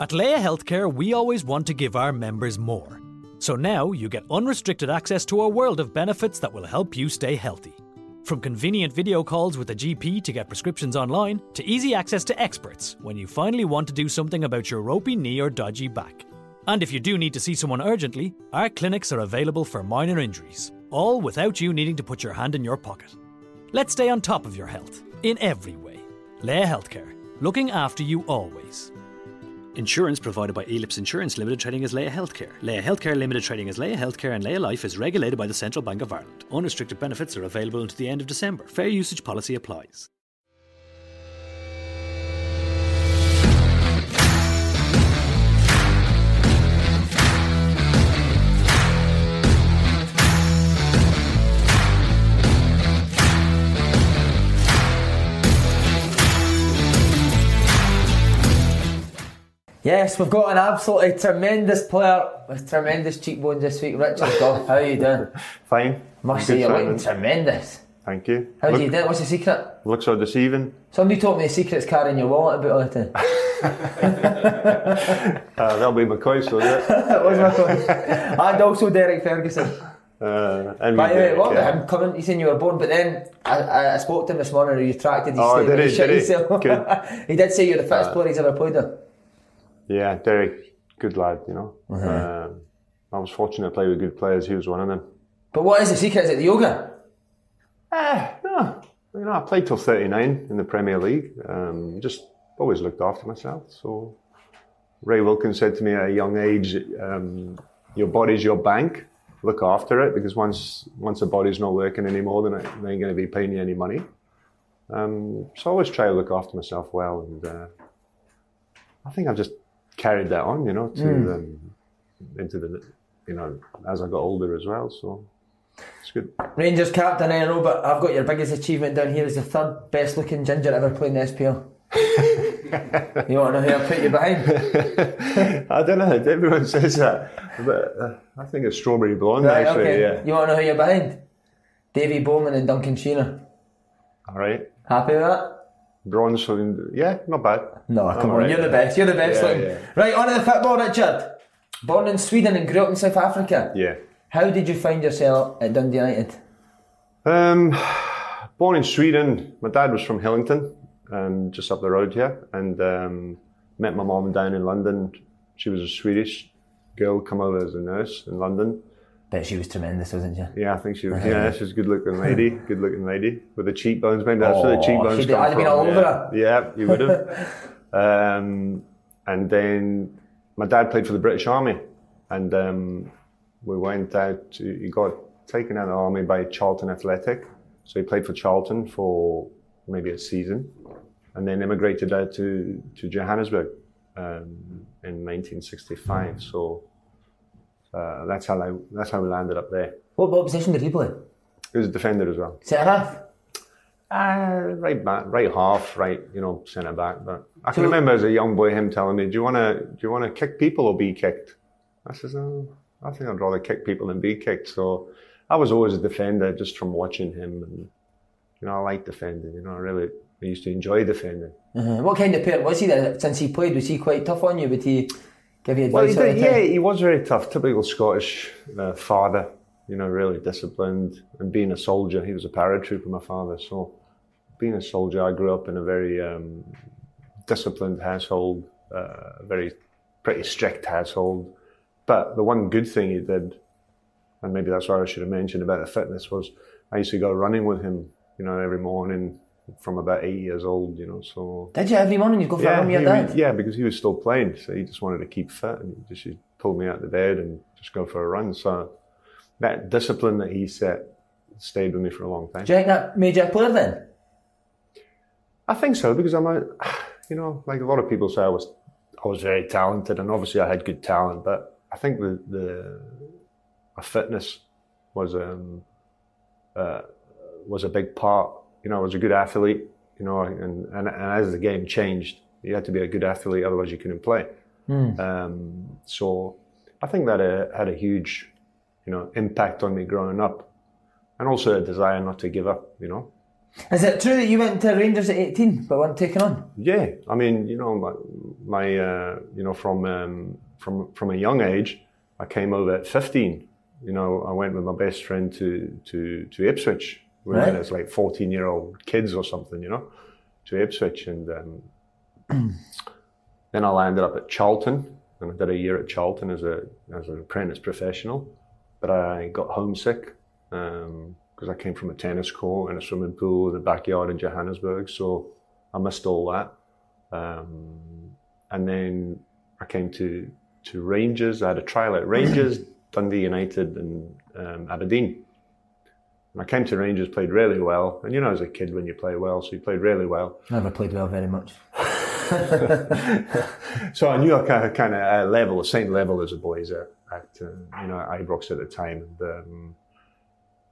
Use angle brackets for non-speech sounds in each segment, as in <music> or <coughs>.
At Laya Healthcare, we always want to give our members more. So now you get unrestricted access to a world of benefits that will help you stay healthy. From convenient video calls with a GP to get prescriptions online, to easy access to experts when you finally want to do something about your ropey knee or dodgy back. And if you do need to see someone urgently, our clinics are available for minor injuries, all without you needing to put your hand in your pocket. Let's stay on top of your health in every way. Laya Healthcare, looking after you always. Insurance provided by Elips Insurance Limited trading as Laya Healthcare. Laya Healthcare Limited trading as Laya Healthcare and Laya Life is regulated by the Central Bank of Ireland. Unrestricted benefits are available until the end of December. Fair usage policy applies. Yes, we've got an absolutely tremendous player with tremendous cheekbones this week. Richard Gough, how are you doing? <laughs> Fine. Must say you're looking tremendous. Thank you. How do Look- you do it? What's the secret? Looks so deceiving. Somebody told me the secret's carrying your wallet about all the time. <laughs> Uh, that'll be McCoist, so it? <laughs> that was my point. and also Derek Ferguson. Uh, and By the way, what yeah. about him coming? He's saying you were born, but then I, I, spoke to him this morning and he retracted his Oh, did he? Did he? He did say you're the fittest Uh, player he's ever played with. Yeah, Derek, good lad, you know. Uh-huh. Um, I was fortunate to play with good players. He was one of them. But what is the secret? Is it the yoga? Ah, no. You know, I played till 39 in the Premier League. Um, just always looked after myself. So Ray Wilkins said to me at a young age, um, your body's your bank. Look after it because once once the body's not working anymore, then it they ain't going to be paying you any money. Um, so I always try to look after myself well, and uh, I think I've just carried that on, you know, to Mm. um, into the you know as I got older as well. So it's good. Rangers captain, I know, but I've got your biggest achievement down here as the third best looking ginger ever playing the SPL. <laughs> you want to know who I put you behind? <laughs> I don't know. Everyone says that, but uh, I think it's strawberry blonde. Right, actually, okay. yeah. You want to know who you're behind? Davy Bowman and Duncan Shearer. All right. Happy with that? Bronze, yeah, not bad. No, I'm come on, right. you're the best. You're the best Yeah, yeah. Right, on to the football, Richard. Born in Sweden and grew up in South Africa. Yeah. How did you find yourself at Dundee United? Um, born in Sweden. My dad was from Hillington, um, just up the road here, and um, met my mom down in London. She was a Swedish girl, come over as a nurse in London. Bet she was tremendous, wasn't she? Yeah, I think she was. Yeah, she's a good-looking lady. Good-looking lady with the cheekbones. Maybe that's where the Oh, cheekbones come I'd have from. been all yeah. over her. Yeah, you would have. <laughs> um, and then my dad played for the British Army, and um, we went out. To, he got taken out of the army by Charlton Athletic, so he played for Charlton for maybe a season, and then immigrated out to to Johannesburg um, in 1965. So. Uh, that's how I, that's how we landed up there. What, what position did he play? He was a defender as well. Centre half? Uh, right back, right half, right, you know, centre back. But I can So- remember as a young boy him telling me, "Do you want to, do you want to kick people or be kicked?" I says, oh, "I think I'd rather kick people than be kicked." So I was always a defender just from watching him, and you know, I like defending. You know, I really I used to enjoy defending. Uh-huh. What kind of player was he that since he played? Was he quite tough on you? Would he give you Well, he did, yeah, he was very tough. Typical Scottish uh, father, you know, really disciplined. And being a soldier, he was a paratrooper, my father. So, being a soldier, I grew up in a very um, disciplined household, uh, very pretty strict household. But the one good thing he did, and maybe that's why I should have mentioned about the fitness, was I used to go running with him, you know, every morning from about eight years old, you know. So Did you every morning you go for a run with your dad? yeah, because he was still playing, so he just wanted to keep fit, and he just he'd pull me out of bed and just go for a run. So that discipline that he set stayed with me for a long time. Do you think that made you a player then? I think so because I'm a, you know, like a lot of people say I was, I was very talented, and obviously I had good talent, but I think the the my fitness was um uh, was a big part. You know, I was a good athlete. You know, and, and and as the game changed, you had to be a good athlete, otherwise you couldn't play. Um, so I think that uh, had a huge, you know, impact on me growing up, and also a desire not to give up. You know. Is it true that you went to Rangers at 18 but weren't taken on? Yeah, I mean, you know, my, my uh, you know, from um, from from a young age, I came over at 15. You know, I went with my best friend to to to Ipswich. We Right. went as like 14 year old kids or something, you know, to Ipswich, and um, <clears throat> then I landed up at Charlton, and I did a year at Charlton as a as an apprentice professional. But I got homesick because I came from a tennis court and a swimming pool in the backyard in Johannesburg, so I missed all that. Um, and then I came to to Rangers. I had a trial at Rangers, <clears throat> Dundee United, and um, Aberdeen. I came to Rangers, played really well, and you know, as a kid when you play well, so you played really well. Never played well very much. <laughs> So I knew I kind of, kind of uh, level, the same level as the boys at, at uh, you know at Ibrox at the time. And, um,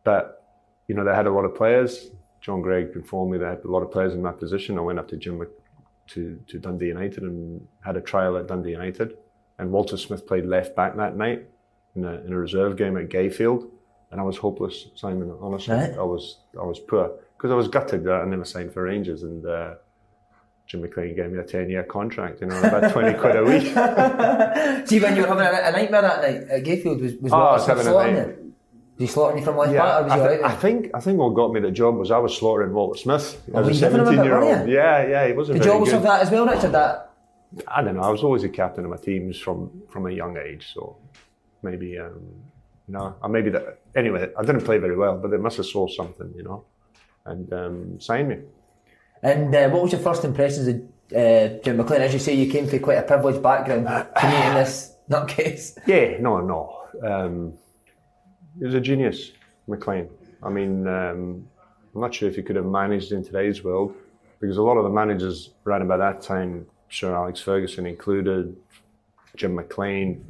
but you know they had a lot of players. John Greig informed me they had a lot of players in my position. I went up to Jim Mc- to to Dundee United and had a trial at Dundee United. And Walter Smith played left back that night in a, in a reserve game at Gayfield, and I was hopeless. Simon, honestly, Right. I was I was poor because I was gutted that I never signed for Rangers and. Uh, Jim McLean gave me a 10 year contract, you know, about 20 quid a week. <laughs> See, when you were having a, a nightmare that night at Gayfield, was, was Oh, I what was having a slaughtering night- you? Slaughtering you from left Yeah, back or was I, he thi- alright I think I think what got me the job was I was slaughtering Walter Smith Oh, as a you giving him a bit, 17 year old. Yeah, yeah, he wasn't Did you always good. have that as well, Richard? That I don't know. I was always a captain of my teams from from a young age, so maybe um, you know, or maybe that. Anyway, I didn't play very well, but they must have saw something, you know, and um, signed me. And uh, what was your first impressions of uh, Jim McLean? As you say, you came from quite a privileged background to meeting this <laughs> nutcase. Yeah, no, no. Um, he was a genius, McLean. I mean, um, I'm not sure if he could have managed in today's world because a lot of the managers around about that time, Sir Alex Ferguson included, Jim McLean,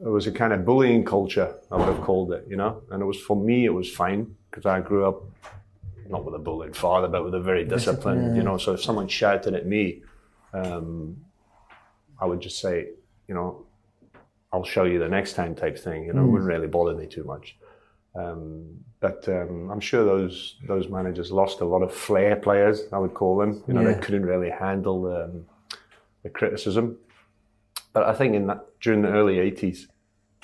it was a kind of bullying culture, I would have called it, you know. And it was for me, it was fine because I grew up not with a bullied father, but with a very disciplined, you know. So if someone shouted at me, um, I would just say, you know, I'll show you the next time type thing. You know, it wouldn't really bother me too much. Um, but um, I'm sure those those managers lost a lot of flair players. I would call them. You know, Yeah. they couldn't really handle um, the criticism. But I think in that during the early '80s,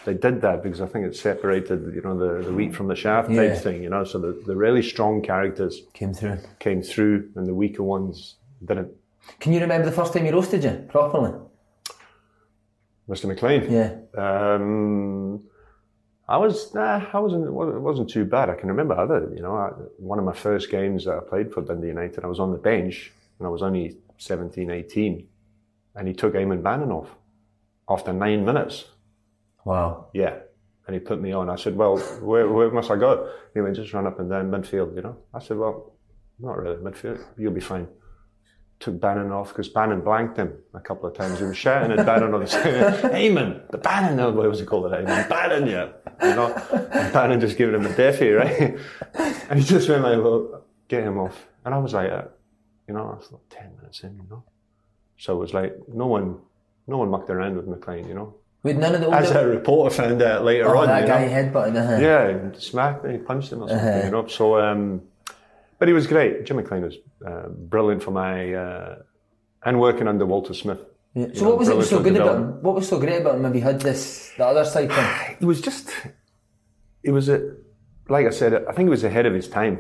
they did that because I think it separated, you know, the, the wheat from the chaff Yeah. type thing. You know, so the, the really strong characters Came through. came through, and the weaker ones didn't. Can you remember the first time you roasted you properly? Mr. McLean. Yeah. Um, I was nah, I wasn't. It wasn't- it wasn't too bad. I can remember other. You know, I, one of my first games that I played for Dundee United, I was on the bench and I was only 17, 18, and he took Eamon Bannon off after nine minutes. Wow. Yeah, and he put me on. I said, "Well, where, where must I go?" He went, "Just run up and down midfield." You know. I said, "Well, not really midfield. You'll be fine." Took Bannon off because Bannon blanked him a couple of times. He was shouting at Bannon on the side, Eamon, <laughs> the Bannon, no, what was he called it? Eamon, Bannon, yeah. You know, and Bannon just giving him a deafie, <laughs> right? And he just went like, well, get him off. And I was like, uh, you know, I like 10 minutes in, you know. So it was like, no one, no one mucked around with McLean, you know. With none of the older... As a reporter found out later oh, on, that you guy know. headbutted. Uh-huh. Yeah, and smacked me, punched him or something, you know. So, um, but he was great. Jim McLean was uh, brilliant for my, uh, and working under Walter Smith. Yeah. So know, what was it brilliant so good about him? What was so great about him? Maybe had this the other side thing. It was just, it was a, like I said, I think he was ahead of his time.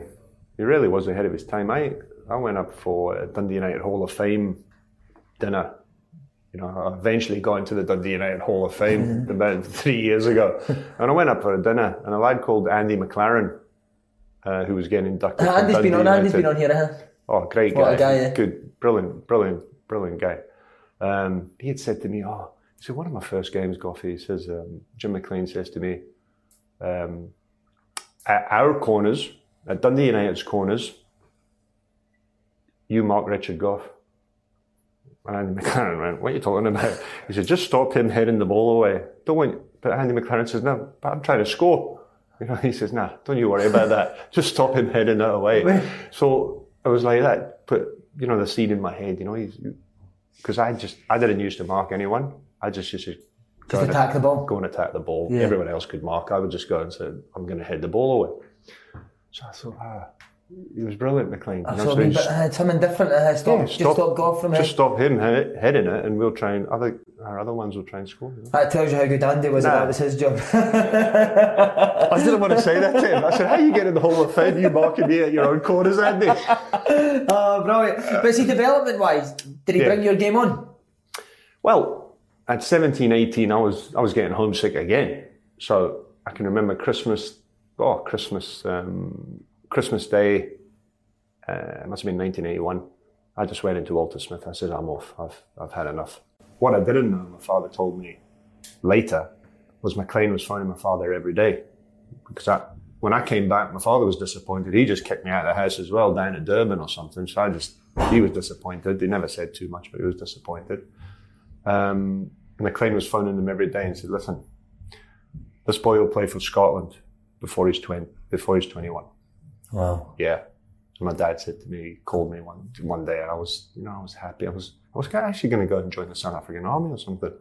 He really was ahead of his time. I, I went up for a Dundee United Hall of Fame dinner you know, I eventually got into the Dundee United Hall of Fame about <laughs> three years ago. <laughs> And I went up for a dinner, and a lad called Andy McLaren, uh, who was getting inducted. Uh, Andy's been on. Andy's been on here. Huh? Oh, great What guy. a guy, yeah. Good, brilliant, brilliant, brilliant guy. Um, he had said to me, oh, he said, one of my first games, Goffy, he says, um, Jim McLean says to me, um, at our corners, at Dundee United's corners, you mark Richard Gough. And Andy McLaren went, what are you talking about? He said, just stop him heading the ball away. Don't want, but Andy McLaren says, no, but I'm trying to score. You know, he says, nah, don't you worry about that. <laughs> Just stop him heading it away. so I was like that, put, you know, the seed in my head, you know, he's, because I just, I didn't used to mark anyone. I just used to go Just and attack the ball. Go and attack the ball. Yeah. Everyone else could mark. I would just go and say, I'm going to head the ball away. So I thought, ah, he was brilliant, McLean. You know, So a so wee he's- bit, uh, something different. Uh, stop, yeah, just stop golf from Just it. stop him heading it, and we'll try and other our other ones will try and score. You know? That tells you how good Andy was. and Nah. That was his job. I didn't want to say that to him. I said, "How you get in the Hall of Fame? You marking me at your own corners, Andy?" <laughs> oh, brilliant! But see, development-wise, did he Yeah. bring your game on? Well, at 17, 18, I was I was getting homesick again. So I can remember Christmas. Oh, Christmas, um, Christmas Day. Uh, it must have been 1981. I just went into Walter Smith. I said, "I'm off. I've I've had enough." What I didn't know, my father told me later, was McLean was phoning my father every day because I, when I came back, my father was disappointed. He just kicked me out of the house as well down at Durban or something. So I just he was disappointed. He never said too much, but he was disappointed. Um, McLean was phoning him every day and said, "Listen, this boy will play for Scotland before he's twenty. Before he's twenty-one." Wow. Yeah. My dad said to me, called me one one day, and I was, you know, I was happy. I was, I was actually going to go and join the South African Army or something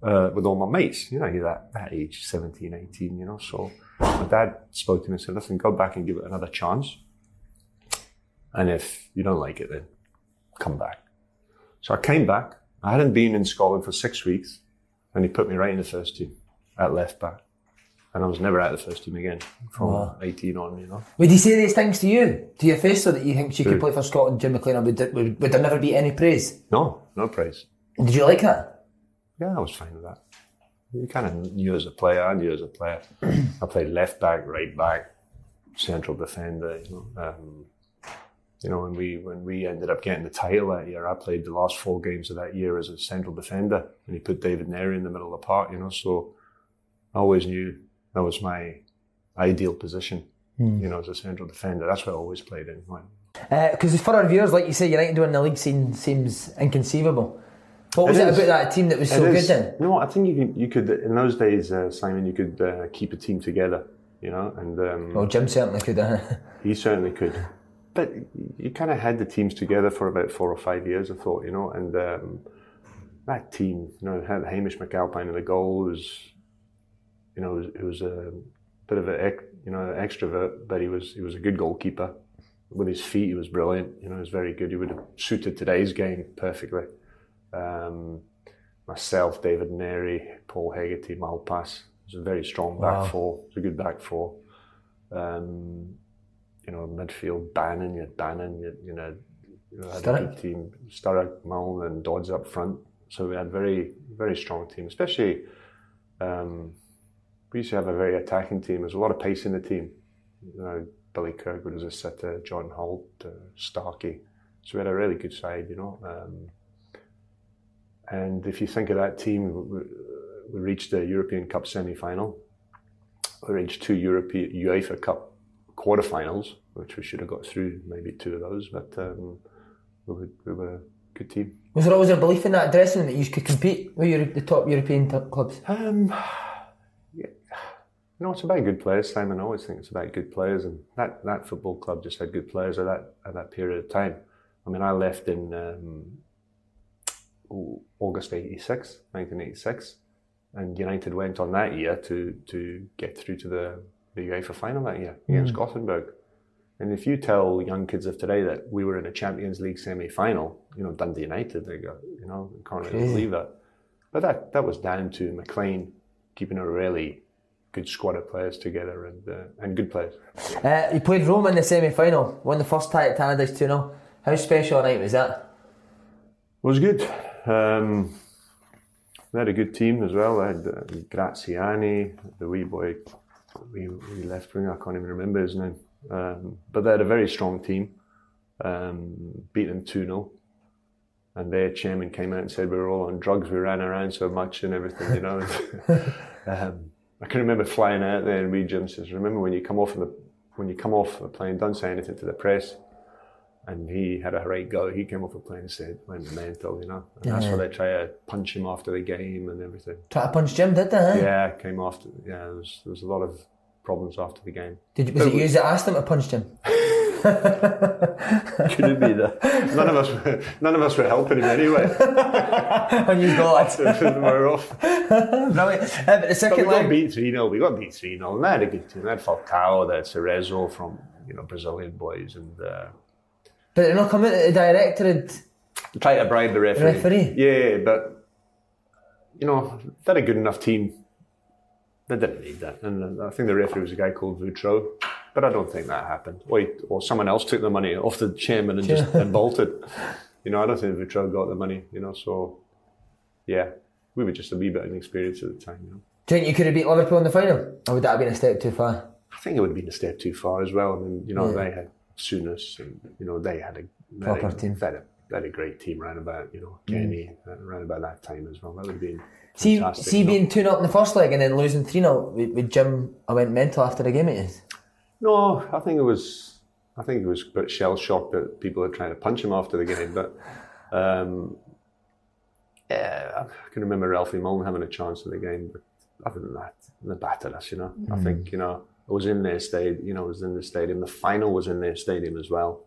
uh, with all my mates. You know, you're that that age, 17, 18, You know, so my dad spoke to me and said, "Listen, go back and give it another chance, and if you don't like it, then come back." So I came back. I hadn't been in Scotland for six weeks, and he put me right in the first team at left back. And I was never out of the first team again from 18 on, you know. Would he say these things to you, to your face, so that you think you could play for Scotland, Jim McLean? Would, there- would, would there never be any praise? No, no praise. And did you like that? Yeah, I was fine with that. You kind of knew as a player, I knew as a player. <clears throat> I played left back, right back, central defender. You know, um, you know when we when we ended up getting the title that year, I played the last four games of that year as a central defender, and he put David Narey in the middle of the park. You know, so I always knew that was my ideal position. You know, as a central defender, that's what I always played in. Because for our viewers, like you say, United doing the league scene seems inconceivable. What was It it, about that team that was so good then? You know what? I think you could, you could in those days, uh, Simon, you could uh, keep a team together. You know, and um, Well, Jim certainly could. Uh, he certainly could. But you kind of had the teams together for about four or five years, I thought. You know, and um, that team, you know, had Hamish McAlpine in the goal. Was, you know, it was, it was a bit of an you know an extrovert, but he was he was a good goalkeeper. With his feet, he was brilliant. You know, he was very good. He would have suited today's game perfectly. Um, myself, David Narey, Paul Hegarty, Malpass. It was a very strong back Wow. four. It was a good back four. Um, you know, midfield, Bannon, you had Bannon, you, you know, you know, had a good team. Sturrock, Milne, and Dodds up front. So we had very, very strong team, especially. Um, we used to have a very attacking team. There's a lot of pace in the team. You know, Billy Kirkwood was a sitter, John Holt, uh, Starkey. So we had a really good side, you know. Um, and if you think of that team, we, we reached the European Cup semi-final. We reached two European UEFA Cup quarterfinals, which we should have got through maybe two of those. But um, we, were, we were a good team. was there always a belief in that dressing that you could compete with Euro- the top European top clubs? Um. No, it's about good players, Simon. I always think it's about good players, and that, that football club just had good players at that at that period of time. I mean, I left in um, August 86, 1986, and United went on that year to to get through to the, the UEFA final that year against Gothenburg. And if you tell young kids of today that we were in a Champions League semi-final, you know, Dundee United, they go, you know, can't really believe that. But that that was down to McLean keeping a really good squad of players together and uh, and good players. Uh, you played Rome in the semi final, won the first tie at Tannadice 2 0. How special a night was that? It was good. Um, they had a good team as well. They had uh, Graziani, the wee boy, wee, wee left winger. I can't even remember his name. Um, but they had a very strong team. Um, beat them two 0 and their chairman came out and said we were all on drugs. We ran around so much and everything, you know. <laughs> um, I can remember flying out there and Reid Jim says, "Remember when you come off the when you come off the plane, don't say anything to the press." And he had a great go. He came off the plane and said, "Went mental," you know. And that's why they try to punch him after the game and everything. Try to punch Jim, did they? eh? Yeah, came after. Yeah, there was, there was a lot of problems after the game. Did you, was it you that asked him to punch Jim? <laughs> <laughs> Could it be that none of us were, none of us were helping him anyway. When you got we're off. Brilliant. Uh, but the But we second got beat 3 0. We got beat 3 0. And they had a good team. They had Falcao, they had Cerezo from you know Brazilian boys, and uh, But they're not coming to the director and try to bribe the referee. Referee? Yeah, but you know they had a good enough team. They didn't need that, and uh, I think the referee was a guy called Vautrot. But I don't think that happened. Or, he- or someone else took the money off the chairman and just and bolted. You know, I don't think Vautrot got the money. You know, so yeah, we were just a wee bit inexperienced at the time. You know. Do you think you could have beat Liverpool in the final? Or would that have been a step too far? I think it would have been a step too far as well. I mean, you know, Yeah. they had Souness and, you know, they had a they Proper team. They had, a, they had a great team around about, you know, Kenny, uh, around about that time as well. That would have been See, see being 2 0 in the first leg and then losing 3 0 with, with Jim, I went mental after the game it is. No, I think it was, I think it was a bit shell shocked that people were trying to punch him after the game. But, um, yeah, I can remember Ralphie Milne having a chance in the game. But other than that, they battered us, you know. I think, you know, I was in their stadium, you know, I was in the stadium. The final was in their stadium as well.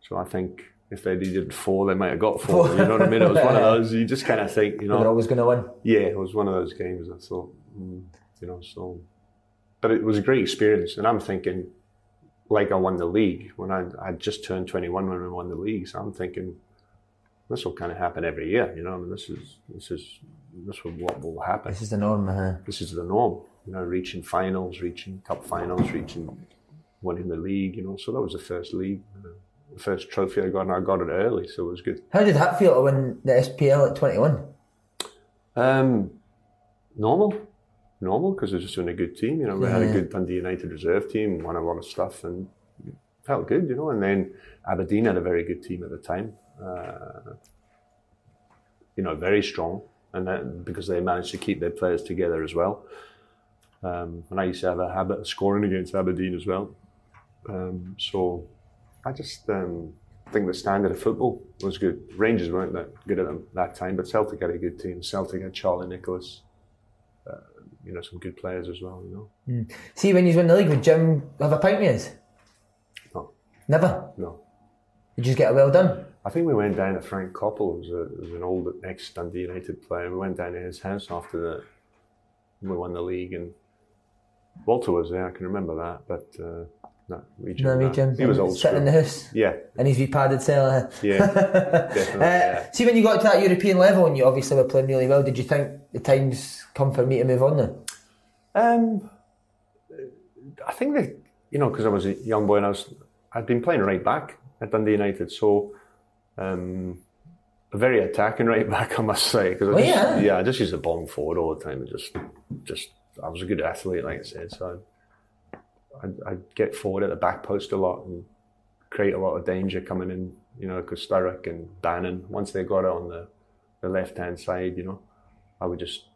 So I think if they needed four, they might have got four. You know what I mean? It was one of <laughs> those, you just kind of think, you know. They're always going to win. Yeah, it was one of those games. I thought, mm, you know, so. But it was a great experience, and I'm thinking, like I won the league when I I just turned 21 when I won the league. So I'm thinking, this will kind of happen every year. You know, I mean, this is this is this is what will happen. This is the norm. Uh, This is the norm. You know, reaching finals, reaching cup finals, reaching winning the league. You know, so that was the first league, uh, the first trophy I got, and I got it early, so it was good. how did that feel to win the SPL at 21? Um, normal, normal because we're just doing a good team. You know, we had a good Dundee United reserve team, won a lot of stuff, and felt good. You know, and then Aberdeen had a very good team at the time. Uh, you know, very strong, and that, because they managed to keep their players together as well. Um, and I used to have a habit of scoring against Aberdeen as well. Um, so I just um, think the standard of football was good. Rangers weren't that good at them that time, but Celtic had a good team. Celtic had Charlie Nicholas, you know, some good players as well. You know, See, when you win the league, would Jim have a pint with us? no, Never. no. Did you just get it well done? I think we went down to Frank Kopel, who was, a, who was an old ex Dundee United player. We went down to his house after the we won the league, and Walter was there. I can remember that, but uh, no, we No, Jim. He was old Sitting in the house. Yeah, In his wee padded cell. uh. yeah, <laughs> definitely. Uh, yeah. See, when you got to that European level and you obviously were playing really well, did you think the time's come for me to move on then? Um, I think that you know because I was a young boy and I was I'd been playing right back at Dundee United, so um, a very attacking right <laughs> back, I must say. Because Oh, yeah? yeah, I just used the ball forward all the time and just just I was a good athlete, like I said. So I'd, I'd get forward at the back post a lot and create a lot of danger coming in. You know, because Sturrock and Bannon, once they got it on the, the left hand side, you know, I would just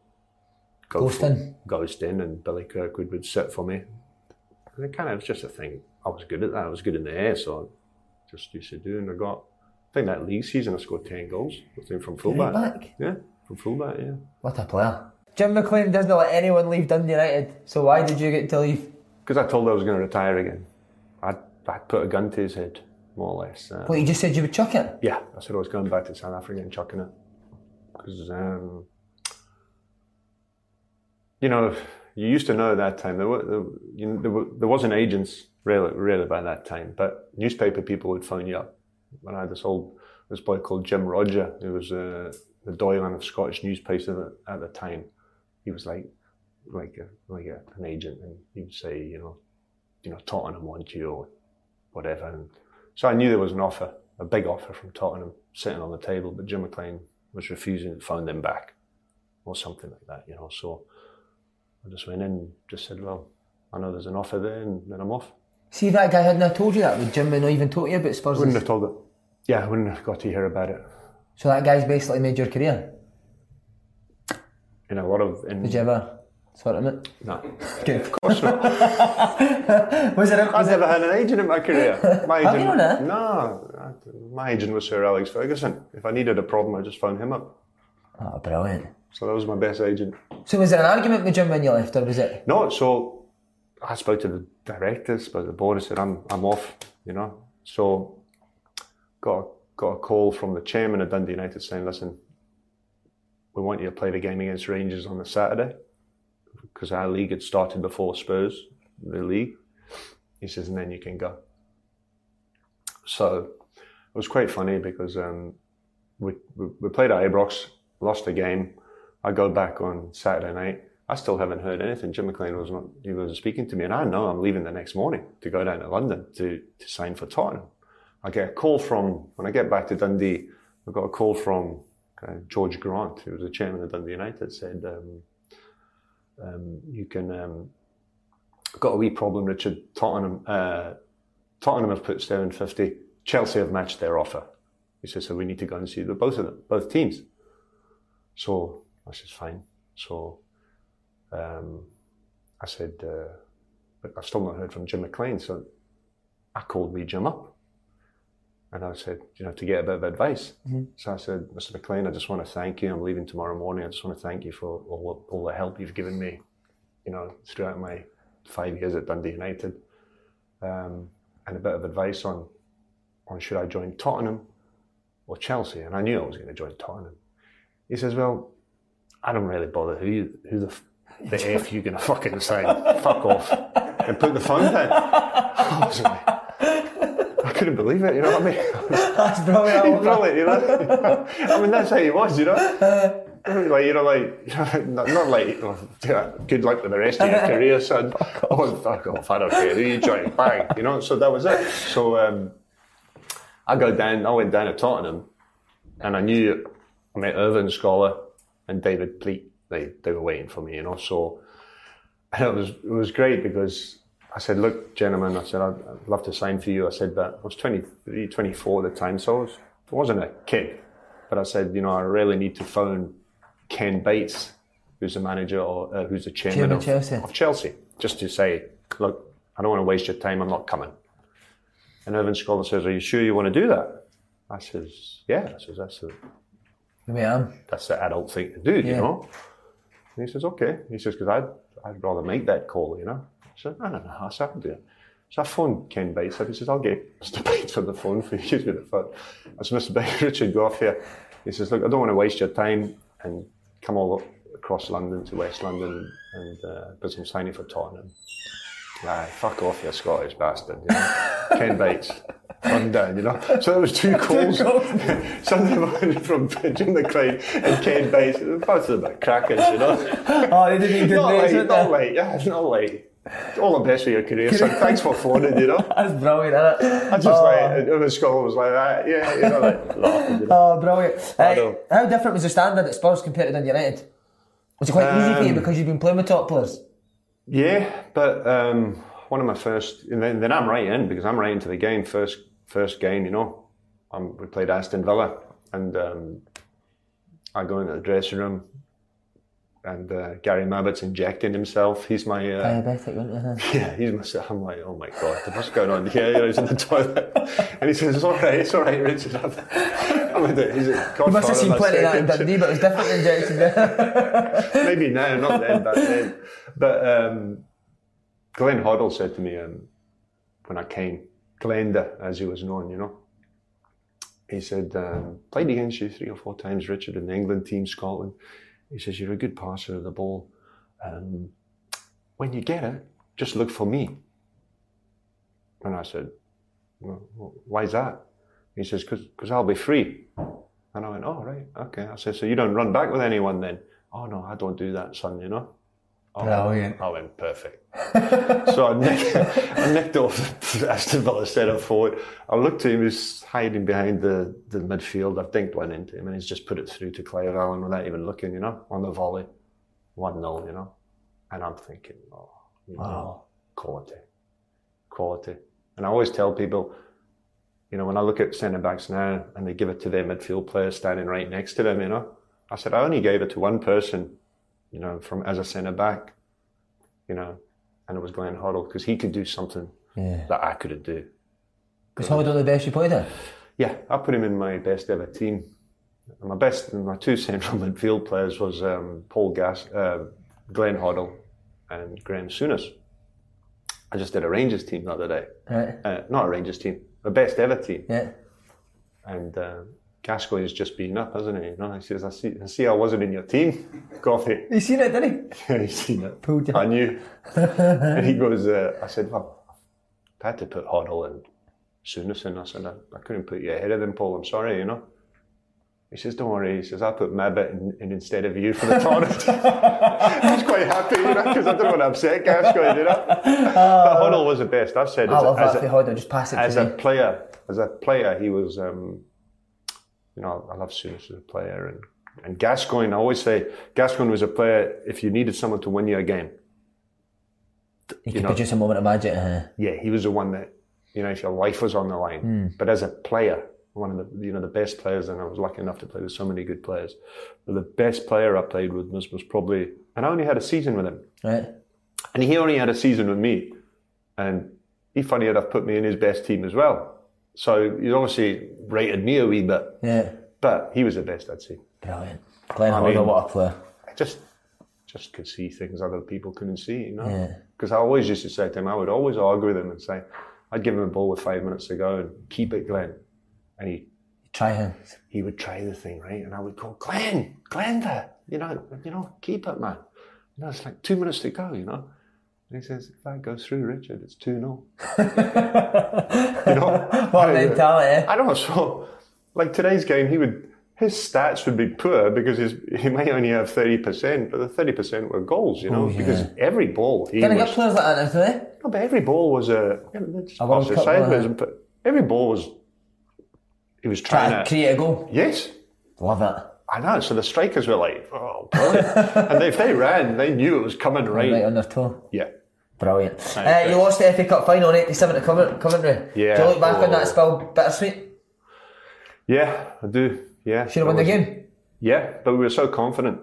go Ghost for- in. ghost in, and Billy Kirkwood would sit for me. And it kind of was just a thing. I was good at that. I was good in the air, so I just used to do. And I got, I think that league season, I scored ten goals. I think from fullback. back? Yeah, from fullback. Yeah. What a player. Jim McLean doesn't let anyone leave Dundee United, so why did you get to leave? Because I told him I was going to retire again. I I put a gun to his head, more or less. Uh, Well, you just said you would chuck it. Yeah, I said I was going back to South Africa and chucking it. Because, um, you know, you used to know at that time, there, were, there, you know, there, were, there wasn't agents really, really by that time, but newspaper people would phone you up. When I had this old, this boy called Jim Rodger, who was uh, the doyen of Scottish newspaper at the time, he was like, like a, like a, an agent, and he would say, you know, you know, Tottenham want you or whatever. And so I knew there was an offer, a big offer from Tottenham sitting on the table, but Jim McLean was refusing to phone them back. or something like that, you know. So I just went in, just said, well, I know there's an offer there, and then I'm off. See that guy hadn't have told you that, would Jim not even told you about Spurs? Wouldn't have told it. Yeah, I wouldn't have got to hear about it. So that guy's basically made your career. In a lot of in Did you ever sort him out? no. Okay. Of course <laughs> not. Was it? I've never had an agent in my career. <laughs> My Have agent, you not? Eh? No, my agent was Sir Alex Ferguson. If I needed a problem, I just phoned him up. oh, brilliant. So that was my best agent. So was there an argument with Jim when you left, or was it? No, so I spoke to the directors, but the board, and said, I'm, I'm off, you know. So got a, got a call from the chairman of Dundee United saying, listen, we want you to play the game against Rangers on the Saturday because our league had started before Spurs, the league. He says, and then you can go. So it was quite funny because um, we, we, played at Ibrox, lost the game. I go back on Saturday night. I still haven't heard anything. Jim McLean was not, he was speaking to me and I know I'm leaving the next morning to go down to London to, to sign for Tottenham. I get a call from, when I get back to Dundee, I got a call from uh, George Grant, who was the chairman of Dundee United, said, um, um, you can, um, got a wee problem, Richard. Tottenham, uh, Tottenham have put 750. Chelsea have matched their offer. He says, so we need to go and see the, both of them, both teams. So I said, fine. So um, I said, uh, I've still not heard from Jim McLean. So I called wee Jim up. And I said, you know, to get a bit of advice. So I said, Mr. McLean, I just want to thank you. I'm leaving tomorrow morning. I just want to thank you for all, all the help you've given me, you know, throughout my five years at Dundee United. Um, and a bit of advice on, on should I join Tottenham or Chelsea? And I knew I was going to join Tottenham. He says, well, I don't really bother who you, who the, f- the <laughs> F you going to fucking sign. Fuck off. And put the phone down. <laughs> I was like, I couldn't believe it, you know what I mean? <laughs> That's brilliant. He's brilliant, you know. <laughs> I mean, that's how he was, you know. Like you know, like <laughs> not, not like oh, good luck with the rest of your career, son. Oh, fuck off! I don't care. Who you join? Bang, you know. So that was it. So um, I go down. I went down to Tottenham, and I knew I met Irvin Scholar and David Pleat. They they were waiting for me, you know. So and it was it was great because I said, look, gentlemen, I said, I'd, I'd love to sign for you. I said, but I was 23, 24 at the time, so I, was, I wasn't a kid. But I said, you know, I really need to phone Ken Bates, who's the manager or uh, who's the chairman, of, Chelsea. of Chelsea, just to say, look, I don't want to waste your time. I'm not coming. And Irvin Scholar says, are you sure you want to do that? I says, yeah. I says, that's the, I am. that's the adult thing to do, you know. And he says, okay. He says, because I'd, I'd rather make that call, you know. I said, no, no, no, I said, I can do it. So I phoned Ken Bates up. He says, I'll get Mr. Bates on the phone for you. <laughs> He's me the phone. I said, Mr. Bates, <laughs> Richard, go off here. He says, look, I don't want to waste your time and come all up across London to West London and uh, because I'm signing for Tottenham. Aye, fuck off, you Scottish bastard. You know? <laughs> Ken Bates. Run down, you know. So there was two calls. Morning from Jim McLean and Ken Bates. Both of them are crackers, you know. Oh, they didn't even not late, didn't late. Yeah, not late. All the best for your career, son. Thanks for phoning, you know. <laughs> That's brilliant, isn't it? I just like, it was school was like that. Yeah, you know, like <laughs> laughing, you know. Oh, brilliant. Uh, how different was the standard at Spurs compared to Dundee United? Was it quite easy for you Um, because you've been playing with top players? Yeah, but um, one of my first, and then, then I'm right in because I'm right into the game. First, first game, you know, um, we played Aston Villa, and um, I go into the dressing room, and uh, Gary Mabbutt's injecting himself. He's my uh, Diabetic, wasn't it? <laughs> yeah, he's my. I'm like, oh my god, what's going on here? You know, he's in the toilet, and he says, "It's all right, it's all right, Richard." I'm, I'm like, he's a You must have seen plenty of that in Dundee, but it was different in there. <laughs> Maybe now, not then, back then. But um, Glenn Hoddle said to me um, when I came, Glenda, as he was known, you know, he said, um, played against you three or four times, Richard, in the England team, Scotland. He says, you're a good passer of the ball. Um, when you get it, just look for me. And I said, well, why's that? He says, because I'll be free. And I went, oh, right, okay. I said, so you don't run back with anyone then? Oh, no, I don't do that, son, you know. Oh, Brilliant. I went perfect. so I nicked, I nicked off <laughs> Aston Villa centre forward. I looked to him, he was hiding behind the, the midfield. I dinked one into him and he's just put it through to Clive Allen without even looking, you know, on the volley. 1 0, you know. And I'm thinking, oh, you know, Wow. quality. Quality. And I always tell people, you know, when I look at centre backs now and they give it to their midfield player standing right next to them, you know, I said, I only gave it to one person, you know, from as a centre back, you know, and it was Glenn Hoddle because he could do something Yeah. that I couldn't do. Was Hoddle the best you played in? Yeah, I put him in my best ever team. And my best, my two central <laughs> midfield players was um, Paul Gas, uh, Glenn Hoddle, and Graham Souness. I just did a Rangers team the other day. Right. Uh, not a Rangers team, a best ever team. Yeah. And uh, Gascoigne's just been up, hasn't he? You know, he says, I see, I see I wasn't in your team. <laughs> Coffee. You seen it, didn't he? <laughs> He's seen it. Pulled you. I knew. <laughs> and he goes, uh, I said, well, I had to put Hoddle and Souness in. I said, I, I couldn't put you ahead of them, Paul. I'm sorry, you know. He says, don't worry. He says, I put Mabbutt in, in instead of you for the tournament. He's quite happy, you know, because I didn't want to upset Gascoigne, you know. but Hoddle was the best. I've said I as, love as, that for a, Hoddle. Just pass it as a me. player, as a player, he was, um, you know, I love Souness as a player. And, and Gascoigne, I always say, Gascoigne was a player, if you needed someone to win you a game, You could know- produce a moment of magic. Uh, yeah, he was the one that, you know, if your life was on the line. But as a player, one of the, you know, the best players, and I was lucky enough to play with so many good players. But the best player I played with was, was probably, and I only had a season with him. right. And he only had a season with me. And he, funny enough, put me in his best team as well. So he obviously rated me a wee bit, Yeah. but he was the best I'd seen. Brilliant. Glenn I Hoddle, mean- what a player. I just just could see things other people couldn't see, you know. Yeah. Because I always used to say to him, I would always argue with him and say, I'd give him a ball with five minutes to go and keep it, Glenn. And he Try him. he would try the thing, right? And I would go, Glenn, there, you know, you know, keep it, man. You know, it's like two minutes to go, you know. And he says, if that goes through, Richard, it's 2 0. <laughs> you know? What a mentality? I don't know. So, like today's game, he would his stats would be poor because his, he might only have thirty percent, but the thirty percent were goals. You know, Oh, yeah. because every ball he Can I get players like that now, today? no, but every ball was a. You know, A World Cup, sideways, uh, every ball was. He was Try trying to to. create a goal. Yes, Love it. I know. So the strikers were like, "Oh, brilliant!" <laughs> and if they ran, they knew it was coming right. Right on their toe. Yeah, Brilliant. Uh, you lost the FA Cup final in 87 to Covent- Coventry. Yeah. Do you look back on Oh. that spell bittersweet? yeah, I do. Yeah, Should have won the game. Yeah, but we were so confident.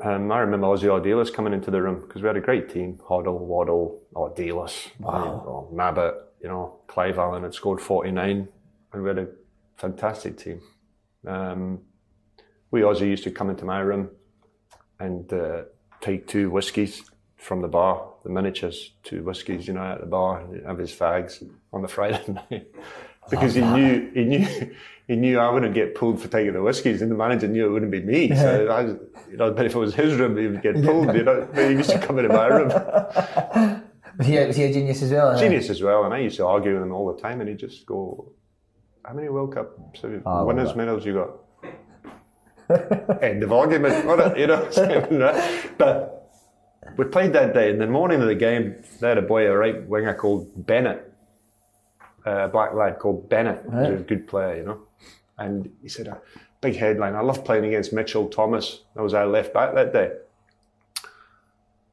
Um, I remember Ossie Ardiles coming into the room because we had a great team. Hoddle, Waddle, Ardiles, wow. Mabbutt, you know, Clive Allen had scored 49 and we had a fantastic team. Um, we Ossie used to come into my room and uh, take two whiskies from the bar, the miniatures, two whiskies, you know, at the bar, have his fags on the Friday <laughs> night. Because he knew, he knew, he knew I wouldn't get pulled for taking the whiskies, and the manager knew it wouldn't be me. So I, was, you know, but if it was his room, he would get pulled. You know, but he used to come into my room. <laughs> Was he, was he a genius as well? eh? Genius as well, and I used to argue with him all the time, and he'd just go, "How many World Cup love winners medals you got?" End of argument, you know. <laughs> but we played that day, In the morning of the game, they had a boy, a right winger called Bennett, uh, a black lad called Bennett, who was a good player, you know. And he said, a big headline. I love playing against Mitchell Thomas. That was our left back that day.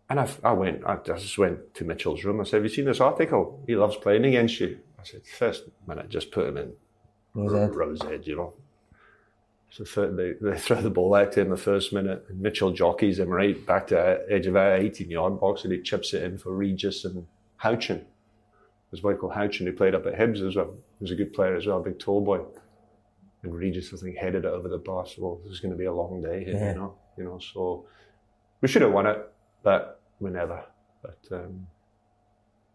And I, I went, I just went to Mitchell's room. I said, Have you seen this article? He loves playing against you. I said, First minute, just put him in Rose Ed. Rose Edge, you know. So they, <laughs> they throw the ball out to him the first minute, and Mitchell jockeys him right back to the edge of our 18 yard box, and he chips it in for Regis and Houchen. There's a boy called Houchen who played up at Hibs as well. He was a good player as well, a big tall boy. And Regis, I think, headed it over the bar. So, well, this is going to be a long day here, Yeah. you know. You know, so we should have won it, but we never. But um,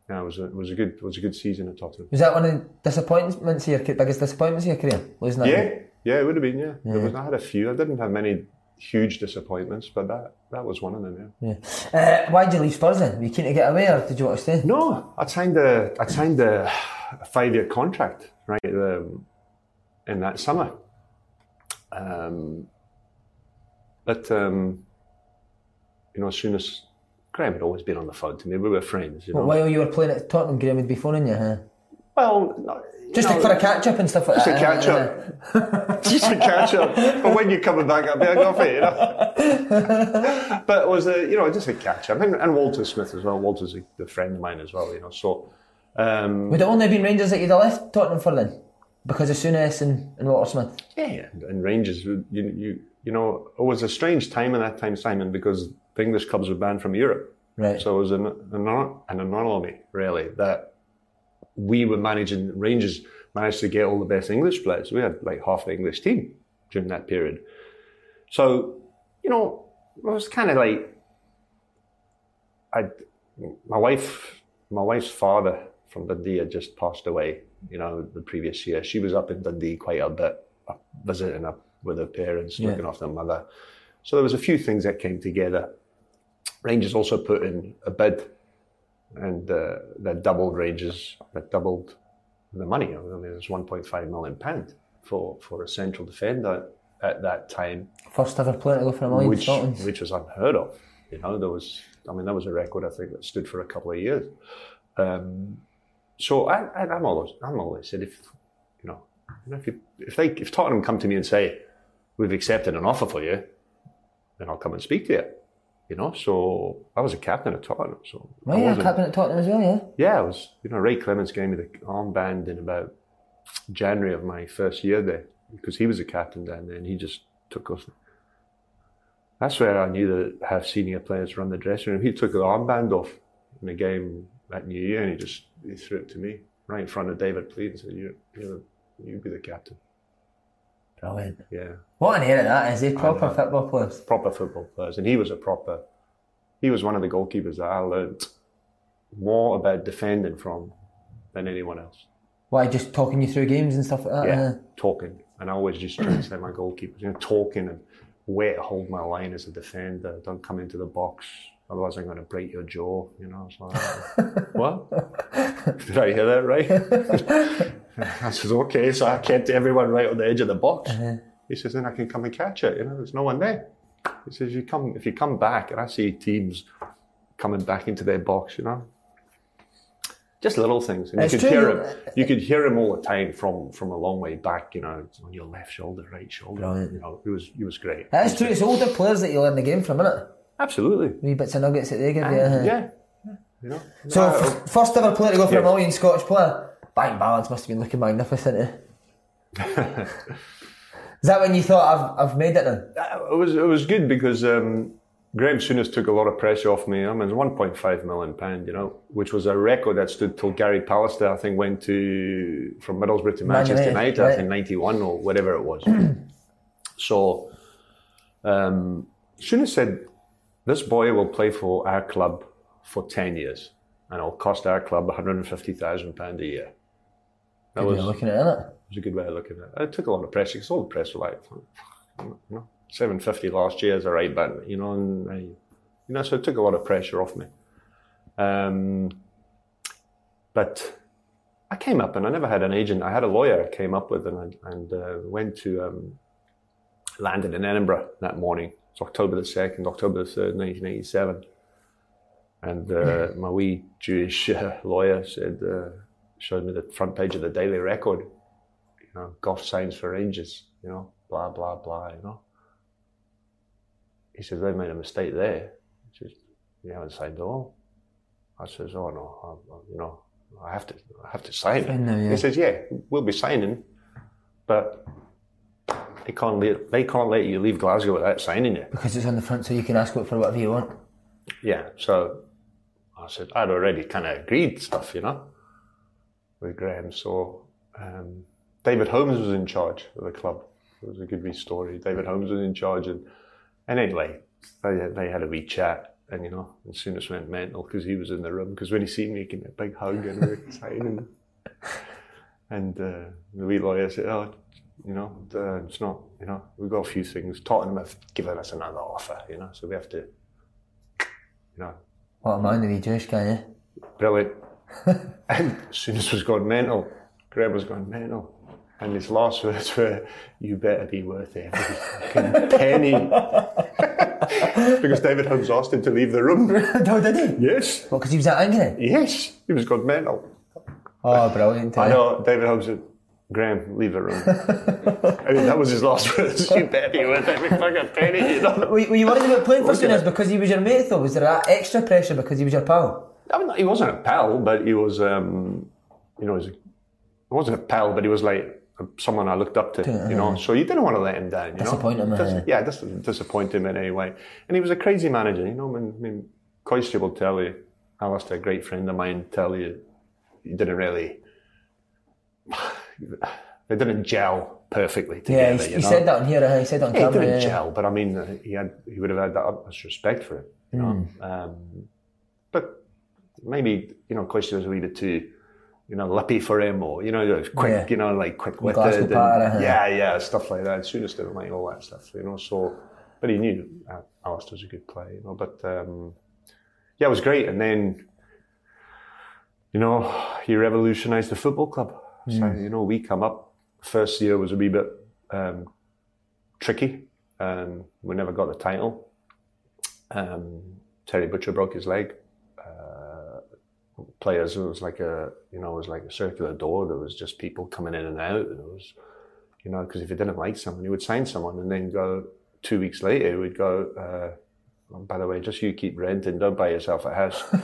yeah, it was a, it was a good it was a good season at Tottenham. Was that one of the disappointments of your biggest disappointments of your career? Losing that Yeah, game? Yeah, it would have been. Yeah, There was, I had a few. I didn't have many huge disappointments, but that that was one of them. Yeah. Uh, why did you leave Spurs then? Were you keen to get away or did you want to stay? No, I signed a I signed a, five year contract right um, in that summer. Um, but um, you know, as soon as Graham had always been on the phone to me. We were friends, you know. While you were playing at Tottenham, Graham would be phoning you, huh? Well, Just know, for a catch up and stuff like just a that. catch uh, up, <laughs> just a catch up. But when you're coming back, I'll be like, off it, you know. <laughs> but it was a, you know, just a catch up, and, and Walter Smith as well. Walter's a, a friend of mine as well, you know. So, um, Would it only have been Rangers that you'd have left Tottenham for then? Because of Souness and, and Walter Smith? yeah, and, and Rangers, you, you, you know, it was a strange time in that time, Simon, because the English clubs were banned from Europe. Right. So it was an, an, an anomaly, really, that we were managing, Rangers managed to get all the best English players. We had like half the English team during that period. So, you know, it was kind of like, I, my wife, my wife's father from Dundee had just passed away, you know, the previous year. She was up in Dundee quite a bit, uh, visiting up with her parents, Yeah. looking after her mother. So there was a few things that came together. Rangers also put in a bid, and uh, that doubled Rangers, that doubled the money. I mean, it was 1.5 million pound for for a central defender at that time, First ever player to go for a million which Scotland. which was unheard of. You know, there was, I mean, that was a record I think that stood for a couple of years. Um, so I, I, I'm always, I'm always said if, you know, you know, if you, if they, if Tottenham come to me and say, we've accepted an offer for you, then I'll come and speak to you. You know, so I was a captain at Tottenham. So I Right, yeah, captain at Tottenham as well, yeah. yeah, I was, you know, Ray Clemence gave me the armband in about January of my first year there because he was a captain then and he just took us. That's where I knew that how senior players run the dressing room. He took the armband off in the game that New Year and he just he threw it to me right in front of David Pleat and said, you, you, you be the captain. Brilliant. Yeah. What an era that is, eh? Proper football players. proper football players, and he was a proper. He was one of the goalkeepers that I learnt more about defending from than anyone else. Why, just talking you through games and stuff like that? Yeah, uh, talking, and I always just try to say my goalkeepers, you know, talking and where to hold my line as a defender. Don't come into the box, otherwise I'm going to break your jaw. You know, it's like, <laughs> what? <laughs> Did I hear that right? <laughs> <laughs> I says, okay, so I kept everyone right on the edge of the box. He says, then I can come and catch it. You know, there's no one there. He says, you come if you come back, and I see teams coming back into their box. You know, just little things, and It's you could hear you- him. You could hear him all the time from from a long way back. You know, on your left shoulder, right shoulder. Brilliant. You know, he was he was great. That's true, it's older players that you learn the game from, isn't it? Absolutely. Wee bits of nuggets that they give you. Yeah. uh. You know. So, Uh, f- first ever player to go for Yeah. a million Scottish player. Bang Balance must have been looking magnificent. Eh? <laughs> Is that when you thought I've, I've made it then? it was it was good because um, Graham Souness took a lot of pressure off me. I mean, it was 1.5 million pound, you know, which was a record that stood till Gary Pallister, I think, went to from Middlesbrough to Manchester United, United, I think 91 or whatever it was. <clears throat> so, um, Souness said, "This boy will play for our club for 10 years, and it'll cost our club 150,000 pound a year." That Good way was of looking at it, It was a good way of looking at it. It took a lot of pressure because all the press were like, you know, 750 last year is a right button, you know, and I, you know, so it took a lot of pressure off me. Um, but I came up and I never had an agent. I had a lawyer I came up with and, I, and uh, went to, um, landed in Edinburgh that morning. It's October the 2nd, October the 3rd, 1987. And uh, <laughs> my wee Jewish uh, lawyer said, uh, showed me the front page of the Daily Record you know, Gough signs for Rangers, you know, blah, blah, blah, you know. He says, they made a mistake there. He says, you haven't signed it all. I says, oh no, I, I- you know, I have to, I have to sign it. now, yeah. He says, yeah, we'll be signing, but they can't let, they can't let you leave Glasgow without signing it. Because it's on the front so you can ask for whatever you want. Yeah, so I said, I'd already kind of agreed stuff, you know, with Graham. So um, David Holmes was in charge of the club. It was a good wee story. David Holmes was in charge. And, and anyway, they, they had a wee chat. And, you know, Souness went mental because he was in the room. Because when he seen me, he gave me a big hug and we were <laughs> excited. And uh, the wee lawyer said, oh, you know, uh, it's not, you know, we've got a few things. Tottenham have given us another offer, you know, so we have to, you know, What a man, the wee Jewish guy, eh? brilliant. <laughs> and Souness was gone mental, Graham was gone mental. And his last words were, you better be worth every fucking penny. <laughs> because David Holmes asked him to leave the room. <laughs> no, did he? yes, What, because he was that angry? yes, he was gone mental. Oh, brilliant. I know David Holmes said, Graham, leave the room. I mean, that was his last words. You bet he was every fucking penny, you know. Were, were you worried about playing for Look at Souness it. because he was your mate though? Was there that extra pressure because he was your pal? I mean, he wasn't a pal, but he was, um, you know, he, was a, he wasn't a pal, but he was like someone I looked up to, you know. So you didn't want to let him down, you Disappoint know. him, Dis- uh. yeah, dis- disappoint him in any way. And he was a crazy manager, you know. I mean, I mean Coisty will tell you, Alistair, a great friend of mine, tell you, he didn't really, <sighs> they didn't gel perfectly together. Yeah, he, you he said that on here. uh, He said that on Yeah, he didn't yeah. gel, but I mean, uh, he had he would have had that utmost respect for it. You know, Hmm. um, but maybe you know, a wee bit too, you know, lippy for him, or you know, quick, Yeah. you know, like quick witted yeah, yeah, stuff like that. Souness didn't like all that stuff, you know. So, but he knew uh, Alistair was a good player, you know. But um, yeah, it was great, and then. You know, he revolutionised the football club. So, Hmm. you know, we come up. First year was a wee bit um, tricky. Um, we never got the title. Um, Terry Butcher broke his leg. Players, it was like a you know, it was like a circular door. There was just people coming in and out. It was, you know, because if you didn't like someone, you would sign someone and then go two weeks later, we'd go. Uh, "Oh, by the way, just you keep renting. Don't buy yourself a house. <laughs>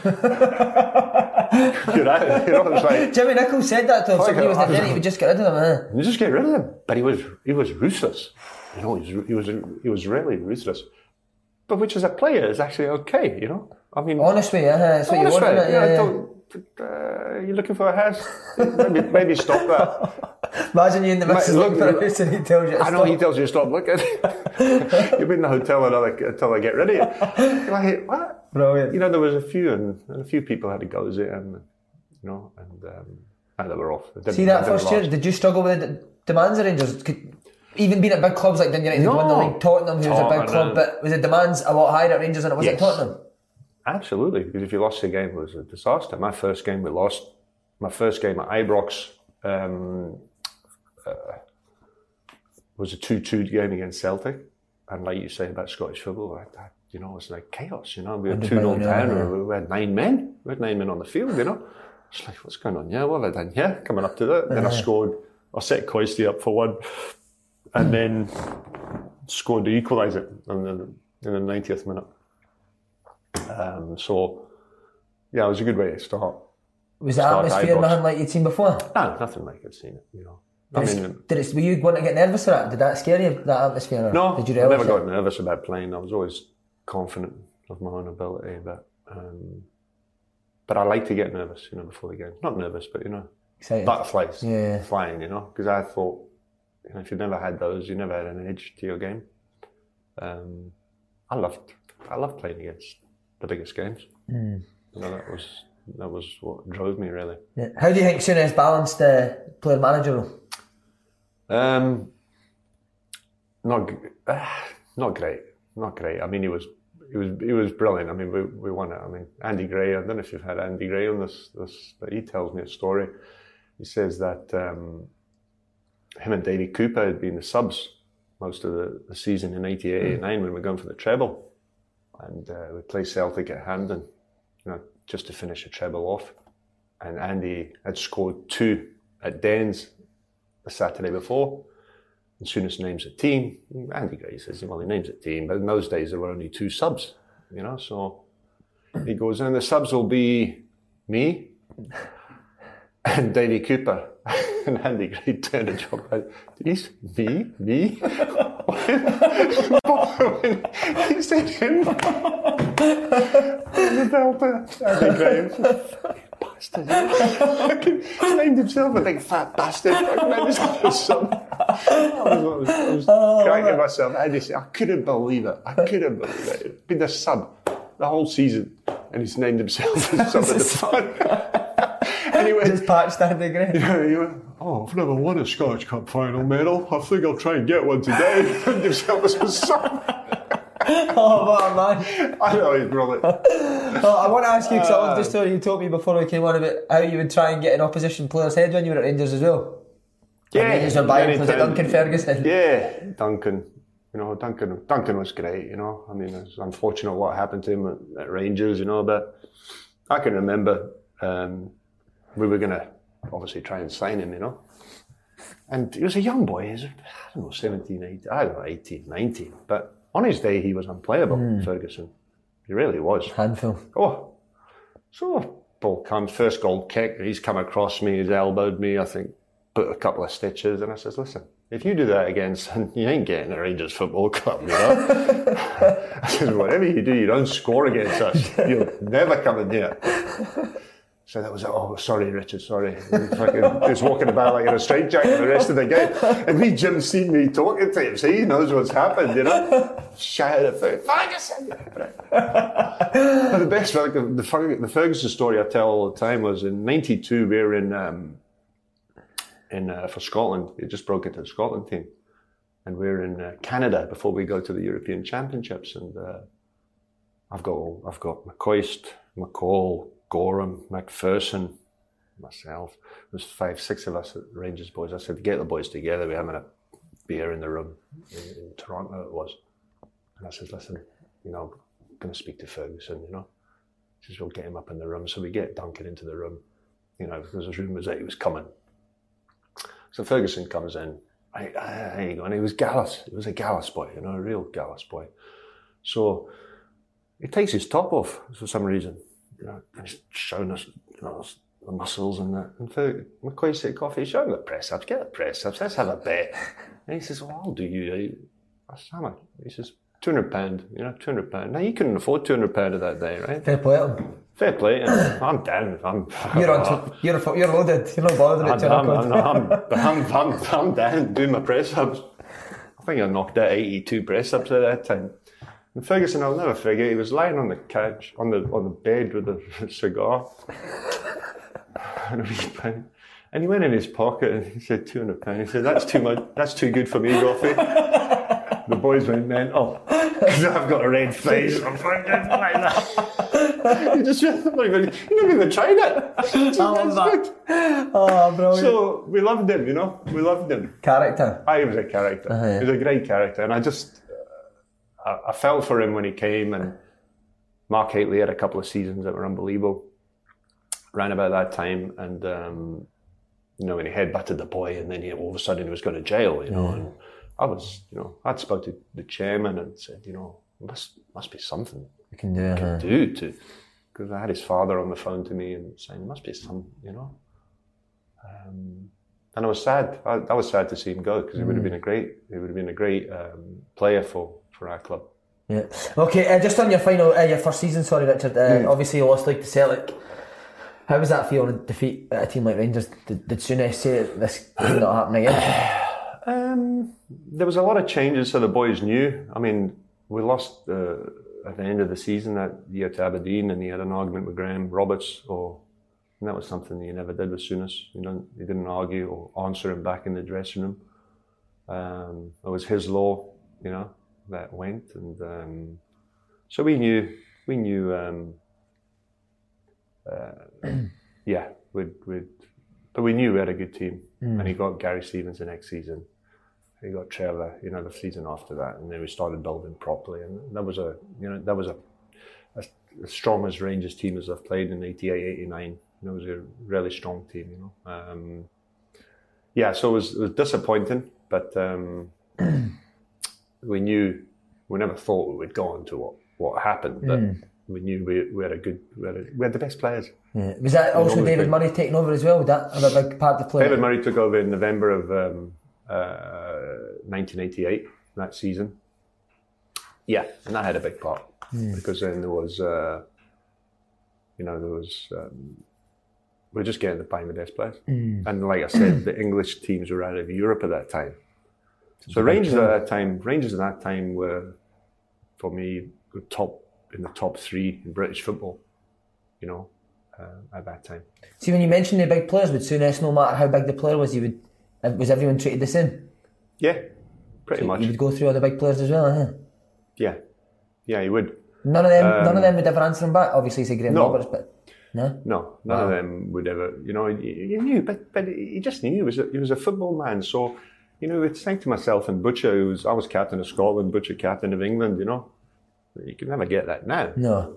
you know, you know, it's like Jimmy Nichols said that to him. Somebody was there, he would just get rid of them. Eh? and just get rid of him. But he was he was ruthless. You know, he was he was he was really ruthless. But which as a player is actually okay. You know, I mean, Honestly, uh, that's what you honest want. way, isn't it? you Yeah, yeah. don't- uh, you looking for a house? maybe, maybe stop that. <laughs> Imagine you in the missus Look- looking for a house and he tells you to I know stop. he tells you to stop looking. <laughs> You've been in the hotel until I, until I get ready. you. You're like, what? Brilliant. You know, there was a few, and, and a few people had to go it, and you know, and um, and they were off. They See that first year? Did you struggle with the demands of Rangers? Could, even being at big clubs like Dundee United, No. won the league, Tottenham, who was a big club, but was the demands a lot higher at Rangers than it was at Tottenham? Absolutely, because if you lost the game, it was a disaster. My first game, we lost. My first game at Ibrox um, uh, was a 2 2 game against Celtic. And like you say about Scottish football, like that, you know, it's like chaos. You know, we were 2 0 down, we had nine men. We had nine men on the field, you know. It's like, what's going on? Yeah, what have I done? Yeah, coming up to that. Then I scored, I set Coisty up for one, and then scored to equalise it in the, in the 90th minute. Um, so, yeah, it was a good way to start. Was the Start atmosphere nothing like you'd seen before? No, nothing like I'd seen it, you know. I Did, mean, it, did it, were you going to get nervous at that? Did that scare you, that atmosphere? or no, Did you I never it? got nervous about playing. I was always confident of my own ability, but um, but I like to get nervous, you know, before the game. Not nervous, but you know, Excited. butterflies Yeah. flying, you know, because I thought, you know, if you've never had those, you never had an edge to your game. Um, I loved, I loved playing against the biggest games. You know, that was that was what drove me really. Yeah. How do you think Souness balanced the player manager role? Um, not ah, <sighs> not great, not great. I mean, he was he was he was brilliant. I mean, we, we won it. I mean, Andy Gray. I don't know if you've had Andy Gray on this this, but he tells me a story. He says that um, him and Davy Cooper had been the subs most of the, the season in 88, 89 when we were going for the treble, and uh, we play Celtic at Hampden, you know, just to finish the treble off. And Andy had scored two at Dens the Saturday before. Souness names a team, Andy Gray says, well, he names a team, but in those days there were only two subs, you know, so he goes, and the subs will be me <laughs> and Davy Cooper. <laughs> and Andy Gray <laughs> turned to job like, He's me? Me? He said him. the Delta. Andy Gray. Bastard. Fucking named himself a big fat bastard. Fucking named a son. I was, I was, cracking myself. I, just, I couldn't believe it. I couldn't believe it. He'd been the sub the whole season, and he's named himself as sub at the front. Anyway, Just patched Andy Gray. yeah, he went, oh, I've never won a Scottish Cup final medal. I think I'll try and get one today. Named himself as a sub. oh, what a man. I know he's brilliant. Well, I want to ask you, because I love the story you told me before we came on about how you would try and get an opposition player's head when you were at Rangers as well. Yeah, Rangers were buying, was it. Duncan Ferguson? Yeah, Duncan. You know, Duncan Duncan was great. You know, I mean, it's unfortunate what happened to him at, at Rangers. You know, but I can remember um, we were going to obviously try and sign him. You know, and he was a young boy. He was, I don't know, 17, 18, I don't know, 18, 19. But on his day, he was unplayable, hmm. Ferguson. He really was. Handful. Oh, so ball comes, first goal kick, he's come across me, he's elbowed me, I think, put a couple of stitches, and I says, listen, if you do that again, son, <laughs> you ain't getting a Rangers Football Club, you know? <laughs> I says, whatever you do, you don't score against us. <laughs> You'll never come in here. So that was, oh, sorry, Richard, sorry. Fucking, was walking about like in a straitjacket the rest of the game. And me, Jim, seen me talking to him, so he knows what's happened, you know? Shouted at Ferguson! But the best, like, the, the, Ferguson story I tell all the time was in '92. We were in um, in uh, for Scotland. We just broke into the Scotland team, and we were in uh, Canada before we go to the European Championships. And uh, I've got I've got McCoist, McCall, Goram, McPherson, myself. There's five, six of us Rangers boys. I said, get the boys together. We're having a beer in the room in, in Toronto. It was. And I said, listen, you know, I'm going to speak to Ferguson, you know. He says, we'll get him up in the room. So we get Duncan into the room, you know, because there's rumours that he was coming. So Ferguson comes in. I, there uh, you go. And he was Gallus. He was a Gallus boy, you know, a real Gallus boy. So he takes his top off for some reason, you know, showing us, you know, the muscles and that. And Fer- McCoy said, coffee, show showing the press ups, get the press ups, let's have a bet. And he says, well, I'll do you. I said, how much? He says, £200, you know, £200. Now, you couldn't afford £200 of that day, right? Fair play. Fair play. And I'm down. I'm, <laughs> You're on. T- you're you're loaded. You're not bothered about I'm, I'm, I'm, I'm, I'm, I'm down doing my press ups. I think I knocked out 82 press ups at that time. And Ferguson, I'll never forget, he was lying on the couch, on the on the bed with a <laughs> cigar. <laughs> and, a wee pen. and he went in his pocket and he said, 200 pounds. He said, that's too much, that's too good for me, Goffy. <laughs> the boys went mental. Because I've got a red face. I'm fucking like that. you just, not even, he never even tried it. Just, love that. Oh, brilliant. So we loved him, you know, we loved him. Character. I was a character. Uh-huh. He was a great character, and I just I, I felt for him when he came. And Mark Hateley had a couple of seasons that were unbelievable. Ran about that time, and um, you know when he headbutted the boy, and then he, all of a sudden he was going to jail. You know, and I was, you know, I'd spoke to the chairman and said, you know, must must be something You can do can do to because I had his father on the phone to me and saying must be some you know um, and I was sad I, I was sad to see him go because he would have been a great he would have been a great um, player for for our club Yeah. Okay, uh, just on your final, uh, your first season, sorry, Richard. Uh, Hmm. Obviously, you lost like to Celtic. How was that feel to defeat a team like Rangers? Did, did Souness say this could not happen again? <coughs> um, there was a lot of changes so the boys knew I mean we lost uh, at the end of the season that year to Aberdeen and he had an argument with Graham Roberts or and that was something you never did with Souness you don't you didn't argue or answer him back in the dressing room um, it was his law you know that went and um, so we knew we knew um, uh, <clears throat> yeah we'd, we'd but we knew we had a good team. And he got Gary Stevens the next season. He got Trevor, you know, the season after that, and then we started building properly, and that was a, you know, that was a, a, as strong as Rangers team as I've played in 88, 89. You know, it was a really strong team, you know. Um, yeah, so it was, it was disappointing, but um, <clears throat> we knew, we never thought we would go on to what, what happened, but we knew we, we had a good, we had, a, we had the best players. Yeah. Was that also David been- Murray taking over as well? Would that have a big part to play? David Murray took over in November of um, uh, 1988, that season. Yeah, and that had a big part because then there was, uh, you know, there was, um, we are just getting the best players. And like I said, the English teams were out of Europe at that time. So Rangers at that time, Rangers at that time were, for me, the top in the top three in British football. You know, uh, at that time. See, when you mentioned the big players, would Souness, no matter how big the player was, you would uh, was everyone treated the same? Yeah, pretty much. You would go through all the big players as well, huh? Yeah, yeah, he would. None of them, none of them would ever answer him back. Obviously, he's a Graham Um, No. Roberts, but no. No, none of them would ever. You know, you, you knew, but but he just knew he was a, he was a football man. So you know, it's saying to myself and Butcher, who was I was captain of Scotland, Butcher captain of England. You know, you can never get that now. No.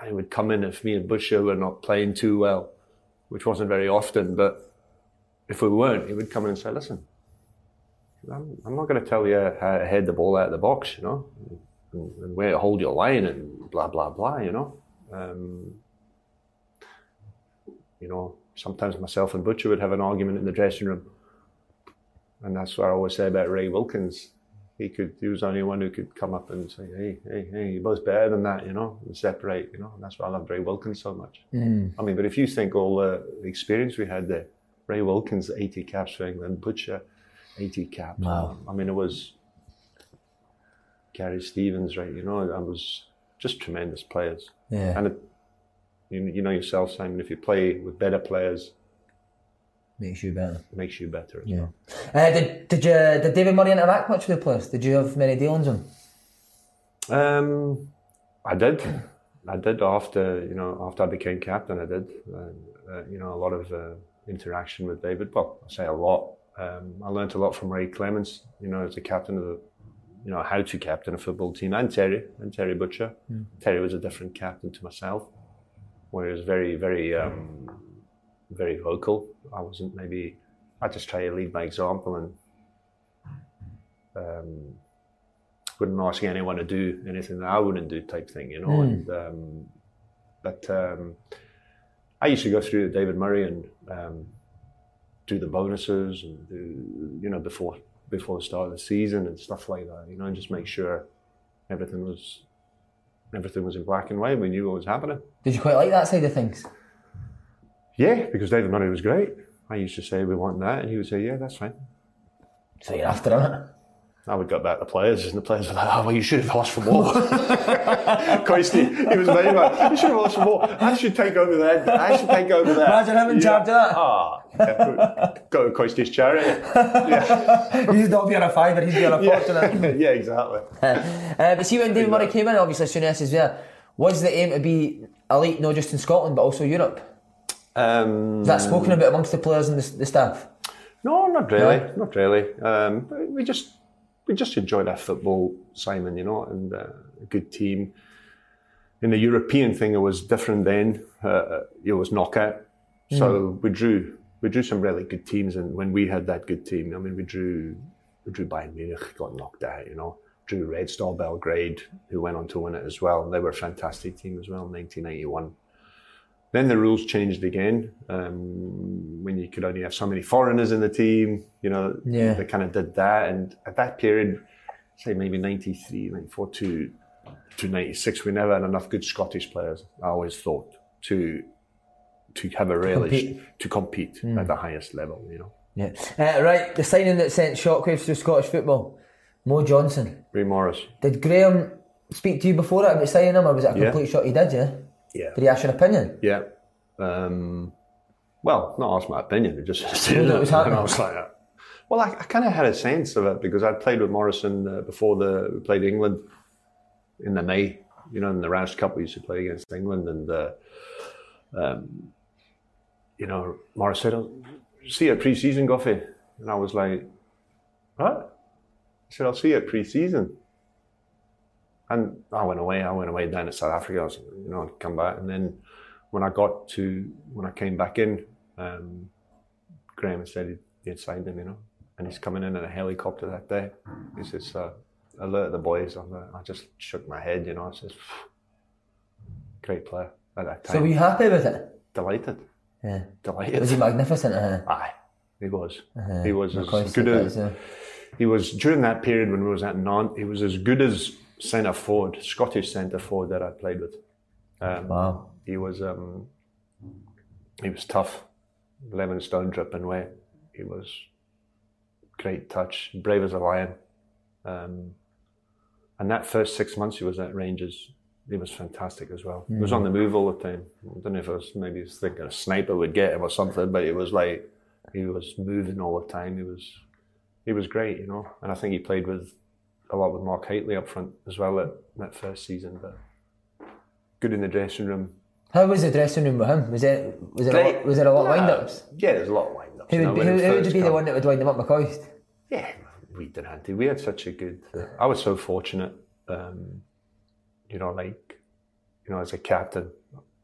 I would come in if me and Butcher were not playing too well, which wasn't very often, but if we weren't, he would come in and say, listen, I'm, I'm not going to tell you how to head the ball out of the box, you know, and, and where to hold your line and blah, blah, blah, you know. Um, you know, sometimes myself and Butcher would have an argument in the dressing room. And that's what I always say about Ray Wilkins. He could, he was the only one who could come up and say, hey, hey, hey, you're both better than that, you know, and separate, you know. And that's why I love Ray Wilkins so much. Mm. I mean, but if you think all the experience we had there, Ray Wilkins, 80 caps for England, Butcher, 80 caps. Wow. I mean, it was Gary Stevens, right? You know, I was just tremendous players. Yeah. And it, you, you know yourself, Simon, if you play with better players, Makes you better. makes you better as Yeah. well. Uh, did, did, you, did David Murray interact much with the players? Did you have many dealings with him? Um, I did. I did after you know after I became captain. I did. Uh, uh, you know a lot of uh, interaction with David. Well, I say a lot. Um, I learned a lot from Ray Clemence. You know, as the captain of the, you know, how to captain a football team, and Terry and Terry Butcher. Terry was a different captain to myself, where he was very, very, um, very vocal. I wasn't maybe. I just try to lead by example and. Um, wouldn't ask anyone to do anything that I wouldn't do type thing, you know. And um, but um, I used to go through David Murray and um, do the bonuses and do, you know before before the start of the season and stuff like that, you know, and just make sure everything was everything was in black and white. We knew what was happening. Did you quite like that side of things? Yeah, because David Murray was great. I used to say we want that, and he would say, "Yeah, that's fine." So you're after it. I would go back to the players, and the players were like, "Oh, well, you should have asked for more." <laughs> Christy, he was very much. You should have asked for more. I should take over that. I should take over that. Imagine having in charge of that. Ah, yeah, go to Christy's charity. <laughs> He's not being a fiver, he's being a fortune. <laughs> yeah, exactly. Uh, but see, when David Murray came in, obviously Souness is there. Was the aim to be elite, not just in Scotland, but also Europe? Um, Is that spoken about amongst the players and the, the staff? No, not really, not really. Um, but we just we just enjoyed our football, Simon. You know, and uh, a good team. In the European thing, it was different then. Uh, it was knockout, so we drew we drew some really good teams. And when we had that good team, I mean, we drew we drew Bayern Munich, got knocked out. You know, drew Red Star Belgrade, who went on to win it as well. They were a fantastic team as well in 1981. Then the rules changed again um, when you could only have so many foreigners in the team. You know, Yeah. they kind of did that. And at that period, say maybe 93, 94 to, to 96, we never had enough good Scottish players, I always thought, to to have a really compete. to compete at the highest level, you know. Yeah. Uh, right, the signing that sent shockwaves through Scottish football, Mo Johnston. Ray Morris. Did Graham speak to you before that about signing him, or was it a Yeah. complete shot he did, yeah? Yeah. Did he ask your opinion? Yeah. Um, well, not ask my opinion. It just <laughs> knew it was and happening. <laughs> I was like, uh, well, I, I kind of had a sense of it because I'd played with Morrison uh, before the we played England in the May. You know, in the Rous Cup, we used to play against England, and uh, um, you know, Morris said, "I'll "See you at pre-season, Goffey," and I was like, "What?" He said, "I'll see you at pre-season." And I went away. I went away down to South Africa. I was, you know, I'd come back, and then when I got to when I came back in, um, Graham said he'd, he had signed him, you know, and he's coming in in a helicopter that day. He says, uh, "Alert the boys." I'm I just shook my head, you know. I says, "Great player at that time." So were you happy with it? delighted, Yeah. delighted. Was he magnificent? Uh, Aye, he was. He was as good as yeah. he was during that period when we was at Nantes. He was as good as centre forward, Scottish centre forward that I played with. Um, Wow. He was um, he was tough, lemon stone dripping wet. He was great touch, brave as a lion. Um, and that first six months he was at Rangers, he was fantastic as well. He was on the move all the time. I don't know if it was maybe he was thinking a sniper would get him or something, but it was like he was moving all the time. He was he was great, you know. And I think he played with a lot with Mark Hateley up front as well at that first season. But good in the dressing room. How was the dressing room with him? Was it was it a lot, was there a lot of wind ups? Yeah, there's a lot of wind ups. Who would, be, who, who would be the one that would wind him up McCoist? Yeah, we didn't have to. We had such a good. Uh, I was so fortunate, um, you know, like, you know, as a captain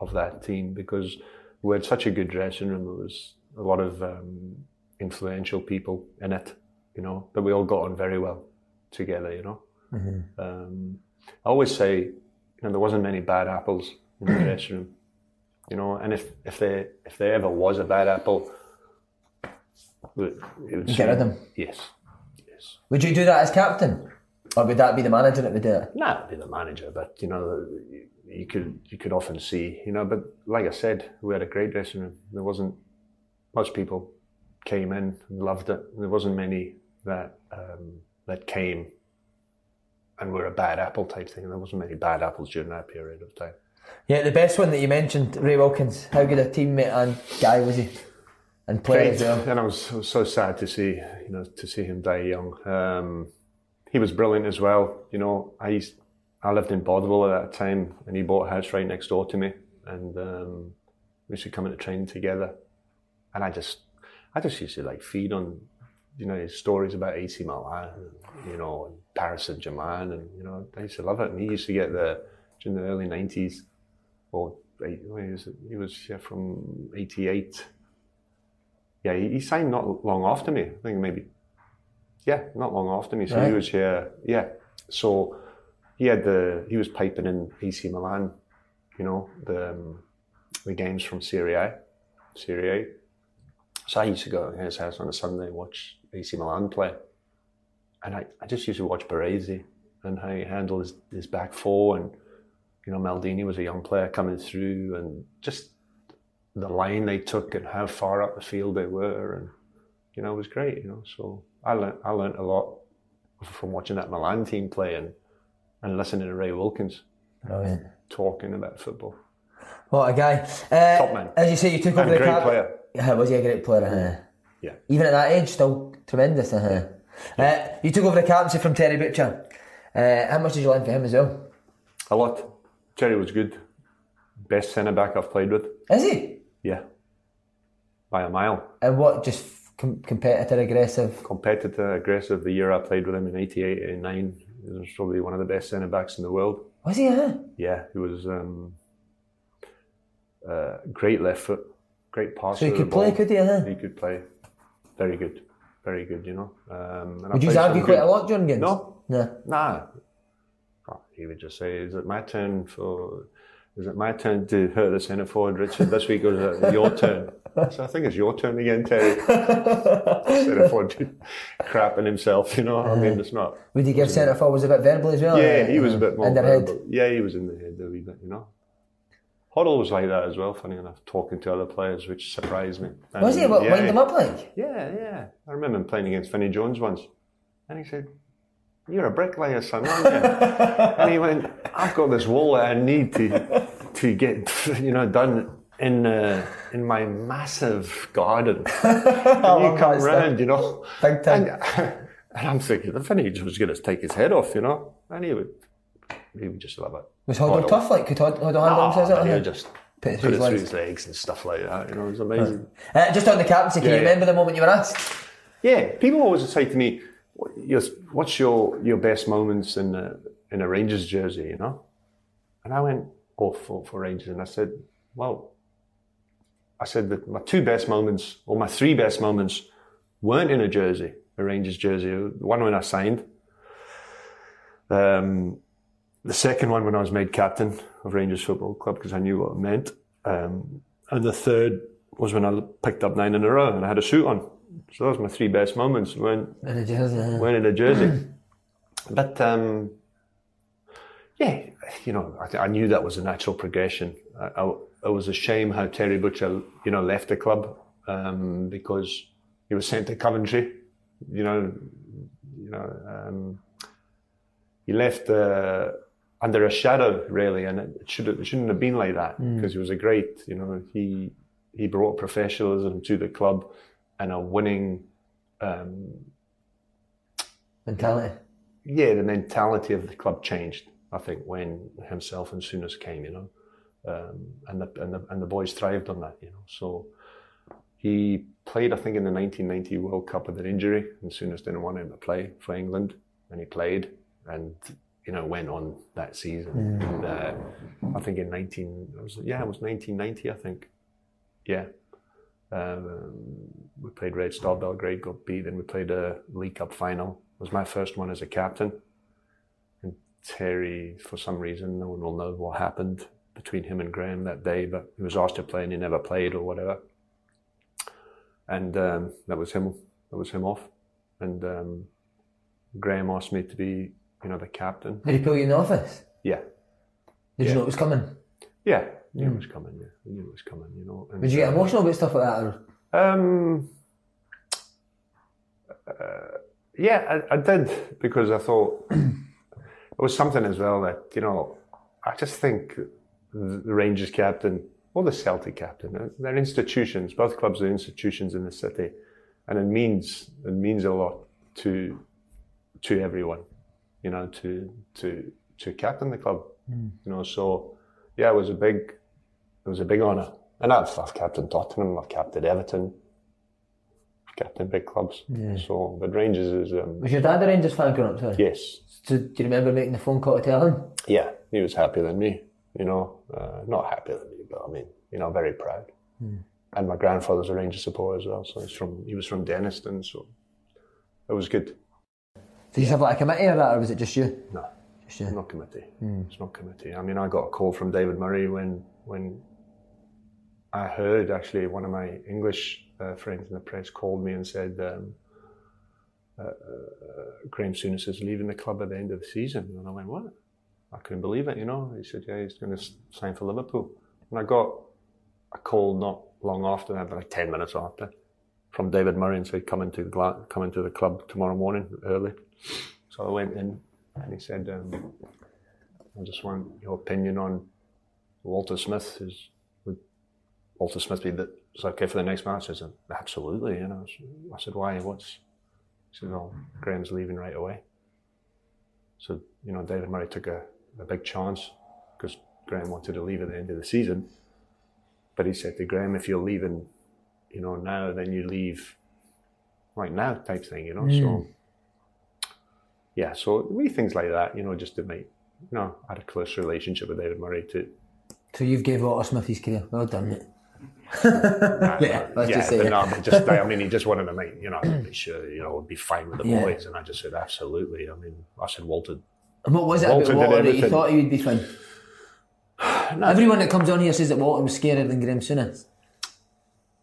of that team because we had such a good dressing room. There was a lot of um, influential people in it, you know, that we all got on very well together, you know. Um, I always say, you know, there wasn't many bad apples in the <clears throat> dressing room, you know, and if, if there if there ever was a bad apple, it would Get rid of them. Yes, yes. Would you do that as captain, or would that be the manager that would do it? Nah, be the manager, but you know, you- you could you could often see, you know. But like I said, we had a great dressing room. There wasn't most people came in and loved it. There wasn't many that um, that came and were a bad apple type thing. And there wasn't many bad apples during that period of time. Yeah, the best one that you mentioned, Ray Wilkins. How good a teammate and guy was he, and player as well. And I was, I was so sad to see, you know, to see him die young. Um, he was brilliant as well. You know, I used, I lived in Bothwell at that time, and he bought a house right next door to me, and um, we used to come into training together. And I just, I just used to like feed on, you know, his stories about AC Milan, you know, and Paris Saint Germain, and you know, I used to love it. And he used to get the during the early nineties, or he was, he was yeah, from eighty eight yeah, he, he signed not long after me. I think maybe, yeah, not long after me. So he was here. Yeah, so he had the he was piping in AC Milan, you know, the um, the games from Serie A, Serie A. So I used to go to his house on a Sunday and watch AC Milan play, and I, I just used to watch Baresi and how he handled his, his back four, and you know Maldini was a young player coming through, and just the line they took and how far up the field they were, and you know, it was great. You know, so I learned I learned a lot from watching that Milan team play and and listening to Ray Wilkins Brilliant. talking about football. What a guy. Uh, Top man. As you say, you took over And the great cap. player. Yeah, was he a great player? Uh-huh. Yeah, Even at that age, still tremendous. Uh-huh. Uh, you took over the captaincy from Terry Butcher. Uh, how much did you learn from him as well? a lot. Terry was good. Best centre back I've played with. Is he? Yeah, by a mile. And what, just com- competitor, aggressive? Competitor, aggressive. The year I played with him in '88, '89, he was probably one of the best centre backs in the world. Was he? Uh-huh. Yeah, he was um, uh, great left foot, great passer. So he could play, ball. could he? Uh-huh. He could play. Very good. Very good, you know. Um, Would you argue quite good- a lot during games? No. No. Nah. Oh, he would just say, "Is it my turn for? Is it my turn to hurt the centre forward, Richard? This week or is it your turn?" <laughs> So I think it's your turn again, Terry. centre forward crapping himself, you know. I mean, it's not. Would you give centre forward was a bit verbal as well? Yeah, Uh, he was a bit more. In their head. Yeah, he was in the head a wee bit, you know. Hoddle was like that as well, funny enough, talking to other players, which surprised me. Was he? And, What, yeah, wind them up like? Yeah, yeah. I remember him playing against Vinnie Jones once. And he said, You're a bricklayer, son, aren't you? <laughs> and he went, I've got this wall that I need to to get, you know, done in uh, in my massive garden. <laughs> Can you come round, you know? Big time. And, <laughs> and I'm thinking, the Vinnie was going to take his head off, you know? And he would, he would just love it. Was Hoddle tough? Like, could Hoddle, handle Oh, himself? Uh-huh. he just Put it put through it his through legs. his legs and stuff like that. You know, it was amazing. Uh, just on the captaincy, can Yeah, you yeah. remember the moment you were asked? Yeah, people always say to me, "What's your your best moments in a in a Rangers jersey?" You know, and I went, "Oh, for for Rangers," and I said, "Well, I said that my two best moments, or my three best moments, weren't in a jersey, a Rangers jersey. One when I signed, um, the second one when I was made captain of Rangers Football Club because I knew what it meant, um, and the third was when I picked up nine in a row and I had a suit on. So those were my three best moments when In a jersey, uh-huh. wearing a jersey. <clears throat> but um, yeah, you know, I, I knew that was a natural progression. I, I, it was a shame how Terry Butcher, you know, left the club um, because he was sent to Coventry. You know, you know, um, he left uh, under a shadow really, and it should it shouldn't have been like that because he was a great. You know, he he brought professionalism to the club and a winning um, mentality. yeah, the mentality of the club changed. I think when himself and Souness came, you know, um, and the and the and the boys thrived on that. You know, so he played, I think, in the 1990 World Cup with an injury, and Souness didn't want him to play for England, and he played, and you know went on that season. And, uh, I think in 19, it was, yeah, it was 1990, I think. Yeah. Um, we played Red Star Belgrade, got beat, and we played a League Cup final. It was my first one as a captain. And Terry, for some reason, no one will know what happened between him and Graham that day, but he was asked to play and he never played or whatever. And um, that was him. That was him off. And um, Graham asked me to be, you know, the captain. Did he pull you in the office? Yeah, Did you know it was coming? yeah, knew it was coming. Yeah, I knew it was coming. You know. And, Did you get uh, emotional about stuff like that? Or? Um, uh, yeah, I, I did because I thought <clears throat> it was something as well that you know. I just think the Rangers captain or the Celtic captain, uh, they're institutions. Both clubs are institutions in the city, and it means it means a lot to to everyone. You know, to to to captain the club. You know, so yeah, it was a big it was a big honour. And I've, I've captained Tottenham, I've captained Everton, I've captained big clubs. Yeah. So, but Rangers is, um, Was your dad a Rangers fan growing up? Sorry. yes, So, do you remember making the phone call to tell him? yeah, he was happier than me, you know, uh, not happier than me, but I mean, you know, very proud. And my grandfather's a Rangers supporter as well, so he's from, he was from Dennistoun, so it was good. Did you have like a committee or that, or was it just you? No, Just you. not committee. It's not committee. I mean, I got a call from David Murray when when I heard actually one of my English uh, friends in the press called me and said um, uh, uh, Graham Souness is leaving the club at the end of the season, and I went, what? I couldn't believe it. You know, he said, yeah, he's going to sign for Liverpool, and I got a call not long after that, like ten minutes after, from David Murray and said, come into the come into the club tomorrow morning early. So I went in, and he said, um, I just want your opinion on Walter Smith. Is would Walter Smith be is okay for the next match? I said, absolutely. You know, I said, why? What's? He said, well, Graham's leaving right away. So you know, David Murray took a, a big chance because Graham wanted to leave at the end of the season. But he said to Graham, if you're leaving, you know, now, then you leave right now, type thing. You know, so mm. yeah, so we things like that, you know, just to make, you know, I had a close relationship with David Murray too. So you've gave Walter Smith his career. Well done, mate. <laughs> yeah, let's yeah, just say no, but just, I mean, he just wanted to make, you know, make sure, you know, it'd be fine with the Yeah. boys, and I just said absolutely. I mean, I said Walter. And what was it Walter about Walter that you thought he would be fine? <sighs> Everyone that comes on here says that Walter was scarier than Graham Souness.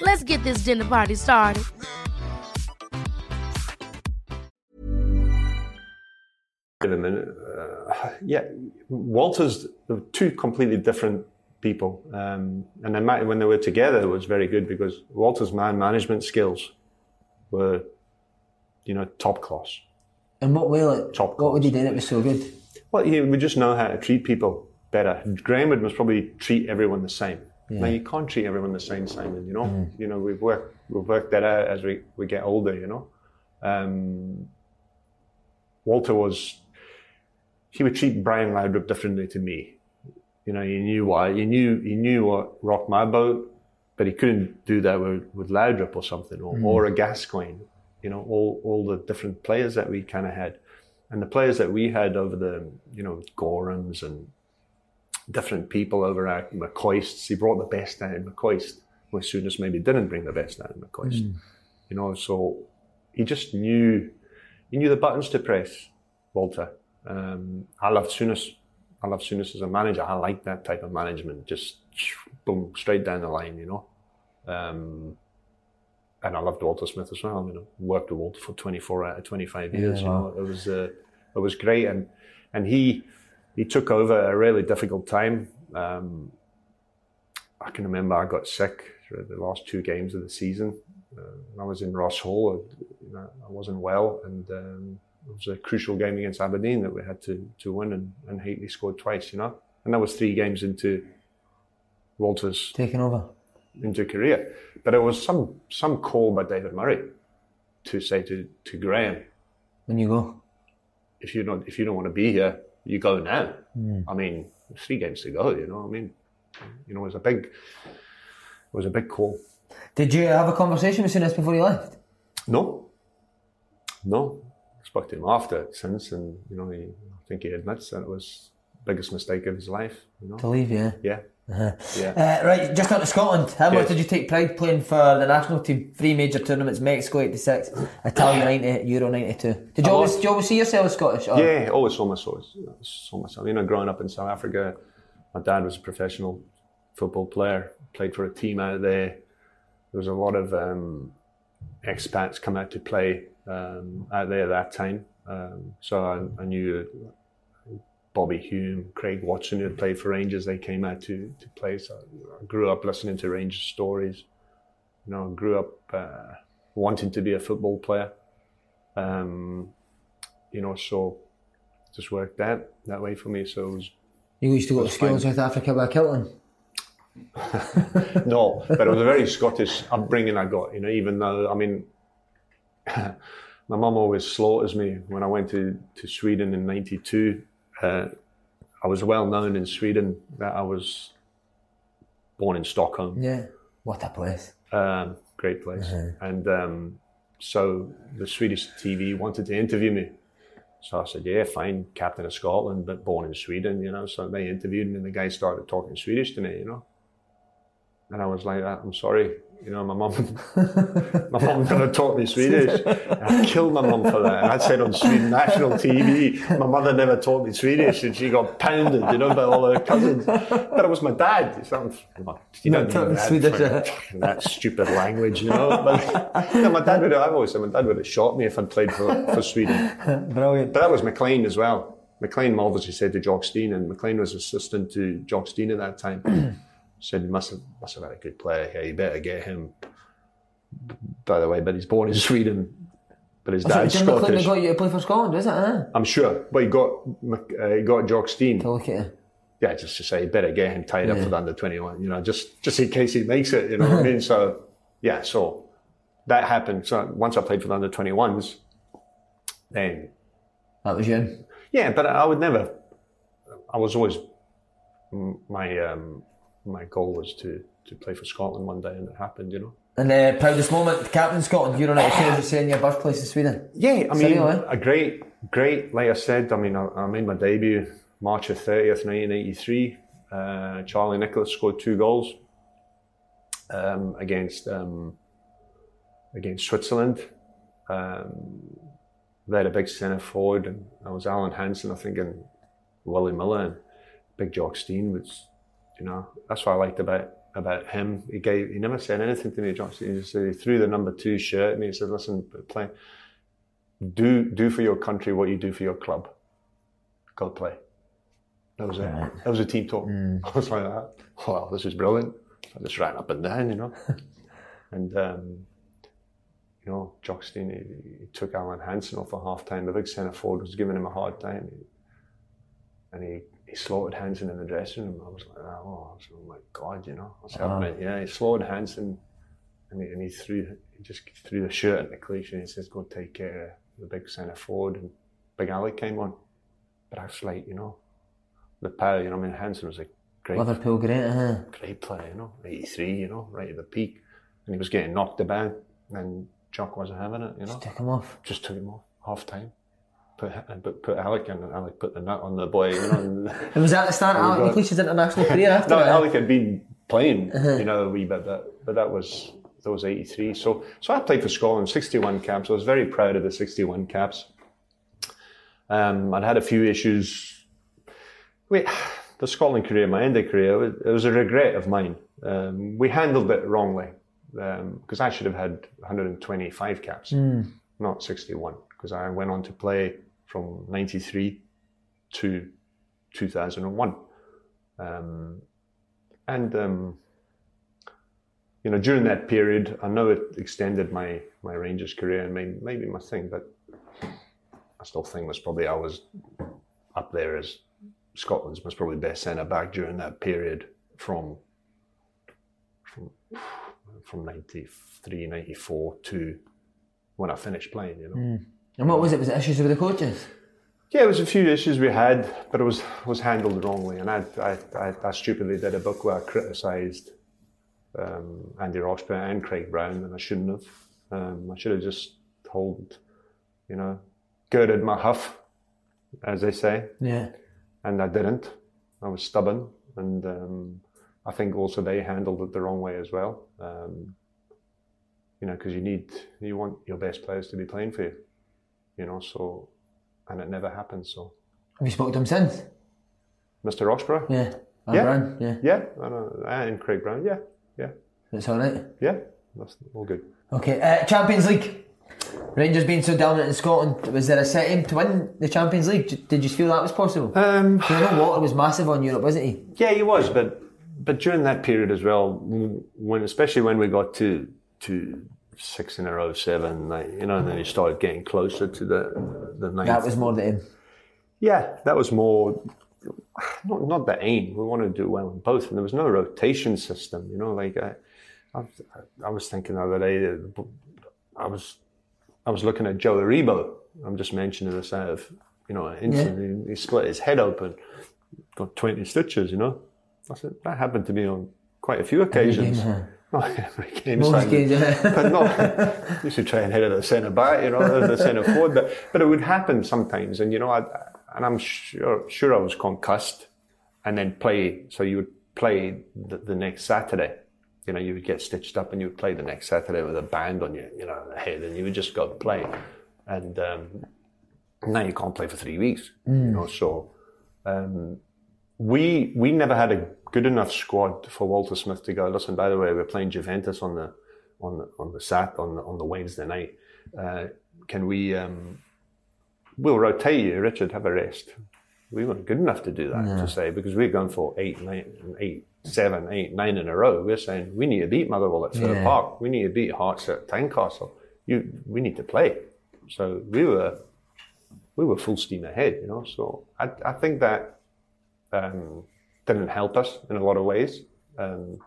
Let's get this dinner party started. in a minute, uh, yeah, Walter's two completely different people, um, and they might, when they were together, it was very good because Walter's man management skills were, you know, top class. In what way, like, Top what would he do that was so good? Well, he would just know how to treat people better. Graham would must probably treat everyone the same. Now you can't treat everyone the same, Simon. You know, you know we've worked we've worked that out as we, we get older. You know, um, Walter was he would treat Brian Laudrup differently to me. You know, he knew why. He knew he knew what rocked my boat, but he couldn't do that with, with Laudrup or something, or, or a Gascoigne. You know, all all the different players that we kind of had, and the players that we had over the you know Gorams and different people over at McCoist's. He brought the best out in McCoist, where Souness maybe didn't bring the best out in McCoist. You know, so he just knew he knew the buttons to press, Walter. Um, I loved Souness. I love Souness as a manager. I like that type of management, just boom, straight down the line, you know. Um, and I loved Walter Smith as well. I mean, I worked with Walter for 24 out of 25 years. you know, it was uh, it was great, and and he he took over a really difficult time. Um, I can remember I got sick for the last two games of the season. Uh, I was in Ross Hall. You know, I wasn't well, and um, it was a crucial game against Aberdeen that we had to to win, and, and Hateley scored twice. You know, and that was three games into Walter's Taking over. into career. But it was some some call by David Murray to say to, to Graham, When you go. if you don't if you don't want to be here, you go now. Hmm. I mean, three games to go. You know, I mean, you know, it was a big it was a big call. Did you have a conversation with Souness before you left? No, no. I spoke to him after since, and you know, he, I think he admits that it was biggest mistake of his life. You know, To leave, yeah. yeah, yeah. Uh, right, just out to Scotland. How much did you take pride playing for the national team? Three major tournaments: Mexico '86, Italia '90, Euro '92. Did you I always, did you always see yourself as Scottish? Or? Yeah, always saw myself, saw myself. You know, growing up in South Africa, my dad was a professional football player, played for a team out there. There was a lot of um, expats come out to play um, out there at that time. Um, so I, I knew Bobby Hume, Craig Watson, who had played for Rangers. They came out to, to play. So I grew up listening to Rangers stories. You know, grew up uh, wanting to be a football player. Um, you know, so just worked out that way for me. So it was You used to go to school in. South Africa by Kilton. <laughs> no, but it was a very Scottish upbringing I got. You know, even though I mean, <laughs> my mum always slaughters me when I went to to Sweden in '92. Uh, I was well known in Sweden that I was born in Stockholm. Yeah. What a place. Um, great place. And um, so the Swedish TV wanted to interview me. So I said, yeah, fine, captain of Scotland, but born in Sweden, you know. So they interviewed me and the guy started talking Swedish to me, you know. And I was like, "Ah, I'm sorry, you know, my mum, <laughs> my mum never taught me Swedish. And I killed my mum for that. And I said on Sweden national TV, my mother never taught me Swedish and she got pounded, you know, by all her cousins. But it was my dad. It's not, you Not don't taught me that Swedish, uh. fucking <laughs> that stupid language, you know. But <laughs> no, my dad would have, I've always said my dad would have shot me if I'd played for, for Sweden. Brilliant. But that was McLean as well. McLean obviously said to Jock Stein, and McLean was assistant to Jock Stein at that time. Said he must have must have had a good player here. You better get him. By the way, but he's born in <laughs> Sweden, but his dad's Jim Scottish. got you to play for Scotland, is it? I'm sure, but he got uh, he got Jock Stein. To look at. Yeah, just to say, you better get him tied up for the under 21. You know, just just in case he makes it. You know what I mean? <laughs> So yeah, so that happened. So once I played for the under 21s, then That was you. Yeah, but I would never. I was always my um, my goal was to to play for Scotland one day, and it happened. You know. And the proudest moment, captain Scotland, Euro '92, as you say in your birthplace in Sweden. Yeah, I mean, Seriously? a great, great. Like I said, I mean, I, I made my debut March of thirtieth, nineteen eighty three. Uh, Charlie Nicholas scored two goals um, against um, against Switzerland. Um, they had a big centre forward, and I was Alan Hansen, I think, and Willie Miller and Big Jock Stein was, you know, that's what I liked about about him. He gave, he never said anything to me, Jock He just said, he threw the number two shirt at me. He said, "Listen, play, do do for your country what you do for your club. Go play." That was it. That was a team talk. <laughs> I was like, that. "Wow, this is brilliant." I just ran up and down, you know, <laughs> and. Um, you know, Jock Stein, he, he took Alan Hansen off at half time. The big centre forward was giving him a hard time. And he, he slaughtered Hansen in the dressing room. I was like, oh, was oh my God, you know, what's uh-huh. happening? Yeah, he slaughtered Hansen and he, and he threw he just threw the shirt at the cleat and he says, go take care of the big centre forward. And Big Alec came on. But I was like, you know, the power, you know, I mean, Hansen was a great player. Liverpool, great, huh? great player, you know, 83, you know, right at the peak. And he was getting knocked about, and Jock wasn't having it, you know. Took him off. Just took him off, half time. Put, put, put Alec in, and Alec put the nut on the boy, you know. And, <laughs> was that the start of Alec. McLeish's international career <laughs> after no, that? Alec had been playing, you know, a wee bit, but, but that was that was 83. So, so I played for Scotland, 61 caps. I was very proud of the 61 caps. Um, I'd had a few issues. Wait, the Scotland career, my ended career, it was, a regret of mine. Um, we handled it wrongly because I should have had 125 caps, not 61, because I went on to play from 93 to 2001. Um, and um, you know, during that period, I know it extended my my Rangers career and maybe, maybe my thing, but I still think was probably I was up there as Scotland's most probably best centre back during that period from from from 93, 94 to when I finished playing, you know. And what was it? Was it issues with the coaches? Yeah, it was a few issues we had, but it was was handled the wrong way. And I I, I, I stupidly did a book where I criticised um, Andy Roxburgh and Craig Brown, and I shouldn't have. Um, I should have just told, you know, girded my huff, as they say, Yeah. and I didn't. I was stubborn, and um, I think also they handled it the wrong way as well. Um, you know, because you need you want your best players to be playing for you, you know. So, and it never happened. So, Have you spoken to him since? Mr. Roxburgh, Yeah. Van Yeah. Brown? Yeah. yeah, I know, and Craig Brown, yeah, yeah, It's all right. yeah, that's all good. Okay. Uh, Champions League. Rangers being so dominant in Scotland, was there a set aim to win the Champions League? Did- you feel that was possible? Um, I know Walter was massive on Europe, wasn't he? Yeah, he was, but but during that period as well, when especially when we got to to six in a row, seven, nine, you know, and then you started getting closer to the the ninth. That was more the aim. yeah, that was more not not the aim. We wanted to do well in both, and there was no rotation system. You know, like I, I, I was thinking the other day, I was I was looking at Joe Aribo. I'm just mentioning this out of you know instantly. He split his head open, got 20 stitches. You know, I said that happened to me on quite a few occasions. Game, huh? Not every game, Most games, yeah. but not. <laughs> You should try and hit it at the centre back, you know, the centre forward. But but it would happen sometimes, and you know, I, and I'm sure sure I was concussed, and then play. So you would play the, the next Saturday. You know, you would get stitched up, and you would play the next Saturday with a band on your, you know, head, and you would just go and play. And um, now you can't play for three weeks. You know, so um, we we never had a good enough squad for Walter Smith to go. Listen, by the way, we're playing Juventus on the on the on the Sat on the, on the Wednesday night. Uh, can we? Um, we'll rotate you, Richard. Have a rest. We weren't good enough to do that to say because we're going for eight, nine, eight, seven, eight, nine in a row. We're saying we need to beat Motherwell at Fir Yeah. Park. We need to beat Hearts at Tynecastle. You, we need to play. So we were we were full steam ahead, you know. So I, I think that um, didn't help us in a lot of ways. Um,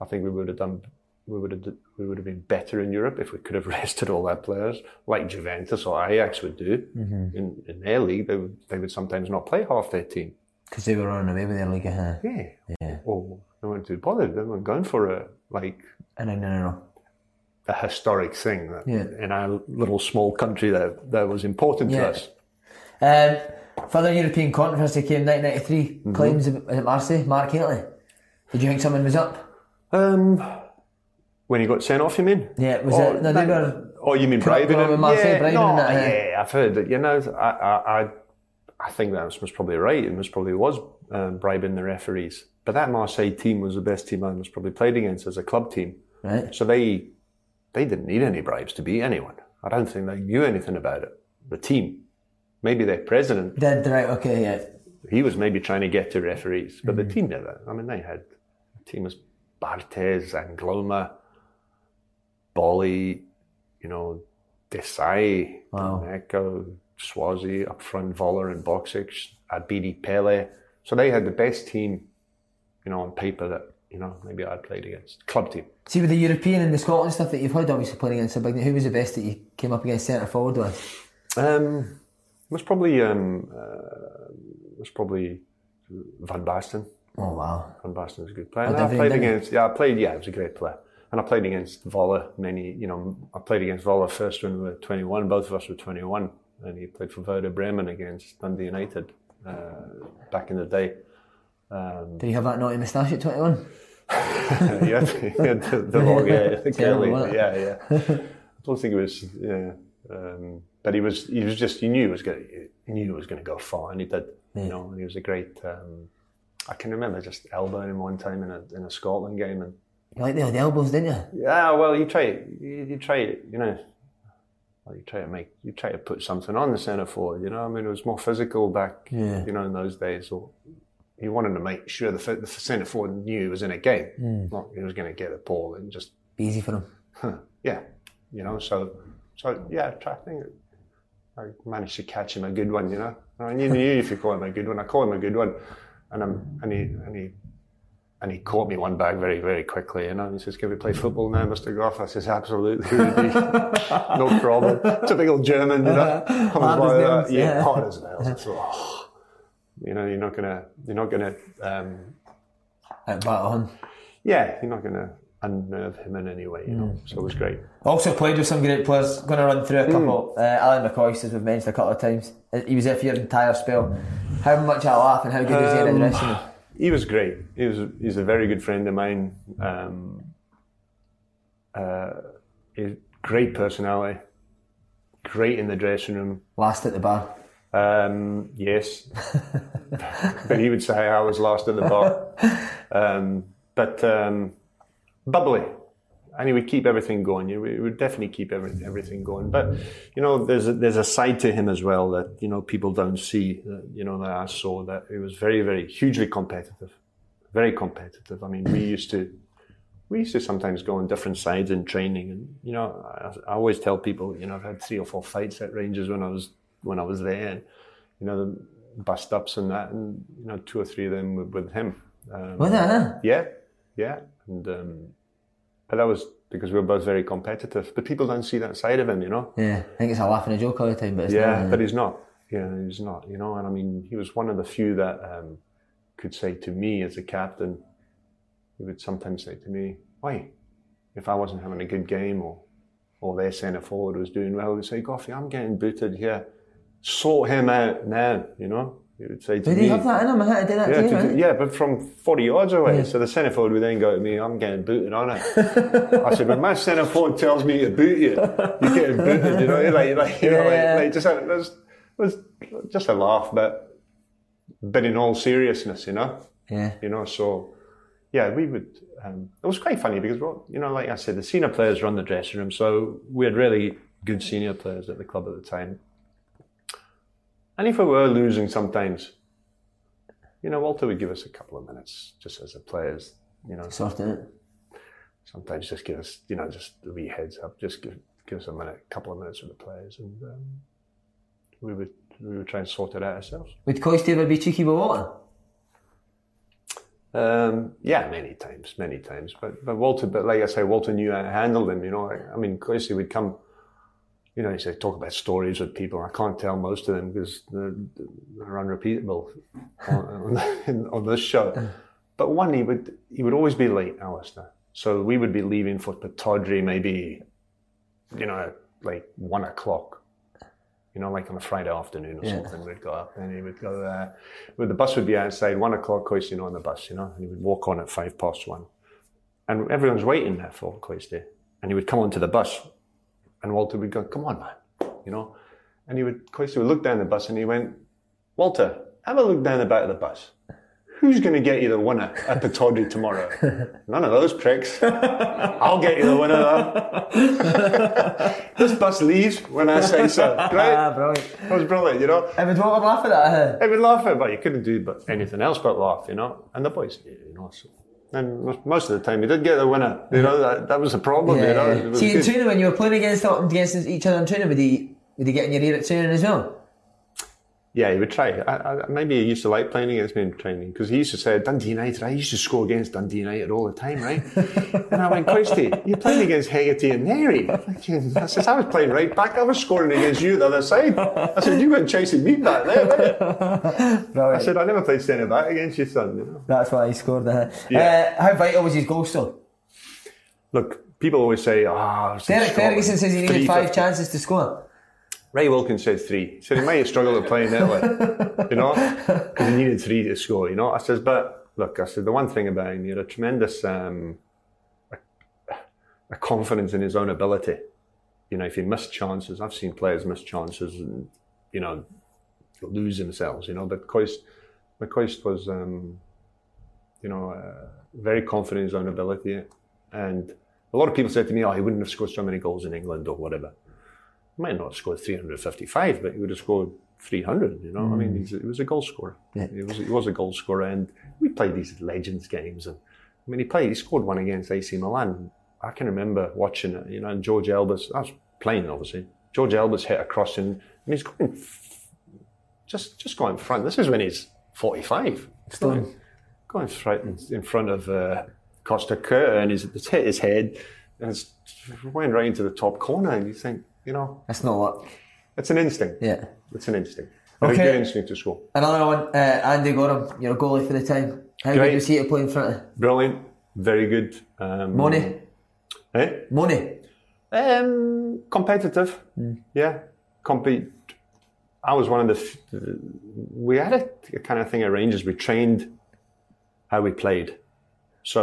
I think we would have done, we would have, we would have been better in Europe if we could have <laughs> rested all our players, like Juventus or Ajax would do in, in their league. They would, they would sometimes not play half their team. Because they were running away with their league. Uh, Yeah. Yeah. Or they weren't too bothered. They weren't going for a like no, no, no. a historic thing that Yeah. in our little small country that that was important Yeah. to us. Um, further European controversy came 1993. Mm-hmm. Claims it Marseille, Mark Hateley. Did you think someone was up? Um, when he got sent off, you mean? Yeah, was Oh, it? No, they that- were. Oh, you mean bribing him? Marseille yeah, bribing no, yeah, I've heard that. You know, I, I, I, I think that was, was probably right. It was probably was um, bribing the referees. But that Marseille team was the best team I was probably played against as a club team. Right. So they, they didn't need any bribes to beat anyone. I don't think they knew anything about it. The team, maybe their president, Did right? Okay, yeah. he was maybe trying to get to referees, but Mm-hmm. the team never. I mean, they had the team was Barthez, Angloma, Boli, you know, Desailly, Wow. Neko, Sauzée, up front, Voller and Boksic, Abedi Pele. So they had the best team, you know, on paper that, you know, maybe I'd played against. Club team. See, with the European and the Scotland stuff that you've had, obviously playing against a big. Who was the best that you came up against centre forward with? Um, it was probably, um, uh, it was probably Van Basten. Oh wow. Van Basten's a good player. Oh, I played against, yeah, I played, yeah, he was a great player. And I played against Voller many, you know, I played against Voller first when we were 21, both of us were 21. And he played for Werder Bremen against Dundee United uh, back in the day. Um, Did he have that naughty moustache at 21? <laughs> he had, he had the, the long hair, <laughs> Terrible, curly, yeah, yeah. I don't think it was, yeah. Um, but he was, he was just, he knew he was going, he knew he was going to go far, and he did. You know, and he was a great. Um, I can remember just elbowing him one time in a in a Scotland game, and You like the old elbows, didn't you? yeah, well, you try you, you try you know. Well, you try to make, you try to put something on the centre forward. You know, I mean, it was more physical back, Yeah. you know, in those days. Or he wanted to make sure the, the centre forward knew he was in a game. Not he was going to get the ball and just Be easy for him. huh, yeah, you know. So so yeah, I think I managed to catch him a good one. You know, I knew, knew if you call him a good one, I call him a good one, and I'm and he and he. And he caught me one back very, very quickly, you know. And he says, "Can we play football now, Mr. Gough?" I says, "Absolutely, <laughs> no problem." Typical German, you know. Hard like that. nails, yeah, yeah. hard as nails. I thought, oh, you know, you're not gonna, you're not gonna, um, uh, At Baton. yeah, you're not gonna unnerve him in any way, you know. So it was great. Also played with some great players. Going to run through a couple. Uh, Alan McCoist, as we've mentioned a couple of times. Uh, He was there for your entire spell. How much I laugh and how good was he in the dressing room? He was great. He was he's a very good friend of mine. Um, uh, he's great personality, great in the dressing room. Last at the bar. Um, yes, <laughs> but he would say I was last at the bar. <laughs> Um, but um, bubbly, and he would keep everything going. He would definitely keep every, everything going. But you know, there's a, there's a side to him as well that you know people don't see. That, you know, that I saw that he was very, very hugely competitive, very competitive. I mean, we used to. We used to sometimes go on different sides in training, and you know, I, I always tell people, you know, I've had three or four fights at Rangers when I was when I was there, and you know, the bust ups and that, and you know, two or three of them with, with him. Um, Was it, huh? yeah, yeah, and um, but that was because we were both very competitive. But people don't see that side of him, you know. Yeah, I think it's a laugh and a joke all the time, but it's Yeah, not. but he's not. Yeah, he's not. You know, and I mean, he was one of the few that um, could say to me as a captain, he would sometimes say to me, "Why, if I wasn't having a good game or or their centre forward was doing well, he'd say, Goffy, I'm getting booted here. Sort him out now." You know, he would say to Did me. he have that in him? I had to do that Yeah, to right? yeah, but from 40 yards away. So the centre forward would then go to me, I'm getting booted on it. <laughs> I said, when my centre forward tells me to boot you, you're getting booted, you know, like, like, you know, like, like just, a, it was, it was just a laugh, but, but in all seriousness, you know, Yeah. you know, so yeah, we would, um, it was quite funny because, well, you know, like I said, the senior players run the dressing room, so we had really good senior players at the club at the time. And if we were losing sometimes, you know, Walter would give us a couple of minutes just as the players, you know, Sorted it. sometimes just give us, you know, just a wee heads up, just give, give us a minute, a couple of minutes with the players, and um, we would we would try and sort it out ourselves. Would Coisty ever be cheeky with Walter? Um, yeah, many times, many times. But but Walter, but like I say, Walter knew how to handle them. You know, I, I mean, Coisty would come. You know, he said talk about stories with people. I can't tell most of them because they're, they're unrepeatable on, <laughs> on, on this show. But one, he would he would always be late, Alistair. So we would be leaving for Pittodrie maybe, you know, like one o'clock. You know, like on a Friday afternoon or Yeah. something, we'd go up and he would go. there. But the bus would be outside one o'clock, Coisty on the bus, you know, and he would walk on at five past one, and everyone's waiting there for Coisty, and he would come onto the bus, and Walter would go, "Come on, man," you know, and he would Coisty would look down the bus and he went, "Walter, have a look down the back of the bus." Who's going to get you the winner at the Pittodrie tomorrow? <laughs> None of those pricks. I'll get you the winner though. <laughs> this bus leaves when I say so. Ah, Right? brilliant. That was brilliant, you know. And would laugh at that? huh? I would laugh at it, but you couldn't do but anything else but laugh, you know. And the boys, you know. So. And most- of the time, you did get the winner. You know that that was the problem. you know, See, in good. training, when you were playing against against each other in training, would he would he get in your ear at training as well? Yeah, he would try. I, I, maybe he used to like playing against me in training because he used to say Dundee United. I used to score against Dundee United all the time, right? <laughs> and I went, Coisty, you're playing against Hegarty and Narey. I said, I was playing right back. I was scoring against you the other side. I said, you weren't chasing me back there. you?" I said, I never played centre back against you, son. You know? That's why he scored that. Yeah. Uh, how vital was his goal still? Look, people always say, oh, Derek Ferguson says he needed five chances to score. Ray Wilkins said three. Said he might have struggled at playing Italy, you know, because he needed three to score, you know. I says, but look, I said, the one thing about him, he had a tremendous um, a, a confidence in his own ability. You know, if he missed chances, I've seen players miss chances and, you know, lose themselves, you know, but Coist, McCoist was, um, you know, uh, very confident in his own ability. And a lot of people said to me, oh, he wouldn't have scored so many goals in England or whatever. He might not have scored 355, but he would have scored 300. You know, I mean, he's, he was a goal scorer. Yeah. He was he was a goal scorer, and we played these legends games. And I mean, he played. He scored one against AC Milan. I can remember watching it. You know, and George Albertz. I was playing obviously. George Albertz hit a cross, and, he's going just just going front. This is when he's 45. Going, going front in front of uh, Costacurta, and he's it's hit his head, and it's went right into the top corner. And you think, you know, That's not luck. it's an instinct. Yeah. It's an instinct. Okay. good instinct to score. Another one, uh, Andy Goram, your goalie for the time. How Great. good was he to play in front of? Brilliant. Very good. Um, Money? Eh? Money? Um, competitive. Yeah. Compete. I was one of the. F- we had a, a kind of thing at Rangers. We trained how we played. So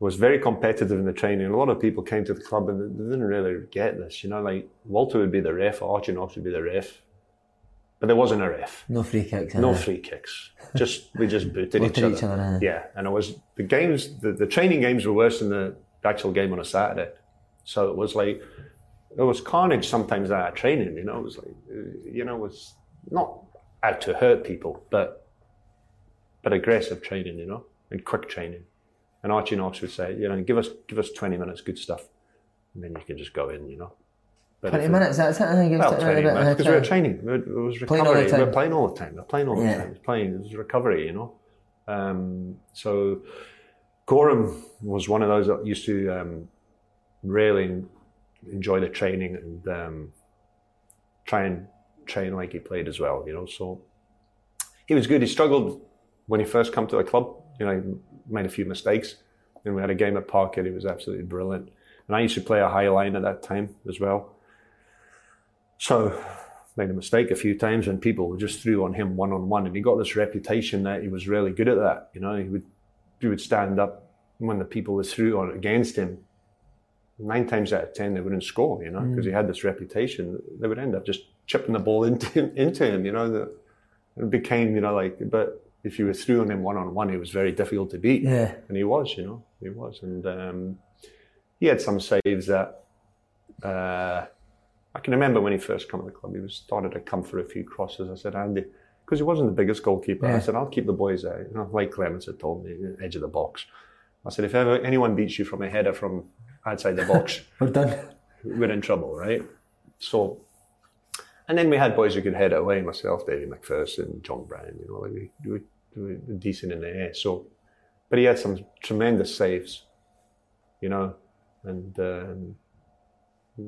was very competitive in the training. A lot of people came to the club and they didn't really get this. You know, like Walter would be the ref, Archie Knox would be the ref. But there wasn't a ref. No free kicks. No uh, free kicks. Just we just booted each other. each other, uh. Yeah, and it was the games. The, the training games were worse than the actual game on a Saturday. So it was like it was carnage sometimes at training. You know, it was like uh, you know, it was not out to hurt people, but but aggressive training. You know, and quick training. And Archie Knox would say, you know, give us give us twenty minutes, good stuff, and then you can just go in. You know. But 20 minutes, that's it. I think it was well, 20 minutes, because we were training. It was- it was Playing recovery. We were playing all the time. We were playing all the Yeah. time. It was playing. It was recovery, you know. Um, so Goram was one of those that used to um, really enjoy the training and um, try and train like he played as well, you know. So he was good. He struggled when he first come to the club. You know, made a few mistakes. And we had a game at Parkhead. He was absolutely brilliant. And I used to play a high line at that time as well. So made a mistake a few times and people just threw on him one on one and he got this reputation that he was really good at that. You know, he would he would stand up when the people were through on against him. Nine times out of ten they wouldn't score, you know, mm. because he had this reputation. They would end up just chipping the ball <laughs> into him, into him, you know. The, it became, you know, like but if you were through on him one on one, it was very difficult to beat. Yeah. And he was, you know, he was. And um, he had some saves that uh, I can remember when he first came to the club, he was started to come for a few crosses. I said, Andy, because he wasn't the biggest goalkeeper, I said, I'll keep the boys out. You know, like Clemence had told me, edge of the box. I said, if ever anyone beats you from a header from outside the box, <laughs> We're done. we're in trouble, right? So, and then we had boys who could head it away, myself, Davy McPherson, John Brown, you know, like we, we, we were decent in the air. So, but he had some tremendous saves, you know, and um,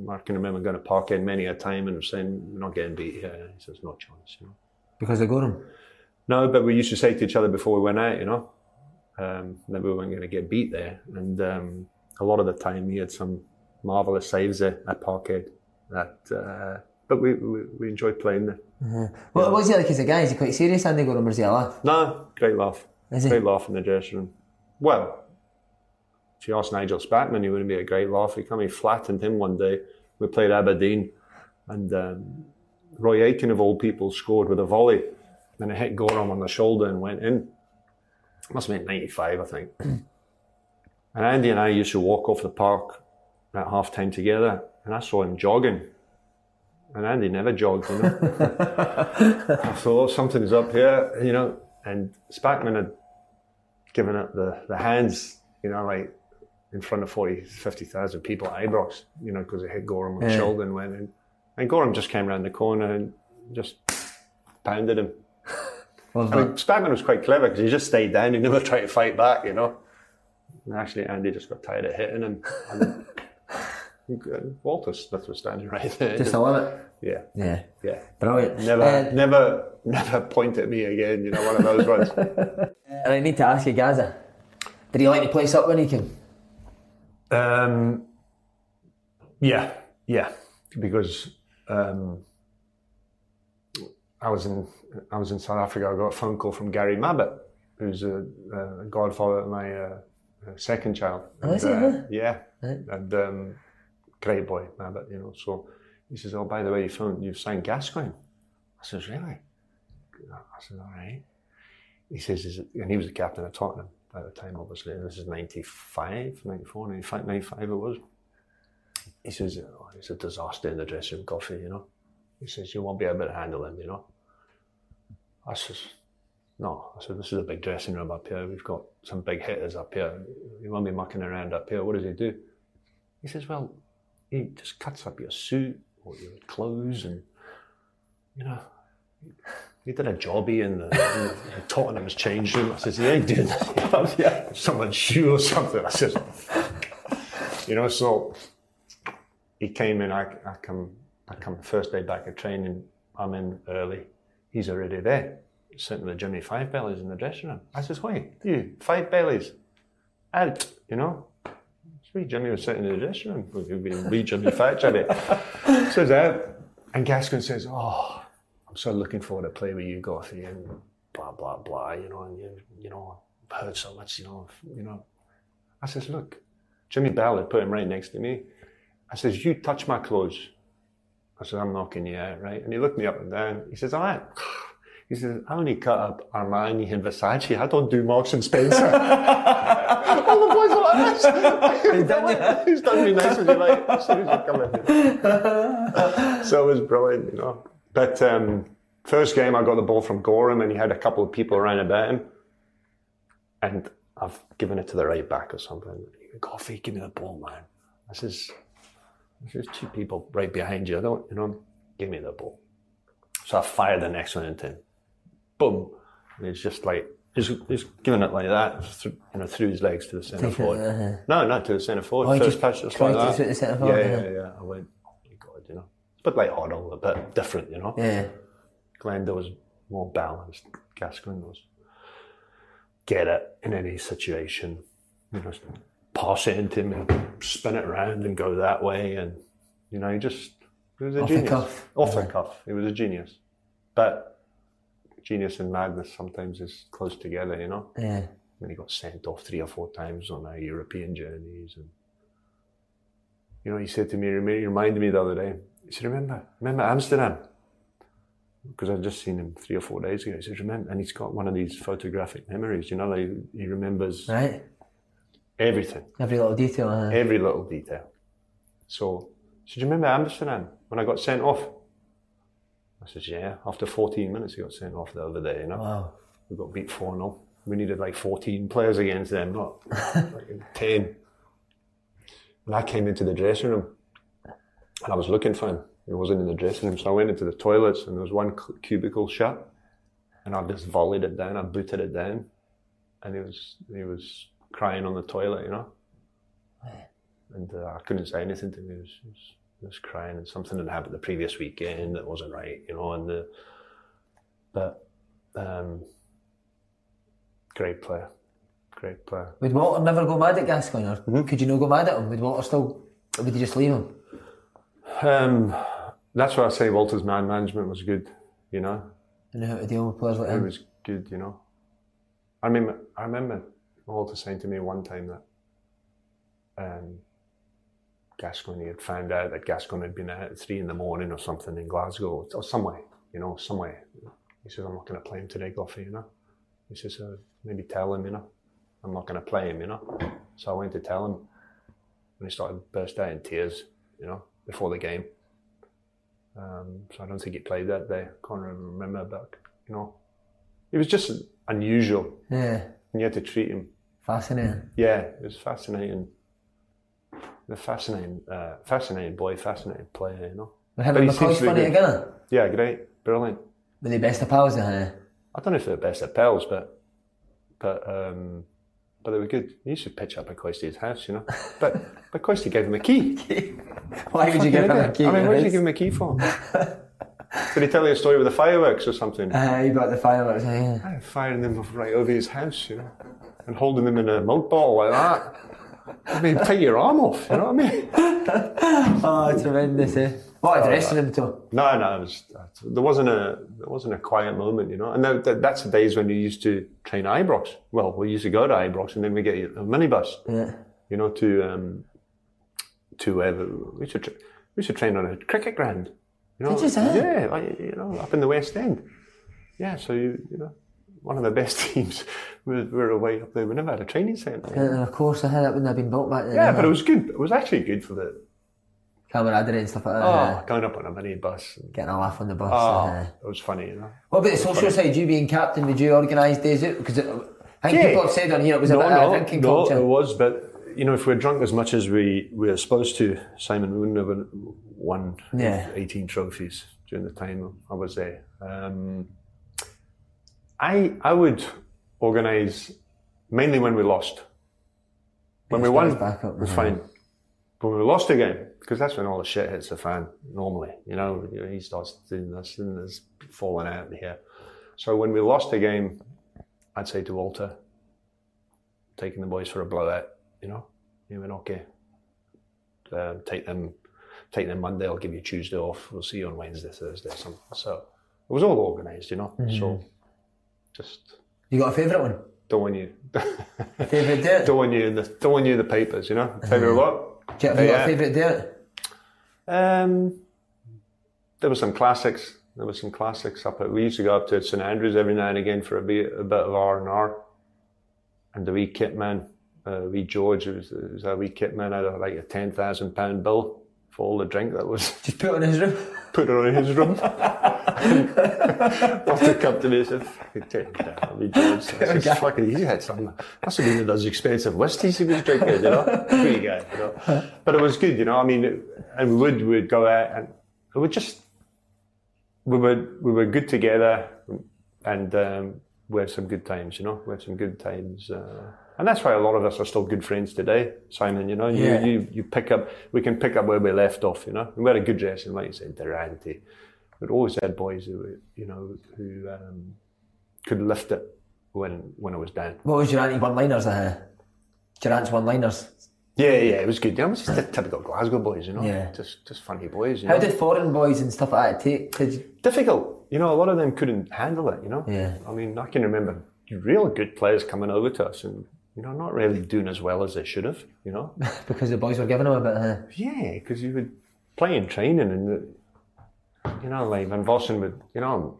I can remember going to park in many a time and saying, we're not getting beat here. He says, no chance, you know. Because of Goram. No, but we used to say to each other before we went out, you know, um, that we weren't going to get beat there. And um, a lot of the time, he had some marvelous saves there at Parkhead. That, uh, but we, we we enjoyed playing there. What, what's he like as a guy? Is he quite serious, Andy Goram, or is he a laugh? No, great laugh. Is he? Great laugh in the dressing room. Well, if you ask Nigel Spackman, he wouldn't be a great laugh. He come, he flattened him one day. We played Aberdeen, and um, Roy Aitken of all people scored with a volley, and it hit Goram on the shoulder and went in. It Must have been '95, I think. and Andy and I used to walk off the park at half time together, and I saw him jogging. And Andy never jogged, you know. <laughs> I thought something's up here, you know. And Spackman had given up the, the hands, you know, like in front of 40, 50,000 people at Ibrox, you know, because it hit Goram on the Yeah. shoulder went in. And Goram just came around the corner and just pounded him. <laughs> I mean. Spackman was quite clever because he just stayed down. He never <laughs> tried to fight back, you know. And actually, Andy just got tired of hitting him. And Walter Smith was standing <laughs> right there. Just a limit. yeah, Yeah. yeah. Brilliant. Never, Uh, never, never point at me again. You know, one of those ones. <laughs> and I need to ask you, Gazza, did he like to place up when he came? Um, yeah, yeah, because um, I was in I was in South Africa. I got a phone call from Gary Mabbutt, who's a, a godfather of my uh, uh, second child. Oh, is And, he, uh, huh? Yeah, Right. and um, great boy Mabbutt. You know, so he says, "Oh, by the way, you phoned, you've signed Gascoigne." I says, "Really?" I said, "All right." He says, Is it, and he was the captain of Tottenham at the time, obviously. And this is 95, 94, 95, 95 it was. He says, oh, it's a disaster in the dressing room coffee, you know. He says, you won't be able to handle him, you know. I says, no. I said, this is a big dressing room up here. We've got some big hitters up here. You won't be mucking around up here. What does he do? He says, well, he just cuts up your suit or your clothes and, you know, he did a jobby in uh, the, in the Tottenham's change room. I says, he ain't doing that. yeah. <laughs> Someone's shoe or something. I says, you know, so he came in, I, I come, I come the first day back of training, I'm in early. He's already there, sitting with Jimmy Five Bellies in the dressing room. I says, wait, you, Five Bellies, out, you know? Jimmy was sitting in the dressing room. We've been Fat Jimmy. Says out. And Gascoigne says, oh, I'm so looking forward to play with you, Goffy, and blah, blah, blah, you know, and you, you know, I've heard so much, you know, you know. I says, look, Jimmy Bell had put him right next to me. I says, you touch my clothes. I said, I'm knocking you out, right? And he looked me up and down. He says, all right. He says, I only cut up Armani and Versace. I don't do Marks and Spencer. <laughs> All the boys are like this. <laughs> He's done, <laughs> He's done me nice and you're like, as soon as you come in. so it was brilliant, you know. But um, first game, I got the ball from Goram and he had a couple of people around about him. And I've given it to the right back or something. Coffee, give me the ball, man. I says, there's two people right behind you. I don't, you know, give me the ball. So I fired the next one into him. Boom. And it's just like, he's, he's giving it like that, through, you know, through his legs to the centre forward. uh-huh. No, not to the centre forward. Oh, First touch, just like that. the centre forward, Yeah, yeah. yeah, yeah. I went, oh God, you know. It's a bit like Hoddle, a bit different, you know. Yeah. Glenda was more balanced. Gascoigne was get it in any situation, you know, pass it into him and spin it around and go that way, and you know, he just he was a Off the genius. cuff. Off the cuff, he was a genius. But genius and madness sometimes is close together, you know. Yeah. When he got sent off three or four times on our European journeys, and you know, he said to me, he reminded me the other day. He said, "Remember, remember Amsterdam." because I'd just seen him three or four days ago. He says, "Remember," and he's got one of these photographic memories. You know, like he remembers Right. everything, Every little detail. Uh, every little detail. So, said, "Do you remember Amsterdam when I got sent off?" I says, "Yeah." After 14 minutes, he got sent off the other day. You know, Wow. we got beat four 0 We needed like 14 players against them, not like <laughs> 10. And I came into the dressing room, and I was looking for him. He wasn't in the dressing room, so I went into the toilets, and there was one cubicle shut, and I just volleyed it down. I booted it down, and he was he was crying on the toilet, you know. And uh, I couldn't say anything to him. He was, he was was crying, and something had happened the previous weekend that wasn't right, you know. And the but um, great player, great player. Would Walter never go mad at Gascoigne, or Mm-hmm. could you not go mad at him? Would Walter still, or would you just leave him? Um, that's why I say Walter's man management was good, you know. Know how to deal with players like him. It was good, you know. I remember, I remember Walter saying to me one time that um, Gascoigne He had found out that Gascoigne had been out at three in the morning or something in Glasgow or somewhere, you know, somewhere. He says, I'm not going to play him today, Goffey, you know. He says, uh, maybe tell him, you know, I'm not going to play him, you know. So I went to tell him and he started burst out in tears, you know, before the game. Um, so I don't think he played that day. Can't remember, but you know, it was just unusual, Yeah. and you had to treat him. Fascinating. Yeah, it was fascinating. The fascinating, uh, fascinating boy, fascinating player, you know. Him But and he seems McCoist funny together? Yeah, great, brilliant. Were they best of pals eh? I don't know if they're the best of pals, but but um, but they were good. He used to pitch up at Coisty's house, you know. But <laughs> but Coisty gave him a key. <laughs> Why would you give him a key? I mean, to what did you give him a key for? Did he tell you a story with the fireworks or something? Uh, he brought the fireworks. Yeah, firing them right over his house, you know, and holding them in a milk bottle like that. I mean, take your arm off, you know what I mean? <laughs> Oh, tremendous, eh? What a dressing room, too. No, no, was, there wasn't a there wasn't a quiet moment, you know. And that, that, that's the days when you used to train Ibrox. Well, we used to go to Ibrox, and then we get a minibus, Yeah. you know, to um, to uh, we should tra- we should train on a cricket ground. You know, Did you say? Yeah, like, you know, up in the West End. Yeah, so you you know, one of the best <laughs> teams. We're, we're away up there. We never had a training centre. And of course, I had that wouldn't have been built back then. Yeah, but it was good. It was actually good for the camaraderie and stuff like that. Oh, going up on a minibus. And, getting a laugh on the bus. oh, uh, it was funny, you know. what about the social side? You being captain, did you organise days out? Because I think Yeah. people have said on here it was a no, bit no, of a drinking no, culture. it was, but you know, if we're drunk as much as we were supposed to, Simon we wouldn't have won Yeah. 18 trophies during the time I was there. Um, I I would organise mainly when we lost. When we won, back up, it was fine. But when we lost a game, because that's when all the shit hits the fan normally. You know, he starts doing this and there's falling out here. So when we lost a game, I'd say to Walter, taking the boys for a blowout, you know, he went, okay, um, take them, take them Monday, I'll give you Tuesday off, we'll see you on Wednesday, Thursday, something. So it was all organised, you know, so just You got a favourite one? throwing you, Favourite date? <laughs> Do throwing you in the, throwing you the papers, you know, favourite what? Do you have you got Yeah. a favourite date? Um, there were some classics. There were some classics up at. We used to go up to St Andrews every now and again for a bit, a bit of R and R. And the wee kit man, uh, wee George, it was, it was a wee kit man had a, like a ten thousand pound bill for all the drink that was Just put it in his room. <laughs> put it in his room. <laughs> Come to me and said, "Fucking take down, wee George." I said, "Fucking, he had some. Must have been those expensive whiskies he was drinking, you know. Wee guy, you know. But it was good, you know. I mean, and we would we would go out and we would just we were we were good together, and um, we had some good times, you know. We had some good times, uh, and that's why a lot of us are still good friends today, Simon. You know, you Yeah. you you pick up, we can pick up where we left off. You know, we had a good dressing, like you said, Durante. We'd always had boys who, were, you know, who um, could lift it when when it was down. What was your anti one-liners? Uh, Durrant's one-liners. Yeah, yeah, it was good. Know, it was just the typical Glasgow boys, you know, Yeah. just just funny boys. You How know? did foreign boys and stuff like that take? Did you, difficult. You know, a lot of them couldn't handle it. You know. Yeah. I mean, I can remember real good players coming over to us and you know not really doing as well as they should have. You know. <laughs> because the boys were giving them a bit? Uh, yeah, because you would play in training and the, you know, like Van Vossen would, you know,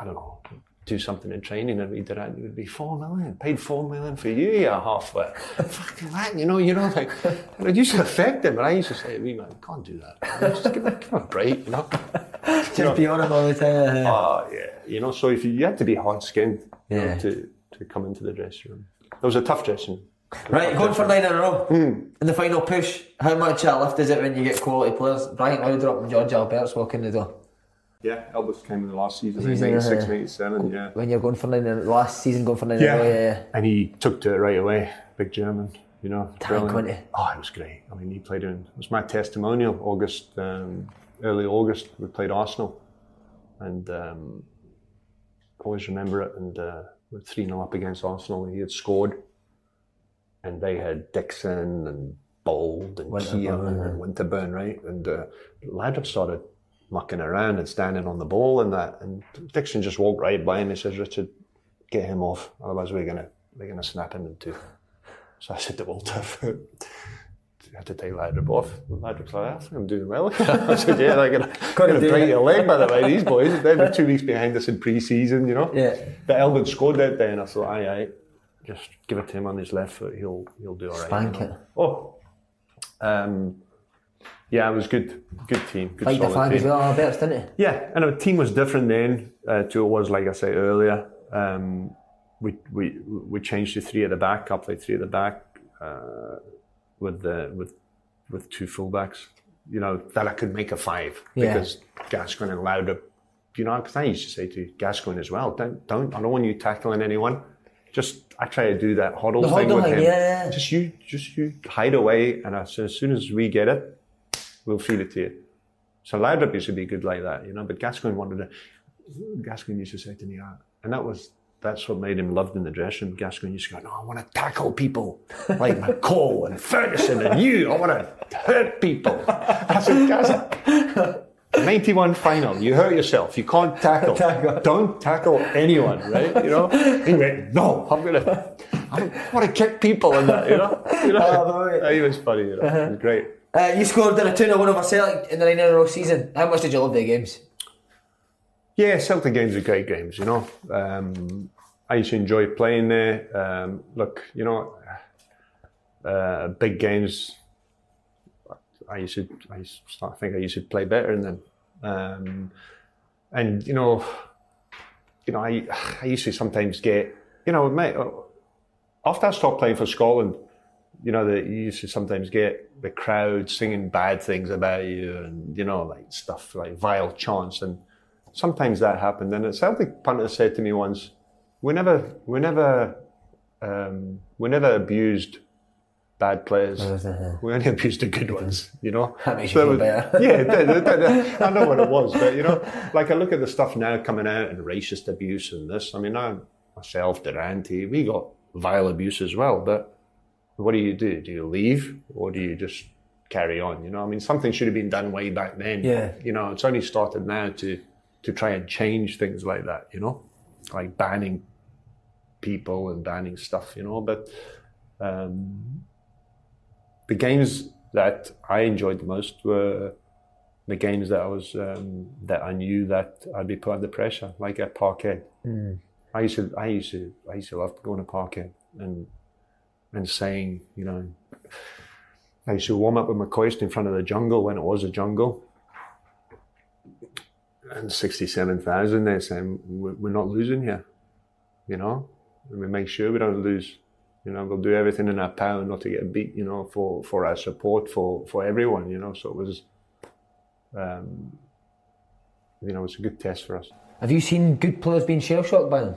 I don't know, do something in training and we did that, it would be four million, paid four million for you, you halfway. <laughs> Fucking that, you know, you know, like, it used to affect them, but I used to say, we man, can't do that. Just give, give them a break, you know. <laughs> just be on them all the time. Oh yeah, you know. So if you, you had to be hard skinned Yeah. to to come into the dressing room. It was a tough dressing room. Right, going for nine in a row. In the final push, how much uh, lift is it when you get quality players? Brian Laudrup and George Albertz walking the door. Yeah, Elvis came in the last season, Season, in 96, uh, 97, yeah. When you're going for nine in last season, going for nine in a row, yeah, yeah. And he took to it right away. Big German, you know. Tank, brilliant. Oh, it was great. I mean, he played in, it was my testimonial, August, um, early August, we played Arsenal. And um, always remember it. And uh, we're 3 0 up against Arsenal. and He had scored. And they had Dixon and Bould and Keown and Winterburn, right? And uh, started mucking around and standing on the ball and that. And Dixon just walked right by him. He says, Richard, get him off, otherwise we're gonna we're gonna snap him in two. So I said to Walter, you have to take Laudrup off. And Laudrup's like, I think I'm doing well. <laughs> I said, yeah, they're gonna, <laughs> gonna break your leg by the way, these <laughs> boys. They were two weeks behind us in pre-season, you know. Yeah. But Elvin scored that day and I thought, aye, aye, just give it to him on his left foot, he'll he'll do all right. Spank it. Oh. Um, yeah, it was good, good team, good the solid fan team. well, Albertz, didn't he? Yeah, and our team was different then uh, to it was like I said earlier. Um, we we we changed to three at the back. I played three at the back uh, with the with with two fullbacks. You know that I could make a five Yeah. because Gascoigne and Lauder. You know, because I used to say to Gascoigne as well, don't don't I don't want you tackling anyone. Just I try to do that Hoddle The thing Hoddle with thing, him. yeah, yeah. Just you just you hide away, and as, as soon as we get it, we'll feed it to you. So Laudrup used to be good like that, you know, but Gascoigne wanted to. Gascoigne used to say to me, ah, and that was that's what made him loved in the dressing room. Gascoigne used to go, no, I want to tackle people like <laughs> McCall and Ferguson and you. I want to hurt people. I said, Gas, 91 final, you hurt yourself. You can't tackle. <laughs> Don't tackle anyone, right? You know. <laughs> He went, no, I'm gonna. I want to kick people in that, you know. You know? Oh, <laughs> he was funny, you know. He was great. Uh, you scored in a 2 0 win over Celtic in the nine in a row season. How much did you love the games? Yeah, Celtic games are great games, you know. Um, I used to enjoy playing there. Um, look, you know, uh, big games. I used to, I used to start think I used to play better than them. Um, and you know, you know, I, I used to sometimes get, you know, mate, after I stopped playing for Scotland, you know, that you used to sometimes get the crowd singing bad things about you and, you know, like stuff like vile chants. And sometimes that happened. And a Celtic punter said to me once, we never, we never, um, we never abused bad players. <laughs> We only abused the good ones, you know. <laughs> That makes So you feel better. <laughs> yeah, it did, it did. I know what it was, but you know, like I look at the stuff now coming out and racist abuse and this. I mean, I myself, Durante, we got vile abuse as well. But what do you do? Do you leave or do you just carry on? You know, I mean, something should have been done way back then. Yeah. You know, it's only started now to to try and change things like that. You know, like banning people and banning stuff. You know, but. Um, the games that I enjoyed the most were the games that I was um, that I knew that I'd be put under pressure, like at Parkhead. I used to, I used to, I used to love going to Parkhead and and saying, you know, I used to warm up with McCoist in front of the jungle when it was a jungle. And 67,000 there saying, "We're we're not losing here, you know, and we make sure we don't lose. You know, we'll do everything in our power not to get beat, you know, for, for our support, for, for everyone, you know. So it was, um, you know, it was a good test for us. Have you seen good players being shell shocked by them?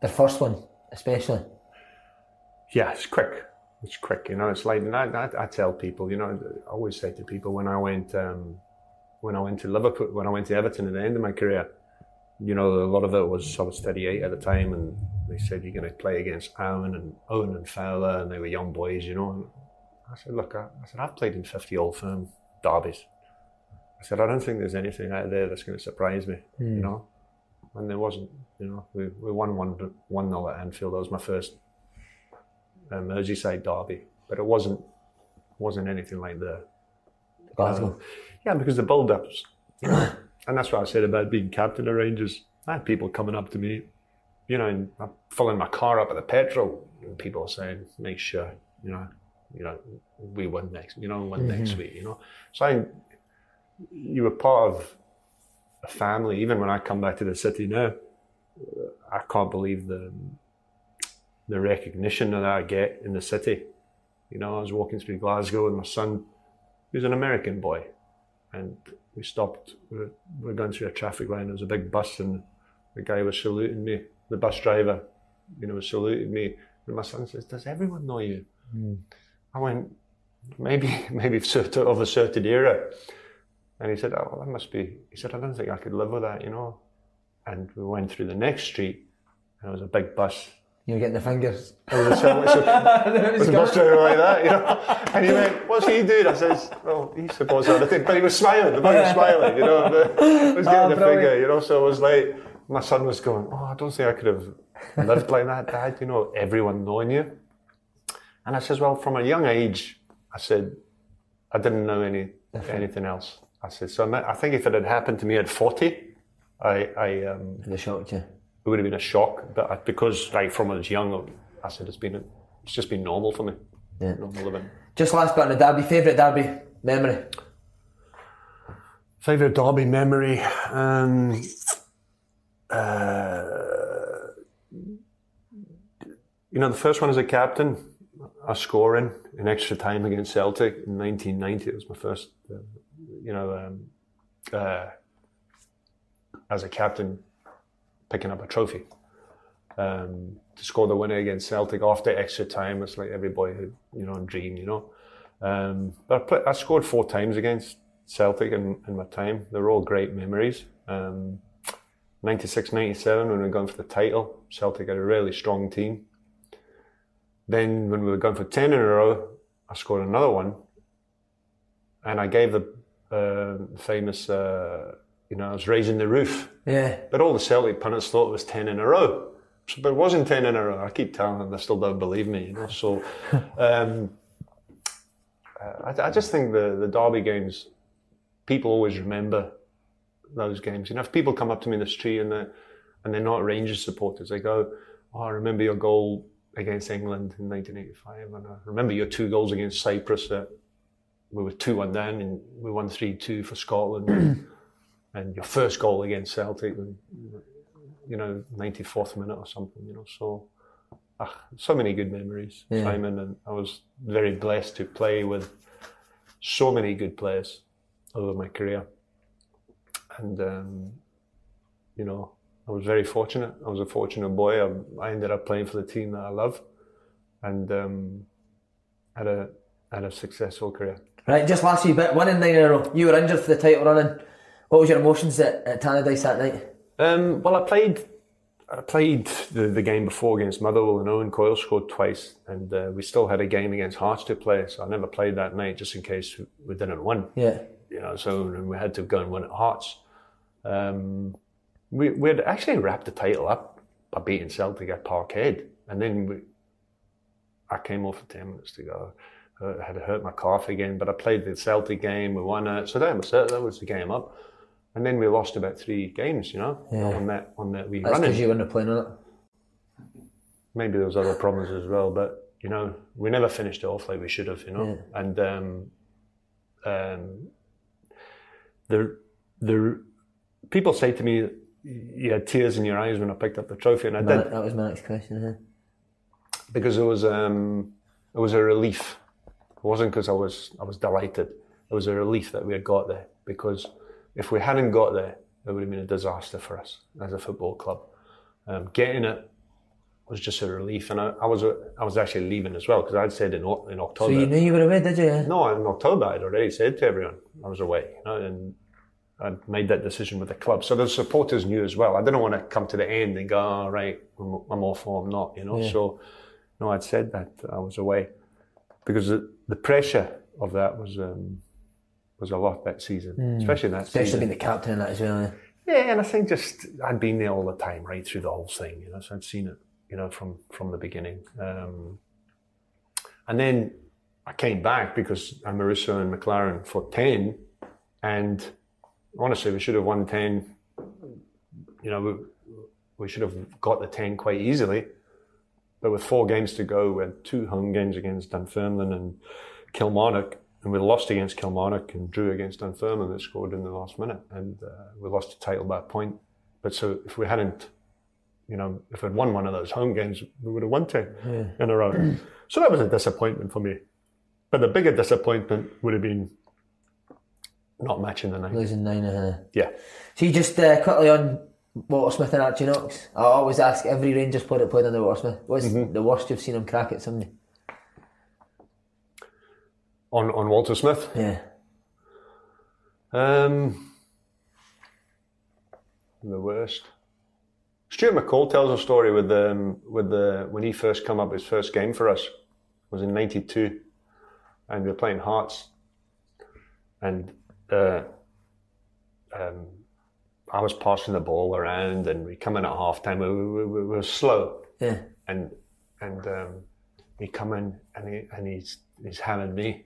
The first one, especially. Yeah, it's quick. It's quick, you know. It's like and I, I, I tell people, you know, I always say to people when I went, um, when I went to Liverpool, when I went to Everton at the end of my career, you know, a lot of it was I was 38 at the time, and they said you're going to play against Owen and Owen and Fowler, and they were young boys, you know. And I said, look, I, I said I've played in 50 old firm derbies. I said I don't think there's anything out there that's going to surprise me, you know. And there wasn't, you know. We we won one one nil at Anfield. That was my first uh, Merseyside derby, but it wasn't wasn't anything like the Glasgow. yeah, because the build-ups, you know, <coughs> and that's what I said about being captain of Rangers. I had people coming up to me, you know, and I'm filling my car up at the petrol, and people are saying, "Make sure, you know, you know, we win next, you know, win next mm-hmm. week," you know. So I, you were part of a family. Even when I come back to the city now, I can't believe the the recognition that I get in the city. You know, I was walking through Glasgow with my son, who's an American boy, and we stopped. We were, we were going through a traffic line. There was a big bus, and the guy was saluting me. The bus driver, you know, saluted me. And my son says, "Does everyone know you?" Hmm. I went, "Maybe, <laughs> maybe of a certain era." And he said, "Oh, well, that must be." He said, "I don't think I could live with that," you know. And we went through the next street, and there was a big bus You were getting the fingers. <laughs> there was a, so, was a bus driver like that, you know. And he went, "What's he doing?" I says, "Well, he's supposed to have a thing," but he was smiling. The boy was <laughs> smiling, you know. He was getting Oh, the brilliant. figure, you know. So it was like my son was going, "Oh, I don't think I could have lived like that, Dad." You know, everyone knowing you. And I says, "Well, from a young age, I said I didn't know any anything else." I said, "So I think if it had happened to me at forty, I, I um, They shocked you. it would have been a shock. But I, because like from when I was young, I said it's been it's just been normal for me. Yeah. Normal living. Just last bit on the derby. Favourite derby memory? Favorite derby memory. Um, uh, you know, the first one as a captain, a scoring in extra time against Celtic in 1990. It was my first, uh, you know, um, uh, as a captain, picking up a trophy. Um, to score the winner against Celtic after extra time, it's like every boy who, you know, dream, you know. Um, but I, play, I scored four times against Celtic in, in my time. They're all great memories. Um, 96, 97, when we were going for the title, Celtic had a really strong team. Then when we were going for 10 in a row, I scored another one. And I gave the uh, famous, uh, you know, I was raising the roof. Yeah. But all the Celtic pundits thought it was 10 in a row. So, but it wasn't 10 in a row. I keep telling them, they still don't believe me, you know. So <laughs> um, uh, I, I just think the, the Derby games, people always remember those games. You know, if people come up to me in the street and they're, and they're not Rangers supporters, they go, Oh, I remember your goal against England in 1985, and I remember your two goals against Cyprus at we were two one down and we won three two for Scotland, <clears throat> and your first goal against Celtic, you know, ninety fourth minute or something, you know. So, ah, so many good memories, Yeah. Simon, and I was very blessed to play with so many good players over my career, and um, you know, I was very fortunate. I was a fortunate boy. I, I ended up playing for the team that I love, and um, had a had a successful career. Right, just last wee bit, winning nine in a row. You were injured for the title running. What was your emotions at, at Tannadice that night? Um, well, I played. I played the, the game before against Motherwell and Owen Coyle scored twice, and uh, we still had a game against Hearts to play. So I never played that night just in case we didn't win. Yeah. You know, so we had to go and win at Hearts. Um, we we had actually wrapped the title up by beating Celtic at Parkhead, and then we, I came off for ten minutes to go. I had hurt my calf again, but I played the Celtic game. We won it, so that was it. That was the game up. And then we lost about three games, you know, Yeah. on that on that wee That's because you weren't playing on it. Maybe there was other problems as well, but you know, we never finished it off like we should have, you know. And um, um, the the people say to me, "You had tears in your eyes when I picked up the trophy," and I did that was my next question. huh? because it was um, it was a relief. It wasn't because I was I was delighted. It was a relief that we had got there because if we hadn't got there, it would have been a disaster for us as a football club. Um, getting it was just a relief, and I, I was I was actually leaving as well because I'd said in in So October. you knew you were away, did you? No, in October I'd already said to everyone I was away, you know, and I'd made that decision with the club. So the supporters knew as well. I didn't want to come to the end and go, "All right, I'm, I'm off or I'm not," you know. So no, I'd said that I was away because the, the pressure of that was um, was a lot that season, especially that Especially season. being the captain in that as well. yeah. Yeah, and I think just I'd been there all the time, right through the whole thing, you know. So I'd seen it, you know, from from the beginning. Um, and then I came back because Amoruso and McLaren for ten, and honestly, we should have won ten. You know, we, we should have got the ten quite easily. But with four games to go, we had two home games against Dunfermline and Kilmarnock, and we lost against Kilmarnock and drew against Dunfermline that scored in the last minute, and uh, we lost the title by a point. But so if we hadn't, you know, if we'd won one of those home games, we would have won ten in a row. so that was a disappointment for me. But the bigger disappointment would have been not matching the night. Losing nine. Uh, Yeah. so you just uh, quickly on Walter Smith and Archie Knox. I always ask every Rangers player that played under Walter Smith, what's Mm-hmm. the worst you've seen him crack at somebody? On on Walter Smith. Yeah. Um, the worst. Stuart McCall tells a story with um, with the when he first come up his first game for us was in '92, and we were playing Hearts, and uh, um, I was passing the ball around, and we come in at half time. We, we, we, we were slow, Yeah. and and um, he come in and he and he's he's hammered me.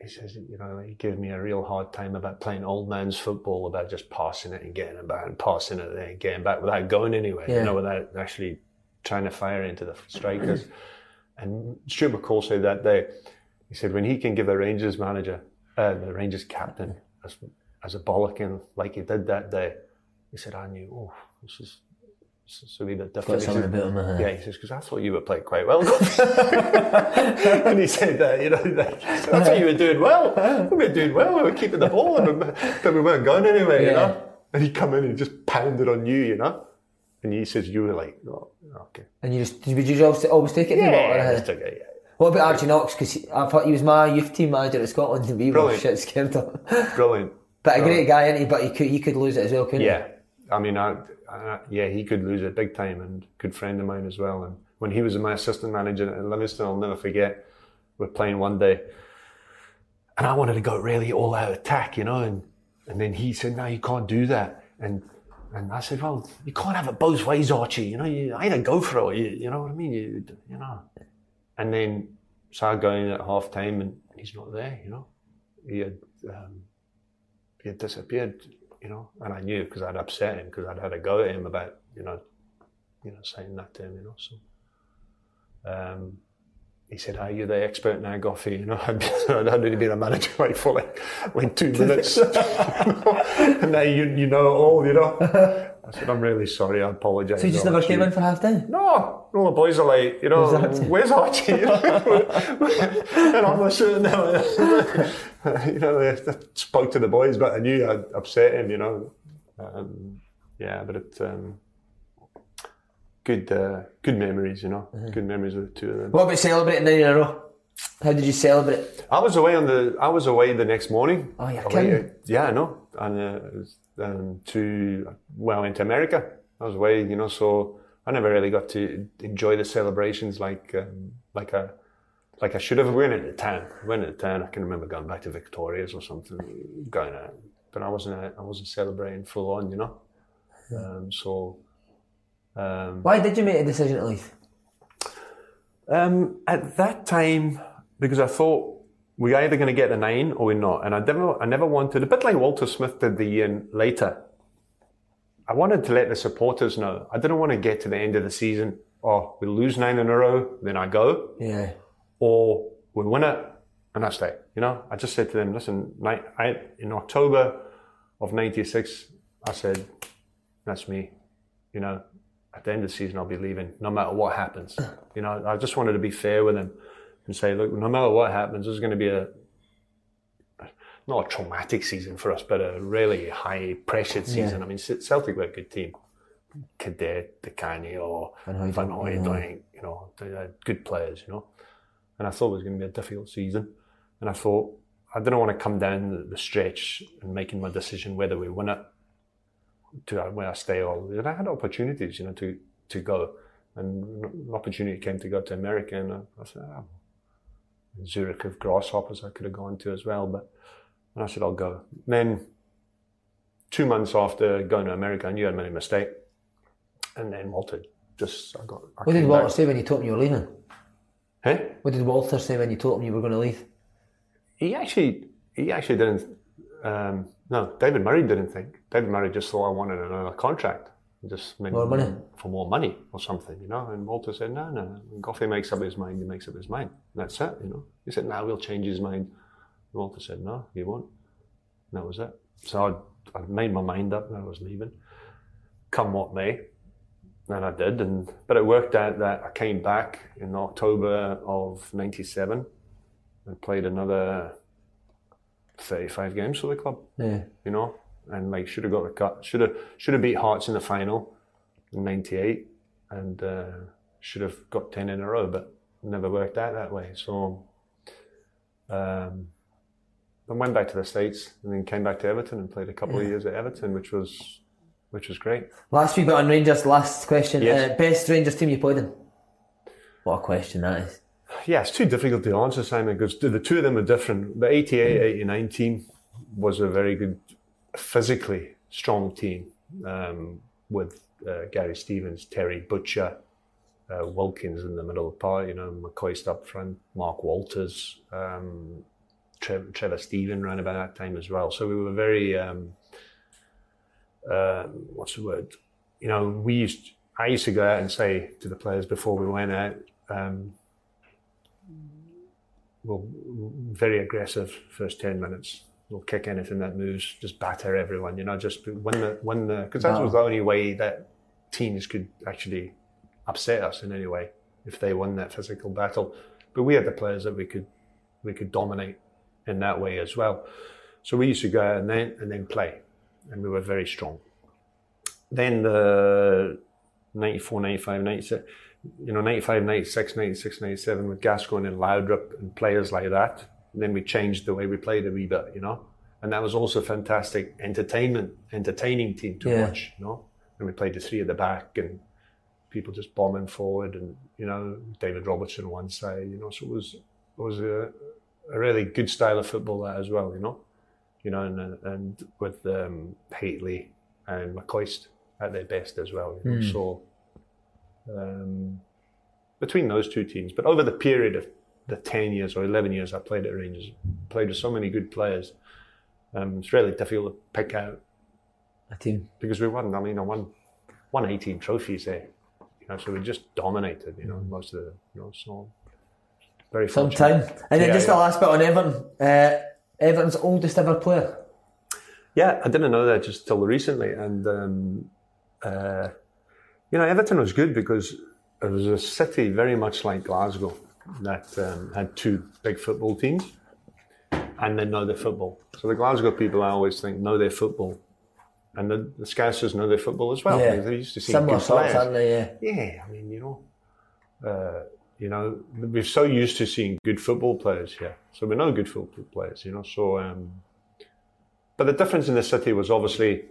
He says, you know, he gave me a real hard time about playing old man's football, about just passing it and getting it back and passing it and getting back without going anywhere, Yeah. you know, without actually trying to fire into the strikers. <clears throat> and Stuart McCall said that day, he said, when he can give a Rangers manager, uh, the Rangers captain, as, as a bollocking like he did that day, he said, I knew, oh, this is, this is a wee bit different. Something said, him, uh-huh. Yeah, he says, because I thought you were playing quite well. <laughs> and he said that, you know, like, I thought you were doing well. We were doing well. We were keeping the ball, and we, but we weren't going anywhere, you know. And he come in and just pounded on you, you know. And he says, you were like, oh, okay. And you just would you just always take it? Yeah, uh, just took it, yeah. What about Archie Knox? Because I thought he was my youth team manager at Scotland, and we were Brilliant. shit scared of. him. Brilliant. But a great guy, isn't he? But he could, he could lose it as well, couldn't he? Yeah, I mean, I, I, yeah, he could lose it big time, and good friend of mine as well. And when he was my assistant manager at Livingston, I'll never forget. We're playing one day, and I wanted to go really all out attack, you know, and and then he said, "No, you can't do that." And and I said, "Well, you can't have it both ways, Archie. You know, you either go for it, or you, you know what I mean. You, you know." And then so going in at half time, and he's not there. You know, he had. Um, he had disappeared, you know, and I knew because I'd upset him because I'd had a go at him about, you know, you know, saying that to him, you know. So, um, he said, "Are you the expert now, Goffey?" You know, <laughs> I'd, I'd been a manager like for like, <laughs> like two minutes, <laughs> and now you you know it all. You know, I said, "I'm really sorry. I apologise." So you just never came in for half time? No, no, the boys are like, you know, where's Archie? <laughs> And I'm sitting there, <laughs> you know, they, spoke to the boys, but I knew I'd upset him, you know. Um, yeah, but it, um, good, uh, good memories, you know, good memories with the two of them. What about celebrating nine in a row? How did you celebrate? I was away on the, I was away the next morning. Oh, Away. Yeah, I know. And uh, it was, um, to, well, into America. I was away, you know, so I never really got to enjoy the celebrations like, um, like I, like I should have. We went into town. We went into town. I can remember going back to Victoria's or something, going out. But I wasn't, I wasn't celebrating full on, you know. Um, so, um, Why did you make a decision to leave? um, at that time, because I thought we're either going to get a nine or we're not, and I never, I never wanted a bit like Walter Smith did the year later. I wanted to let the supporters know. I didn't want to get to the end of the season. Oh, we lose nine in a row, then I go, Yeah. or we win it and I stay. You know, I just said to them, listen, ni- I, in October of '96, I said, that's me. You know, at the end of the season, I'll be leaving, no matter what happens. <clears throat> You know, I just wanted to be fair with them and say, look, no matter what happens, there's going to be a not a traumatic season for us, but a really high pressured season. I mean, Celtic were a good team. Cadete, Decani, or Van Hooijdonk, Hooijdonk, you know, they had good players, you know. And I thought it was going to be a difficult season. And I thought, I didn't want to come down the, stretch and making my decision whether we win it to uh, where I stay or and I had opportunities, you know, to to go. And an opportunity came to go to America, and I, I said, ah, Zurich of grasshoppers I could have gone to as well, but and I said I'll go. Then two months after going to America, I knew I'd made a mistake, and then Walter just I got. I What did Walter back. say when you told him you were leaving? Hey? What did Walter say when you told him you were going to leave? He actually he actually didn't. Um, no, David Murray didn't think. David Murray just thought I wanted another contract, just maybe More money? for more money or something, you know. And Walter said, no, no. When Goffey makes up his mind, he makes up his mind. That's it, you know. He said, no, we'll change his mind. And Walter said, no, he won't. And that was it. So I, I made my mind up that I was leaving, come what may. And I did, and but it worked out that I came back in October of '97 and played another 35 games for the club Yeah. you know, and like should have got the cut, should have should have beat Hearts in the final in '98, and uh, should have got ten in a row, but never worked out that way. So, um, I went back to the states and then came back to Everton and played a couple of years at Everton, which was which was great. Last week, but on Rangers. Last question. Yes. Uh, best Rangers team you played in? What a question that is. Yeah, it's too difficult to answer, Simon, because the two of them are different. The 88 89 team was a very good, physically strong team um, with uh, Gary Stevens, Terry Butcher, uh, Wilkins in the middle of the park, you know, McCoist up front, Mark Walters, um, Tre- Trevor Steven around about that time as well. So we were very, um, uh, what's the word? You know, we used, I used to go out and say to the players before we went out, um, we'll very aggressive first 10 minutes. We'll kick anything that moves, just batter everyone, you know, just win the, win the, because that was the only way that teams could actually upset us in any way if they won that physical battle. But we had the players that we could, we could dominate in that way as well. So we used to go out and then, and then play, and we were very strong. Then the 94, 95, 96, you know, 95, 96, 96, 97 with Gascoigne and Laudrup and players like that. And then we changed the way we played a wee bit, you know. And that was also fantastic entertainment, entertaining team to Yeah. watch, you know. And we played the three at the back and people just bombing forward and, you know, David Robertson one side, you know. So it was it was a, a really good style of football that as well, you know. You know, and and with um, Hateley and McCoist at their best as well. You know? So um, between those two teams. But over the period of the 10 years or 11 years I played at Rangers, played with so many good players, um, it's really difficult to pick out A team. because we won, I mean, I won, won 18 trophies there. You know, so we just dominated, you know, most of the, you know, so very Some time. And then Yeah, just yeah. the last bit on Everton. Uh, Everton's oldest ever player. Yeah, I didn't know that just till recently, and um, uh, you know, Everton was good because it was a city very much like Glasgow that um, had two big football teams, and they know their football. So the Glasgow people, I always think, know their football, and the, the Scousers know their football as well. Yeah. They used to see Similar good players. aren't they? Yeah. Yeah, I mean, you know, uh, you know, we're so used to seeing good football players here, so we know good football players, you know. So, um, but the difference in the city was obviously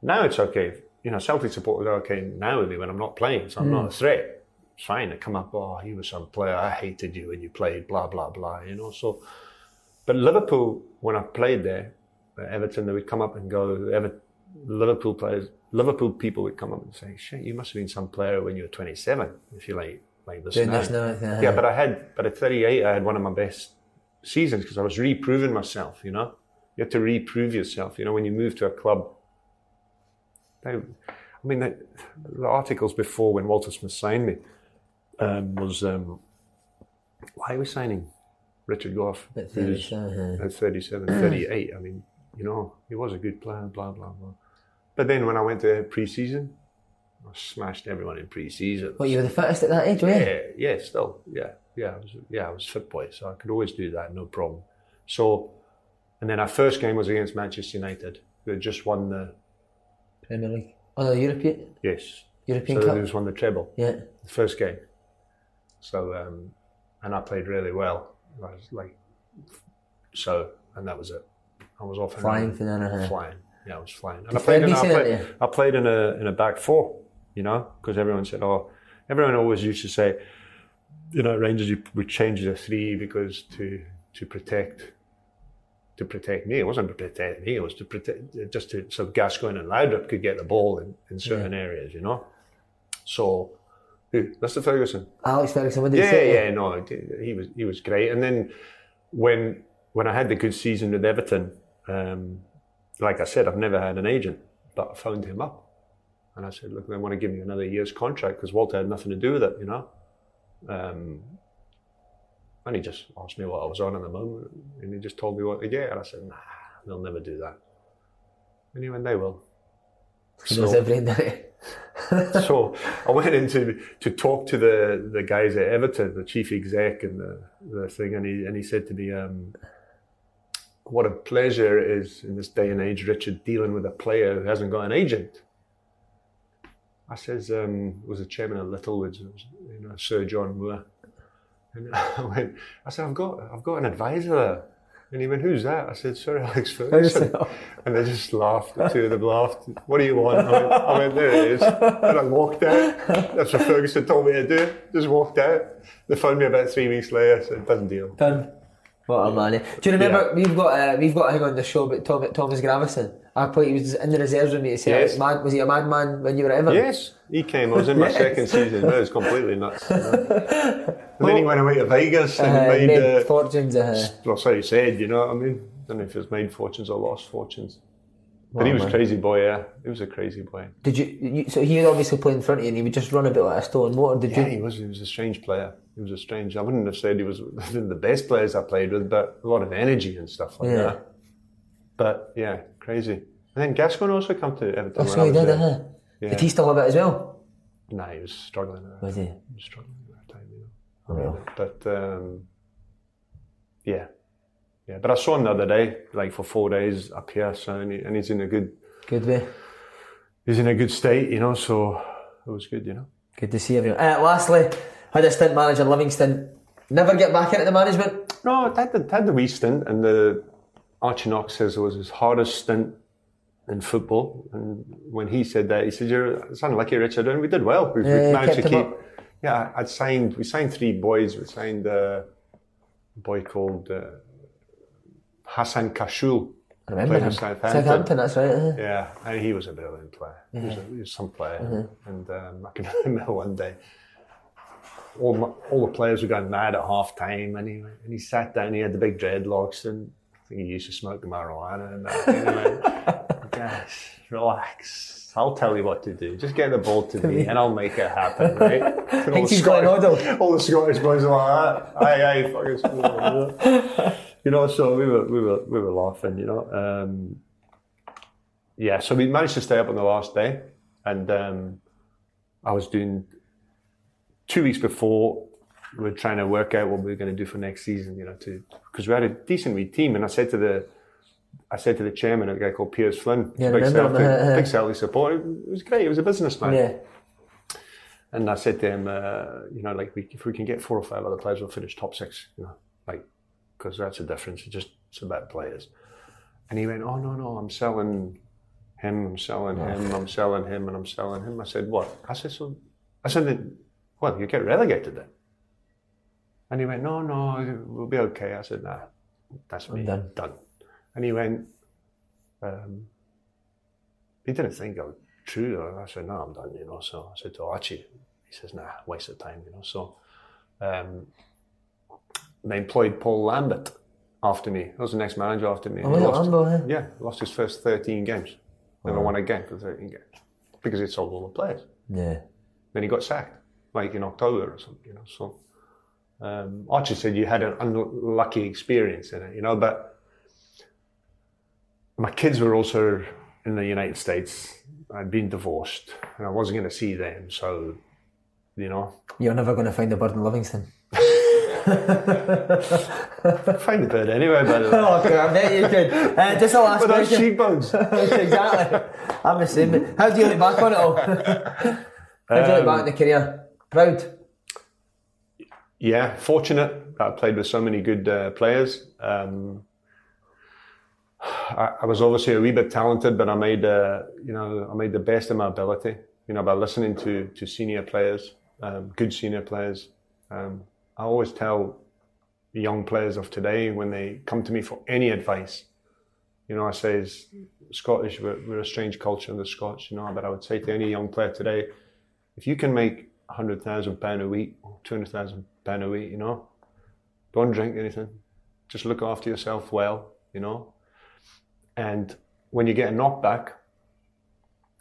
now it's okay. You know, Celtic supporters are okay now with me when I'm not playing, so I'm not a threat. Fine. They come up, oh, he was some player. I hated you when you played, blah blah blah. You know, so. But Liverpool, when I played there, Everton, they would come up and go. Ever, Liverpool players, Liverpool people would come up and say, "Shit, you must have been some player when you were 27, if you like, like this Doing now." this now, yeah. yeah, but I had, but at 38, I had one of my best seasons because I was reproving myself. You know, you have to reprove yourself. You know, when you move to a club. They, I mean, the, the articles before when Walter Smith signed me um, was um, why are we signing Richard Gough? At who's 37, at 37, <clears throat> 38. I mean, you know, he was a good player, blah, blah, blah. But then when I went to pre-season, I smashed everyone in pre-season. What, you were the fittest at that age, were you? Yeah, yeah, still, yeah, yeah, I was, yeah, I was fit boy, so I could always do that, no problem. So, and then our first game was against Manchester United, who had just won the Premier League. Oh, the European, yes, European so Cup. they just won the treble. Yeah. the first game. So, um, and I played really well. I was like, so, and that was it. I was off and Flying for uh-huh. Flying, yeah, I was flying. And I played, in, I, played. I played in a in a back four, you know, because everyone said, oh, everyone always used to say, you know, Rangers you would change the three because to to protect. To protect me, it wasn't to protect me. It was to protect just to so Gascoigne and Laudrup could get the ball in, in certain areas, you know. So, who? Mr. Ferguson. Alex Ferguson, what did he Yeah, say? yeah, yeah, no, he was he was great. And then when when I had the good season with Everton, um, like I said, I've never had an agent, but I phoned him up, and I said, "Look, they want to give me another year's contract because Walter had nothing to do with it, you know." Um, and he just asked me what I was on at the moment, and he just told me what to get, and I said, "Nah, they'll never do that." And he went, "They will." He everything, <laughs> doesn't he? <laughs> so I went in to, to talk to the, the guys at Everton, the chief exec and the, the thing, and he and he said to me, um, "What a pleasure it is in this day and age, Richard, dealing with a player who hasn't got an agent." I says, um, was the chairman of Littlewoods, you know, Sir John Moore, and <laughs> I went, I said, "I've got I've got an advisor there." And he went, who's that? I said, Sir <laughs> Alex Ferguson. And they just laughed. The two of them laughed. What do you want? I went, I went there it is. And I walked out. That's what Ferguson told me to do. Just walked out. They phoned me about three weeks later. I said, done deal. Done. What a man. eh? Do you remember we've got uh, we've got a thing on the show about Tom, Thomas Gravesen? I played. He was in the reserves with me. To say, Yes. mad, was he a madman when you were at Everton? Yes, he came. I was in my second season. It was completely nuts. <laughs> And then he went away to Vegas and Uh, made, made uh, fortunes. Uh, well, so he said, you know what I mean? I don't know if it was made fortunes or lost fortunes. But he was man. crazy boy, yeah. He was a crazy boy. did you, you? So he would obviously play in front of you, and he would just run a bit like a stone motor. Did you? Yeah, you? he was. He was a strange player. He was a strange. I wouldn't have said he was <laughs> the best players I played with, but a lot of energy and stuff like Yeah. that. But yeah, crazy. And then Gascoigne also come to Everton. Oh, so I he did. Uh-huh. Yeah. Did he still have it as well? Nah, he was struggling. Was he? He was struggling at that time, you know. Oh, well. But um, yeah, yeah. But I saw him the other day, like for four days up here. So and, he, and he's in a good, Good way. he's in a good state, you know. So it was good, you know. Good to see everyone. Uh, lastly, had a stint manager Livingston. Never get back into the management. No, it had the, had the wee stint, and the Archie Knox says it was his hardest stint in football. And when he said that, he said, "You're it's unlucky, Richard." And we did well. We, we managed to keep. Yeah, I'd signed. We signed three boys. We signed a boy called uh, Hassan Kachloul. I remember him. Southampton. Southampton, that's right. uh-huh. Yeah, and he was a brilliant player. He, was a, he was some player, Mm-hmm. and um, I can <laughs> remember one day, all my, all the players were going mad at half time, and he and he sat down. He had the big dreadlocks, and I think he used to smoke marijuana. And that. Went, <laughs> Yes, relax. I'll tell you what to do. Just get the ball to me, and I'll make it happen. Right? <laughs> And all, Thinks the he's got an Scottish, order. all the Scottish boys are like that. Aye, aye, fucking school. You know, so we were we were we were laughing. You know, um, yeah. So we managed to stay up on the last day, and um, I was doing two weeks before. We were trying to work out what we're going to do for next season. You know, to because we had a decent team, and I said to the I said to the chairman, a guy called Pearse Flynn, Yeah, big, Celtic, uh, big Celtic supporter. It was great. He was a businessman. Yeah. And I said to him, uh, you know, like we, if we can get four or five other players, we'll finish top six. You know, like because that's the difference. It's just it's about players. And he went, oh no no, I'm selling him, I'm selling him, I'm selling him, and I'm selling him. I said, what? I said, so I said, well, you get relegated then. And he went, no no, we'll be okay. I said, nah, that's me done. done. And he went, um, he didn't think I was true. though. I said, no, I'm done, you know. So I said to Archie, he says, nah, waste of time, you know. So um, they employed Paul Lambert after me. He was the next manager after me. Oh, yeah, lost, Lambert, yeah, lost his first 13 games. Never won a game for 13 games because he sold all the players. Yeah. Then he got sacked, like in October or something, you know. So um, Archie said you had an unlucky experience in it, you know, but my kids were also in the United States. I'd been divorced and I wasn't going to see them. So, you know, You're never going to find a bird in Livingston. <laughs> find the bird anyway, but Oh, <laughs> okay, I bet you could. Uh, just a last with question. cheekbones. <laughs> exactly. I'm the same. How do you look back on it all? How do you look back on the career? Proud. Yeah, fortunate I played with so many good uh, players. Um, I, I was obviously a wee bit talented, but I made uh, you know I made the best of my ability. You know, by listening to to senior players, um, good senior players. Um, I always tell the young players of today when they come to me for any advice. You know, I say, is Scottish, we're, we're a strange culture, the Scots, you know, but I would say to any young player today, if you can make £100,000 a week or £200,000 a week, you know, don't drink anything. Just look after yourself well, you know. And when you get a knockback,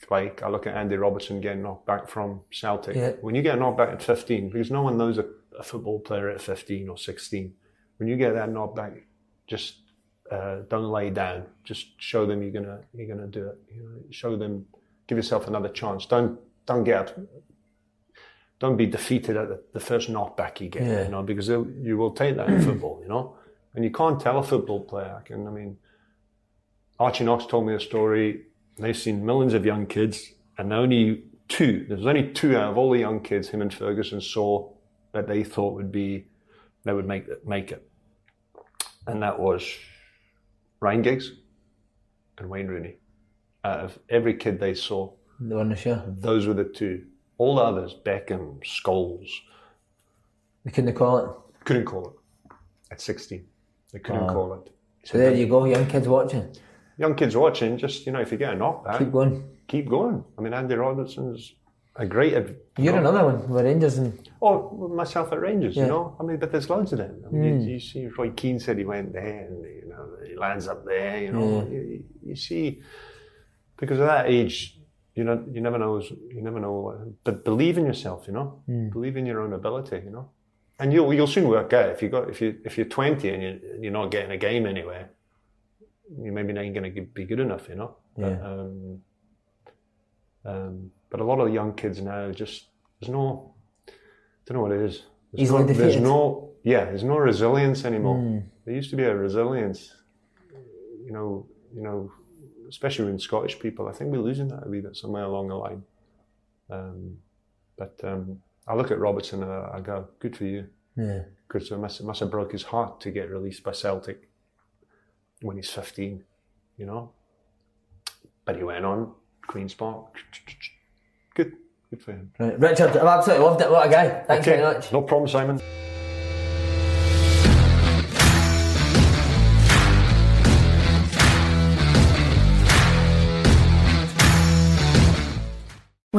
like I look at Andy Robertson getting knocked back from Celtic. Yeah. When you get knocked back at 15, because no one knows a, a football player at 15 or 16, when you get that knockback, just uh, don't lay down. Just show them you're gonna you're gonna do it. You know, show them, give yourself another chance. Don't don't get up. Don't be defeated at the, the first knockback you get. Yeah. You know, because they'll- you will take that in mm. football. You know, and you can't tell a football player. I can. I mean, Archie Knox told me a story. They've seen millions of young kids, and only two. There's only two out of all the young kids him and Ferguson saw that they thought would be that would make it, make it, and that was Ryan Giggs and Wayne Rooney. Out of every kid they saw, They weren't sure. those were the two. All the others, Beckham, Scholes, They couldn't call it. couldn't call it at 16. They couldn't Wow. call it. So there you go, young kids watching. Young kids watching, just you know, if you get a knockback, Keep going. keep going. I mean, Andy Robertson's a great. You're another one with Rangers and Oh, myself at Rangers, Yeah. you know. I mean, but there's loads of them. I mean, you, hmm. you see, Roy Keane said he went there, and you know, he lands up there. You know, you, you- you see, because of that age, you know, you never know. You never know. But believe in yourself, you know. Believe in your own ability, you know. And you'll you'll soon work out if you got if you if you're 20 and you you're not getting a game anywhere, you maybe not going to be good enough, you know. But, Yeah. um, um, but a lot of young kids now just there's no I don't know what it is. There's Easily no, there's no yeah, there's no resilience anymore. There used to be a resilience, you know, you know, especially in Scottish people. I think we're losing that a wee bit somewhere along the line. Um, but um, I look at Robertson and I I go, good for you, yeah. because it must, it must have broke his heart to get released by Celtic when he's 15, you know. But he went on, Queen's Park, good, good for him. Right. Richard, I've absolutely loved it. What a guy. Thanks very much. no problem, Simon.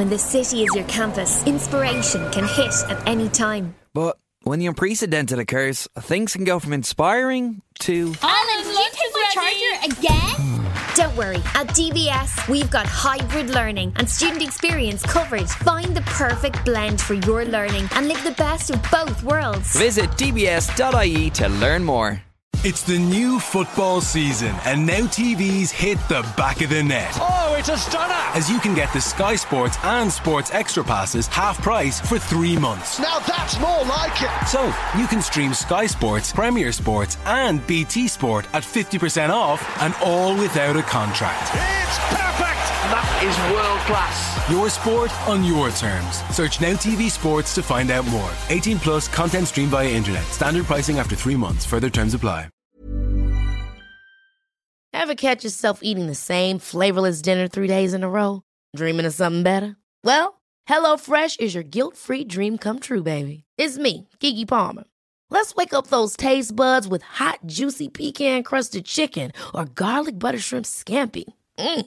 When the city is your campus, inspiration can hit at any time. But when the unprecedented occurs, things can go from inspiring to Alan, did you take my charger again? <sighs> Don't worry, at DBS, we've got hybrid learning and student experience covered. Find the perfect blend for your learning and live the best of both worlds. Visit dbs.ie to learn more. It's the new football season, and now TVs hit the back of the net. Oh, it's a stunner! As you can get the Sky Sports and Sports Extra passes half price for three months. Now that's more like it! So, you can stream Sky Sports, Premier Sports, and BT Sport at 50% off, and all without a contract. It's perfect! That is world class. Your sport on your terms. Search Now TV Sports to find out more. 18 plus content streamed via internet. Standard pricing after three months. Further terms apply. Ever catch yourself eating the same flavorless dinner three days in a row? Dreaming of something better? Well, HelloFresh is your guilt free dream come true, baby. It's me, Keke Palmer. Let's wake up those taste buds with hot, juicy pecan crusted chicken or garlic butter shrimp scampi. Mm.